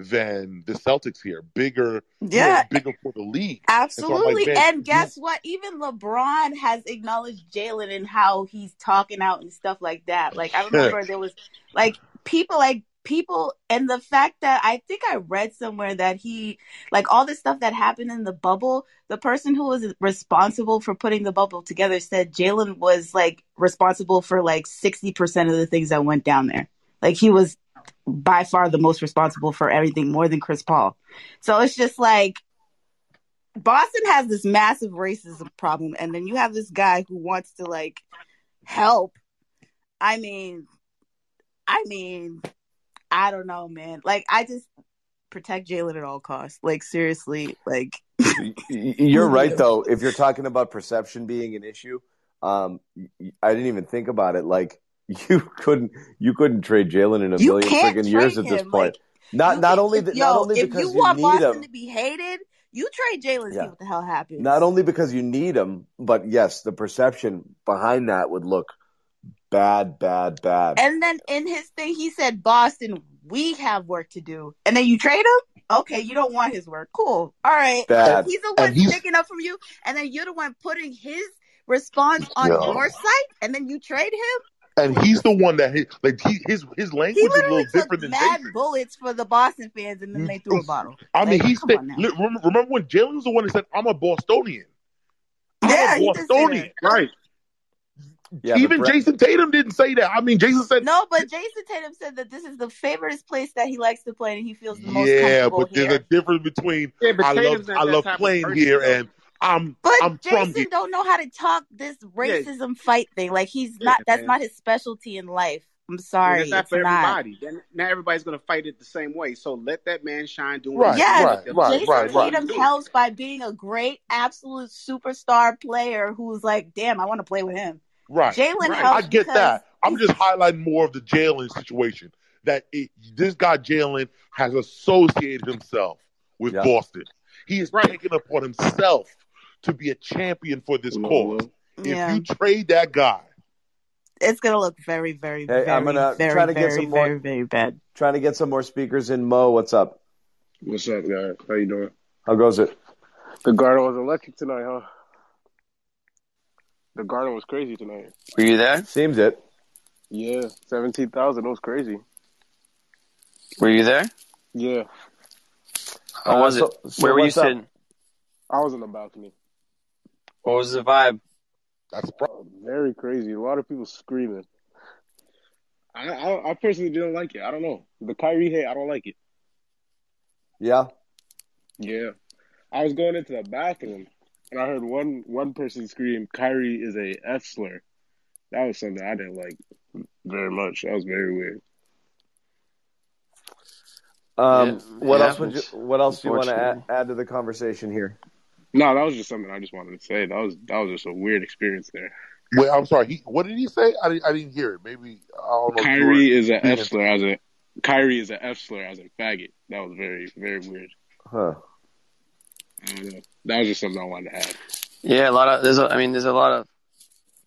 than the Celtics here, bigger, you know, Yeah. bigger for the league." And so like, Absolutely. and guess what? Even LeBron has acknowledged Jaylen and how he's talking out and stuff like that. Like I remember there was like people like people and the fact that I think I read somewhere that he like all the stuff that happened in the bubble, the person who was responsible for putting the bubble together said Jaylen was like responsible for like sixty percent of the things that went down there. Like he was by far the most responsible for everything more than Chris Paul. So it's just like Boston has this massive racism problem, and then you have this guy who wants to like help. I mean, I mean, I don't know, man. Like, I just protect Jaylen at all costs. Like, seriously, like, You're right, though. If you're talking about perception being an issue, um, I didn't even think about it. Like you couldn't, you couldn't trade Jaylen in a You million can't years trade at this him. point. Like, not you not only if, that, yo, not only if because you you, want need Boston him, to be hated, you trade Jaylen. Yeah. See what the hell happens. not only because you need him, but yes, the perception behind that would look bad, bad, bad. And then in his thing, he said, "Boston, we have work to do." And then you trade him. Okay, you don't want his work. Cool. All right. Bad. He's the one he's- sticking up for you, and then you're the one putting his response on Yeah. your site, and then you trade him. And he's the one that he, like he, his his language He is a little took different than mad Jayson. bullets for the Boston fans, and then they threw a mm-hmm. bottle. I mean, Like, he's come the, on now. li- remember, remember when Jaylen was the one that said, "I'm a Bostonian." I'm Yeah, a he Bostonian, right? Yeah, Even Brett- Jayson Tatum didn't say that. I mean, Jayson said, No, but Jayson Tatum said that this is the favorite place that he likes to play, and he feels the most "Yeah, but there's here. a difference between Yeah, I love I love playing here and I'm But I'm from Jayson here." don't know how to talk this racism fight thing. Like he's Yeah, not. That's man. not his specialty in life. I'm And sorry, it's not it's for not. everybody. Then not everybody's gonna fight it the same way. So let that man shine doing Right, Yes, doing. right, Jayson right, do right. Tatum helps by being a great, absolute superstar player who's like, damn, I want to play with him. Right. Jaylen Right. helps I get that. I'm just highlighting more of the Jaylen situation. That it, this guy Jaylen has associated himself with Yeah. Boston. He has Right. taken upon himself to be a champion for this No, cause. no. If yeah. you trade that guy, It's gonna look very, very, Hey, very, I'm gonna very, try to get very, some more- very, very bad. Trying to get some more speakers in. Mo, what's up? What's up, guys? How you doing? How goes it? The Garden was electric tonight, huh? The Garden was crazy tonight. Were you there? Seems it. Yeah, seventeen thousand. That was crazy. Were you there? Yeah, How Uh, was so- it? so Where were you what's up? sitting? I was on the balcony. What was the vibe? that's Oh, very crazy. A lot of people screaming. I, I I personally didn't like it. I don't know the Kyrie hate. I don't like it. Yeah. Yeah, I was going into the bathroom and I heard one one person scream, "Kyrie is a F slur." That was something I didn't like very much. That was very weird. Um, Yeah, what it else would you? What else do you want to add, add to the conversation here? No, that was just something I just wanted to say. That was that was just a weird experience there. Wait, I'm sorry. He, what did he say? I didn't, I didn't hear it. Maybe I don't know. Kyrie is an F slur as a Kyrie is an F slur as a faggot. That was very very weird. Huh. I. That was just something I wanted to add. Yeah, a lot of there's. A, I mean, there's a lot of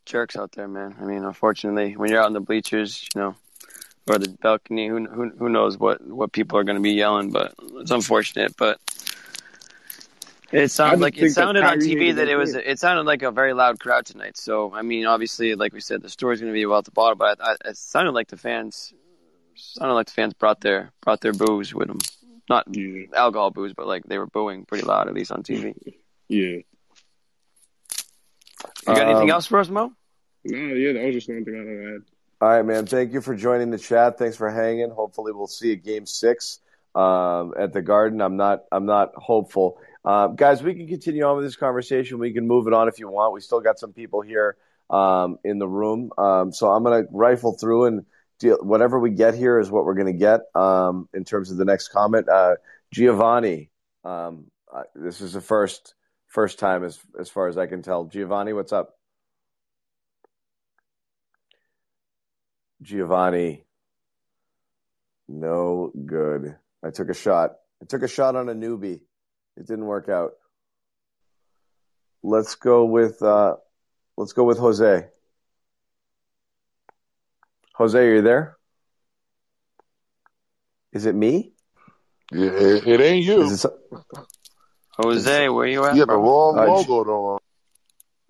jerks out there, man. I mean, unfortunately, when you're out in the bleachers, you know, or the balcony, who who who knows what what people are going to be yelling, but it's unfortunate. But it I sounded like it sounded on Kyrie TV that that it was kid. it sounded like a very loud crowd tonight. So I mean, obviously, like we said, the story's going to be about the bottle, but I, I, it sounded like the fans sounded like the fans brought their brought their booze with them. Not alcohol booze, but like they were booing pretty loud, at least on TV. Yeah. You got anything Um, else for us, Mo? No, yeah, that was just one thing I wanted to add. All right, man. Thank you for joining the chat. Thanks for hanging. Hopefully, we'll see a game six um, at the Garden. I'm not. I'm not hopeful, uh, guys. We can continue on with this conversation. We can move it on if you want. We still got some people here um, in the room, um, so I'm going to rifle through and deal. Whatever we get here is what we're going to get um, in terms of the next comment. Uh, Giovanni, um, uh, this is the first first time as as far as I can tell. Giovanni, what's up? Giovanni. No good. I took a shot. I took a shot on a newbie. It didn't work out. Let's go with uh let's go with Jose. Jose, are you there? Is it me? Yeah, it, it ain't you. Is it so- Jose, where you at? You got the bro? wrong Uh, logo though.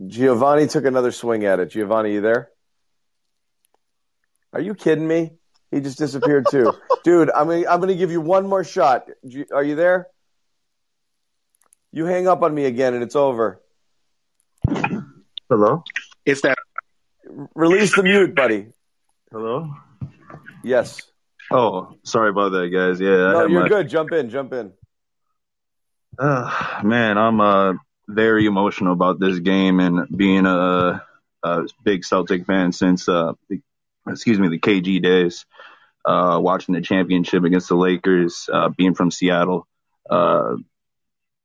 Giovanni took another swing at it. Giovanni, you there? Are you kidding me? He just disappeared too. Dude, I'm gonna, I'm going to give you one more shot. G- Are you there? You hang up on me again and it's over. Hello? It's that. Release the mute, buddy. Hello? Yes. Oh, sorry about that, guys. Yeah, No, had you're my- good. Jump in. Jump in. Uh, man, I'm uh very emotional about this game and being a, a big Celtic fan since uh the, excuse me the KG days. Uh, watching the championship against the Lakers, uh, being from Seattle, uh,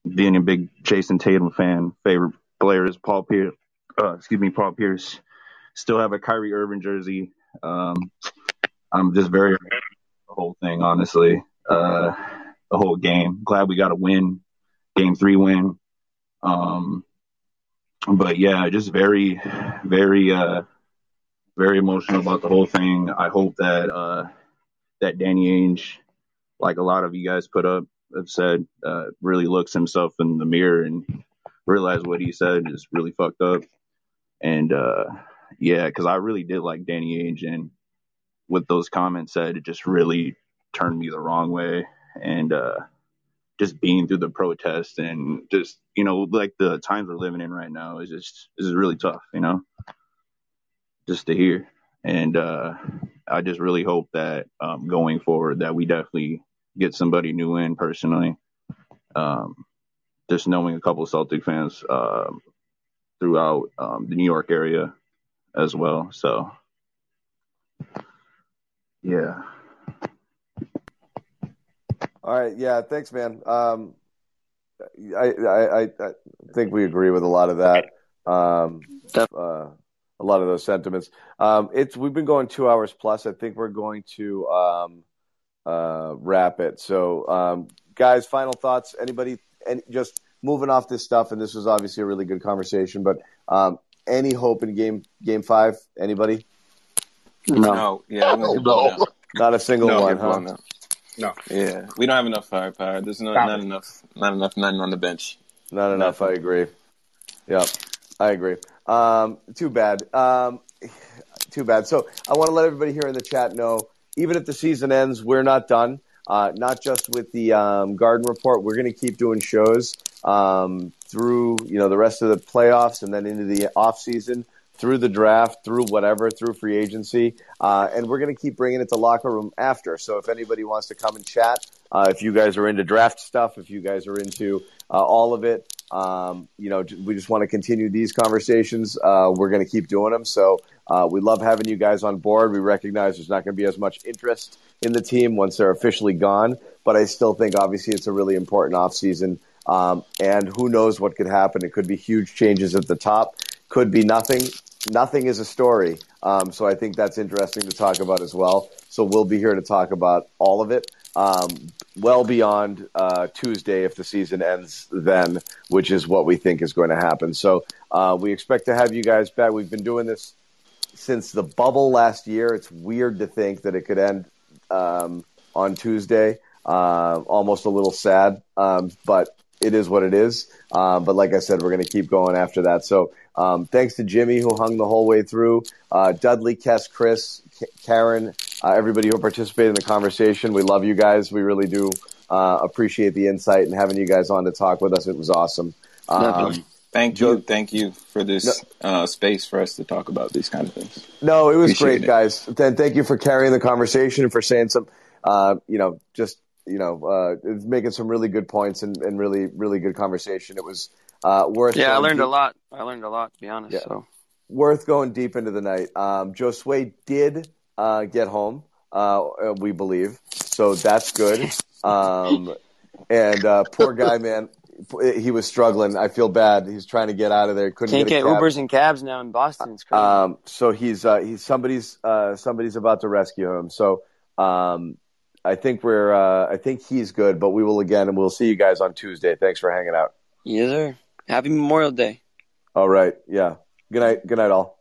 being a big Jayson Tatum fan. Favorite player is Paul Pierce. Uh, excuse me, Paul Pierce. Still have a Kyrie Irving jersey. Um, I'm just very the whole thing, honestly. Uh, the whole game. Glad we got a win, game three win. Um, but yeah, just very, very, uh, very emotional about the whole thing. I hope that uh, that Danny Ainge, like a lot of you guys put up, have said, uh, really looks himself in the mirror and realize what he said is really fucked up. And uh, yeah, because I really did like Danny Ainge, and what those comments said, it just really turned me the wrong way. And uh, just being through the protest and just you know like the times we're living in right now is just is really tough, you know, just to hear. And uh, I just really hope that um, going forward that we definitely get somebody new in personally. Um, just knowing a couple of Celtic fans um, throughout um, the New York area as well. So yeah. All right. Yeah. Thanks, man. Um, I, I, I, I think we agree with a lot of that. Um, uh, a lot of those sentiments. Um, it's we've been going two hours plus. I think we're going to um, uh, wrap it. So, um, guys, final thoughts. Anybody? And just moving off this stuff. And this was obviously a really good conversation. But um, any hope in game game five? Anybody? No, yeah, we're gonna get blown out. Not a single No, one, get blown huh? out. No. Yeah, we don't have enough firepower. There's no, not it. enough, not enough, nothing on the bench. Not enough. I agree. Yep, I agree. Um, too bad. Um, too bad. So I want to let everybody here in the chat know, even if the season ends, we're not done. Uh, not just with the um, Garden Report. We're going to keep doing shows um, through you know the rest of the playoffs and then into the off season, through the draft, through whatever, through free agency, uh, and we're going to keep bringing it to locker room after. So if anybody wants to come and chat, uh, if you guys are into draft stuff, if you guys are into uh, all of it, um, you know, we just want to continue these conversations. Uh, we're going to keep doing them. So uh, we love having you guys on board. We recognize there's not going to be as much interest in the team once they're officially gone, but I still think obviously it's a really important offseason Um, and who knows what could happen? It could be huge changes at the top, could be nothing. Nothing is a story. Um, so I think that's interesting to talk about as well. So we'll be here to talk about all of it, um, well beyond uh, Tuesday if the season ends then, which is what we think is going to happen. So uh, we expect to have you guys back. We've been doing this since the bubble last year. It's weird to think that it could end um, on Tuesday. Uh, almost a little sad, um, but it is what it is. Um, but like I said, we're going to keep going after that. So um, thanks to Jimmy who hung the whole way through, uh, Dudley, Kess, Chris, K- Karen, uh, everybody who participated in the conversation. We love you guys. We really do uh, appreciate the insight and having you guys on to talk with us. It was awesome. Um, Thank you, thank you for this uh, space for us to talk about these kind of things. No, it was Appreciate great, it. guys. Then thank you for carrying the conversation and for saying some, uh, you know, just you know, uh, making some really good points and, and really, really good conversation. It was uh, worth. Yeah, I going learned a lot. I learned a lot, to be honest. Yeah. So Worth going deep into the night. Um, Josue did uh, get home, uh, we believe, so that's good. Um, and uh, poor guy, man, he was struggling. I feel bad. He's trying to get out of there. Couldn't can't get, get. Ubers and cabs now in Boston. It's crazy. Um, so he's uh, he's somebody's uh, somebody's about to rescue him. So um, I think we're uh, I think he's good, but we will again, and we'll see you guys on Tuesday. Thanks for hanging out. yes, sir. Happy Memorial Day. All right, yeah. Good night. Good night, all.